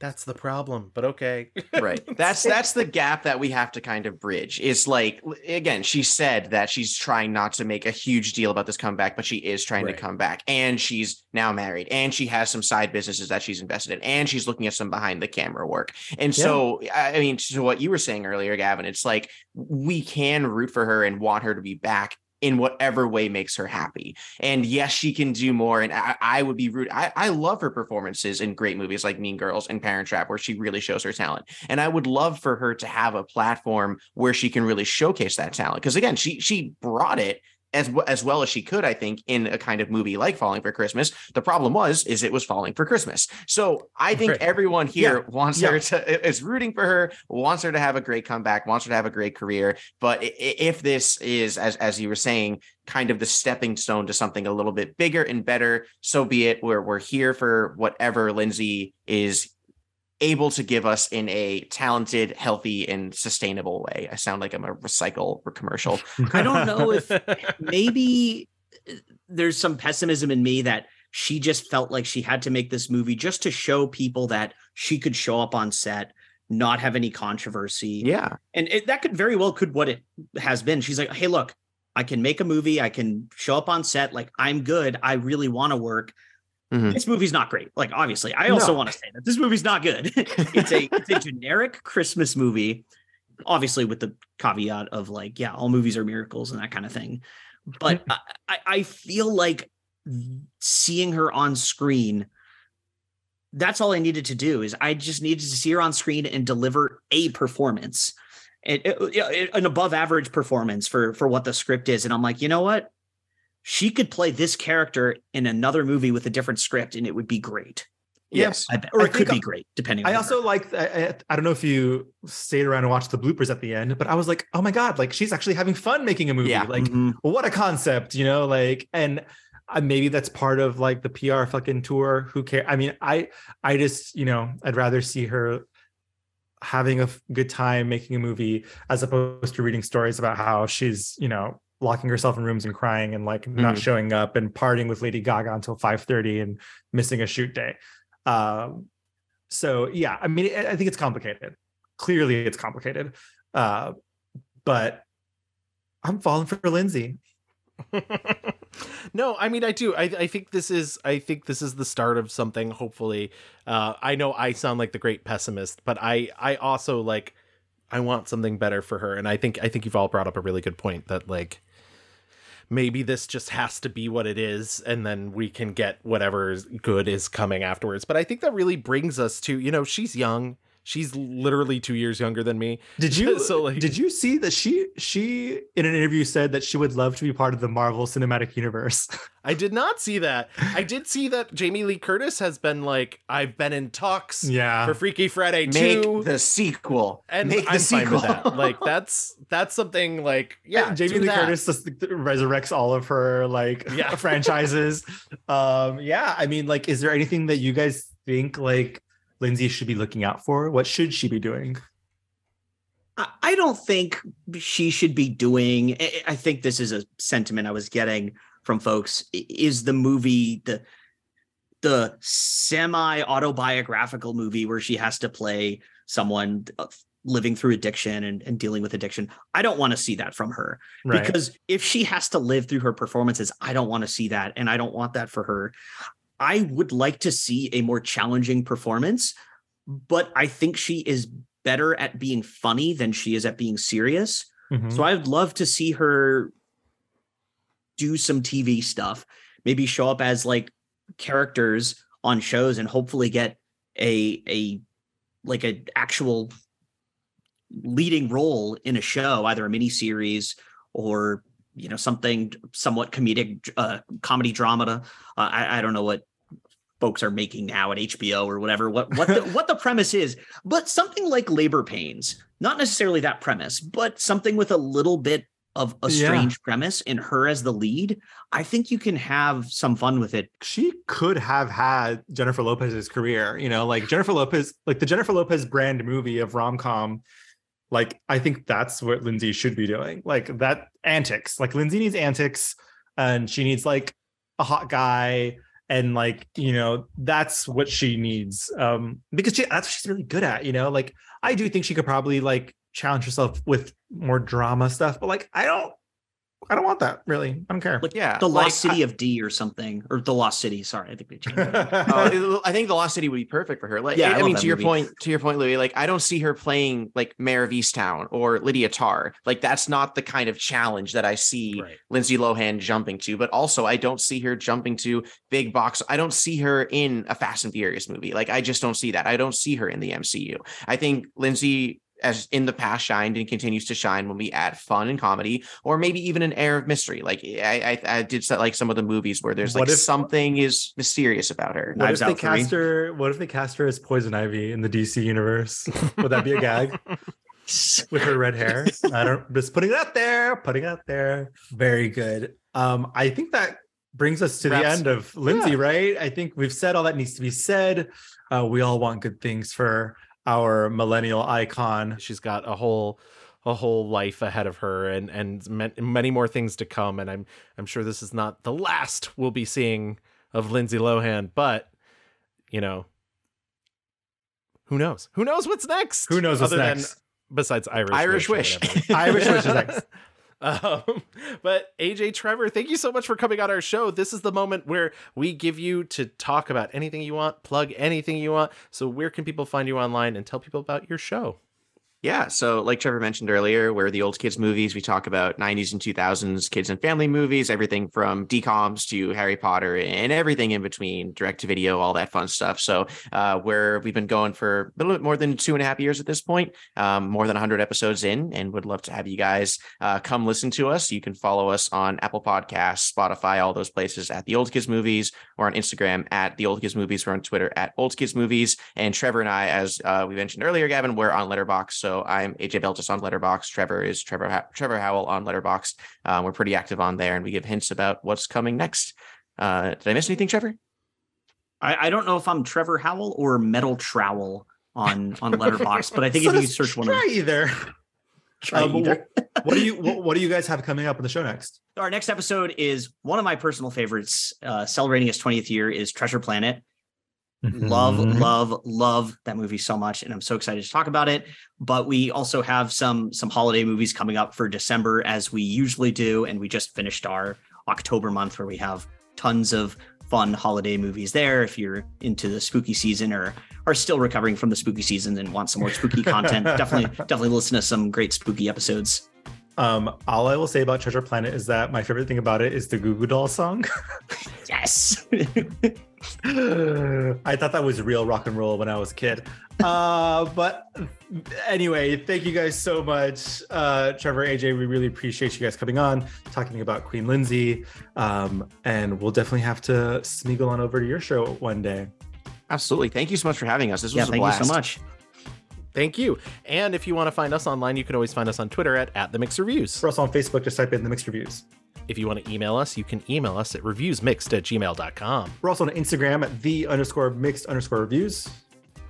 that's the problem, but okay. *laughs* right. That's that's the gap that we have to kind of bridge. Is like again, she said that she's trying not to make a huge deal about this comeback, but she is trying right. to come back. And she's now married and she has some side businesses that she's invested in and she's looking at some behind the camera work. And yeah. so I mean, to what you were saying earlier, Gavin, it's like we can root for her and want her to be back in whatever way makes her happy. And yes, she can do more. And I, I would be rude. I, I love her performances in great movies like Mean Girls and Parent Trap, where she really shows her talent. And I would love for her to have a platform where she can really showcase that talent. Because again, she she brought it as as well as she could, I think, in a kind of movie like Falling for Christmas. The problem was, is it was Falling for Christmas. So I think right. everyone here yeah. wants yeah. her to is rooting for her, wants her to have a great comeback, wants her to have a great career. But if this is, as as you were saying, kind of the stepping stone to something a little bit bigger and better, so be it. We're we're here for whatever Lindsay is able to give us in a talented, healthy, and sustainable way. I sound like I'm a recycle commercial. I don't know if *laughs* maybe uh, there's some pessimism in me that she just felt like she had to make this movie just to show people that she could show up on set not have any controversy yeah and it, that could very well could what it has been she's like hey look i can make a movie i can show up on set like i'm good i really want to work Mm-hmm. This movie's not great. Like, obviously, I also no. want to say that this movie's not good. *laughs* it's a it's a generic Christmas movie, obviously with the caveat of like, yeah, all movies are miracles and that kind of thing. But I, I feel like seeing her on screen, that's all I needed to do. Is I just needed to see her on screen and deliver a performance. an above average performance for for what the script is and i'm like you know what she could play this character in another movie with a different script and it would be great. Yes, I or I it could be great depending. I also her. like. I, I, don't know if you stayed around and watched the bloopers at the end, but I was like, oh my god, like she's actually having fun making a movie. Yeah. Like, mm-hmm. what a concept, you know? Like, and uh, maybe that's part of like the PR fucking tour. Who cares? I mean, I I just you know I'd rather see her having a good time making a movie as opposed to reading stories about how she's you know locking herself in rooms and crying and like mm-hmm. not showing up and partying with Lady Gaga until 5:30 and missing a shoot day. Um, so yeah, I mean, I think it's complicated. Clearly, it's complicated. Uh, but I'm falling for Lindsay. *laughs* no, I mean I do. I, I think this is I think this is the start of something. Hopefully, uh, I know I sound like the great pessimist, but I I also like I want something better for her, and I think I think you've all brought up a really good point that like maybe this just has to be what it is and then we can get whatever good is coming afterwards. But i think that really brings us to you know she's young she's literally two years younger than me did *laughs* you so like did you see that she she in an interview said that she would love to be part of the marvel cinematic universe *laughs* I did not see that. I did see that Jamie Lee Curtis has been like, I've been in talks yeah. for Freaky Friday Make 2. the sequel. And Make the I'm sequel. fine with that. Like that's that's something like yeah. And Jamie Lee that. Curtis just resurrects all of her like *laughs* yeah. franchises. um yeah, I mean like is there anything that you guys think like Lindsay should be looking out for? What should she be doing? I don't think she should be doing. I think this is a sentiment I was getting from folks is the movie the the semi autobiographical movie where she has to play someone uh, living through addiction and, and dealing with addiction. I don't want to see that from her right. because if she has to live through her performances, I don't want to see that. And I don't want that for her. I would like to see a more challenging performance, but I think she is better at being funny than she is at being serious. Mhm. So I'd love to see her do some TV stuff, maybe show up as like characters on shows and hopefully get a a like a actual leading role in a show, either a mini series or you know something somewhat comedic uh comedy drama. Uh, I, I don't know what folks are making now at HBO or whatever what what the, *laughs* what the premise is but something like labor pains not necessarily that premise but something with a little bit of a Yeah. strange premise and her as the lead I think you can have some fun with it she could have had Jennifer Lopez's career, you know, like Jennifer Lopez, like the Jennifer Lopez brand movie of rom com. Like, I think that's what Lindsay should be doing. Like, that antics, like, Lindsay needs antics and she needs like a hot guy. And like, you know, that's what she needs. Um, because she, that's what she's really good at, you know, like, I do think she could probably like challenge herself with more drama stuff, but like, I don't, I don't want that really. I don't care. like Yeah, the like, lost city of d or something or the lost city sorry i think they changed *laughs* oh, it. Oh, I think The Lost City would be perfect for her. Like, Yeah, I I, mean, that to your point, to your point, Louis. Like, I don't see her playing like Mare of Easttown or Lydia Tár. Like, that's not the kind of challenge that I see Right. Lindsay Lohan jumping to. But also, I don't see her jumping to big box. I don't see her in a Fast and Furious movie. Like, I just don't see that. I don't see her in the MCU. I think Lindsay. As in the past shined and continues to shine when we add fun and comedy, or maybe even an air of mystery. Like I, I, I did set like some of the movies where there's What like if- something is mysterious about her. What Knives if they cast her? What if they cast her as Poison Ivy in the DC universe? Would that be a gag *laughs* with her red hair? I don't. Just putting it out there. Putting it out there. Very good. Um, I think that brings us to the end of Lindsay. Yeah. Right? I think we've said all that needs to be said. Uh, we all want good things for our millennial icon. She's got a whole a whole life ahead of her and and many more things to come and I'm I'm sure this is not the last we'll be seeing of Lindsay Lohan but you know who knows who knows what's next Who knows what's other than- next? besides Irish Irish Wish. *laughs* Irish Wish is next. *laughs* Um, *laughs* but AJ Trevor, thank you so much for coming on our show. This is the moment where we give you to talk about anything you want, plug anything you want. So, where can people find you online and tell people about your show? Yeah. So, like Trevor mentioned earlier, we're the old kids movies. We talk about 90s and 2000s kids and family movies, everything from DCOMs to Harry Potter and everything in between, direct to video, all that fun stuff. So, uh, where we've been going for a little bit more than two and a half years at this point, um, more than 100 episodes in, and would love to have you guys uh, come listen to us. You can follow us on Apple Podcasts, Spotify, all those places at the Old Kids Movies, or on Instagram at the Old Kids Movies. We're on Twitter at Old Kids Movies. And Trevor and I, as uh, we mentioned earlier, Gavin, we're on Letterboxd. So I'm AJ Beltis on Letterboxd. Trevor is Trevor ha- Trevor Howell on Letterboxd. Uh, we're pretty active on there, and we give hints about what's coming next. Uh, did I miss anything, Trevor? I, I don't know if I'm Trevor Howell or Metal Trowel on on Letterboxd, but I think if *laughs* you just search one of try either. try Um, either. what, do you what, what do you guys have coming up in the show next? Our next episode is one of my personal favorites, uh, celebrating its 20th year, is Treasure Planet. Love, Mhm. love, love that movie so much, and I'm so excited to talk about it. But we also have some some holiday movies coming up for December, as we usually do, and we just finished our October month where we have tons of fun holiday movies there. If you're into the spooky season or are still recovering from the spooky season and want some more spooky content, definitely *laughs* definitely listen to some great spooky episodes. Um, all I will say about Treasure Planet is that my favorite thing about it is the Goo Goo Doll song. *laughs* Yes. *laughs* *laughs* I thought that was real rock and roll when I was a kid. Uh, *laughs* but anyway, thank you guys so much, uh, Trevor, AJ. We really appreciate you guys coming on, talking about Queen Lindsay. Um, and we'll definitely have to smeagle on over to your show one day. Absolutely. Thank you so much for having us. This yeah, was a thank blast. you so much. Thank you. And if you want to find us online, you can always find us on Twitter at, at the Mix Reviews. For us on Facebook, just type in the mixed reviews. If you want to email us, you can email us at reviewsmixed at gmail.com. We're also on Instagram at the underscore mixed underscore reviews.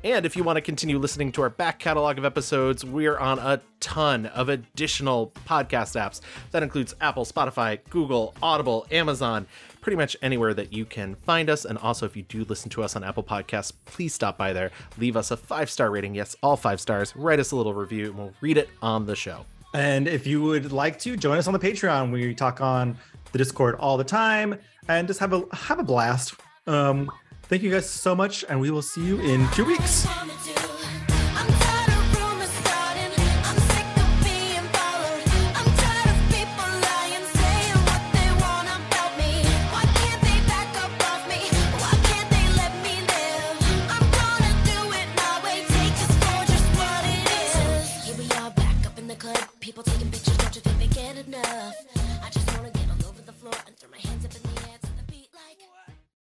And if you want to continue listening to our back catalog of episodes, we're on a ton of additional podcast apps. That includes Apple, Spotify, Google, Audible, Amazon, pretty much anywhere that you can find us. And also, if you do listen to us on Apple Podcasts, please stop by there, leave us a five star rating. Yes, all five stars. Write us a little review, and we'll read it on the show. And if you would like to join us on the Patreon, we talk on the Discord all the time and just have a have a blast. Um, thank you guys so much, and we will see you in two weeks.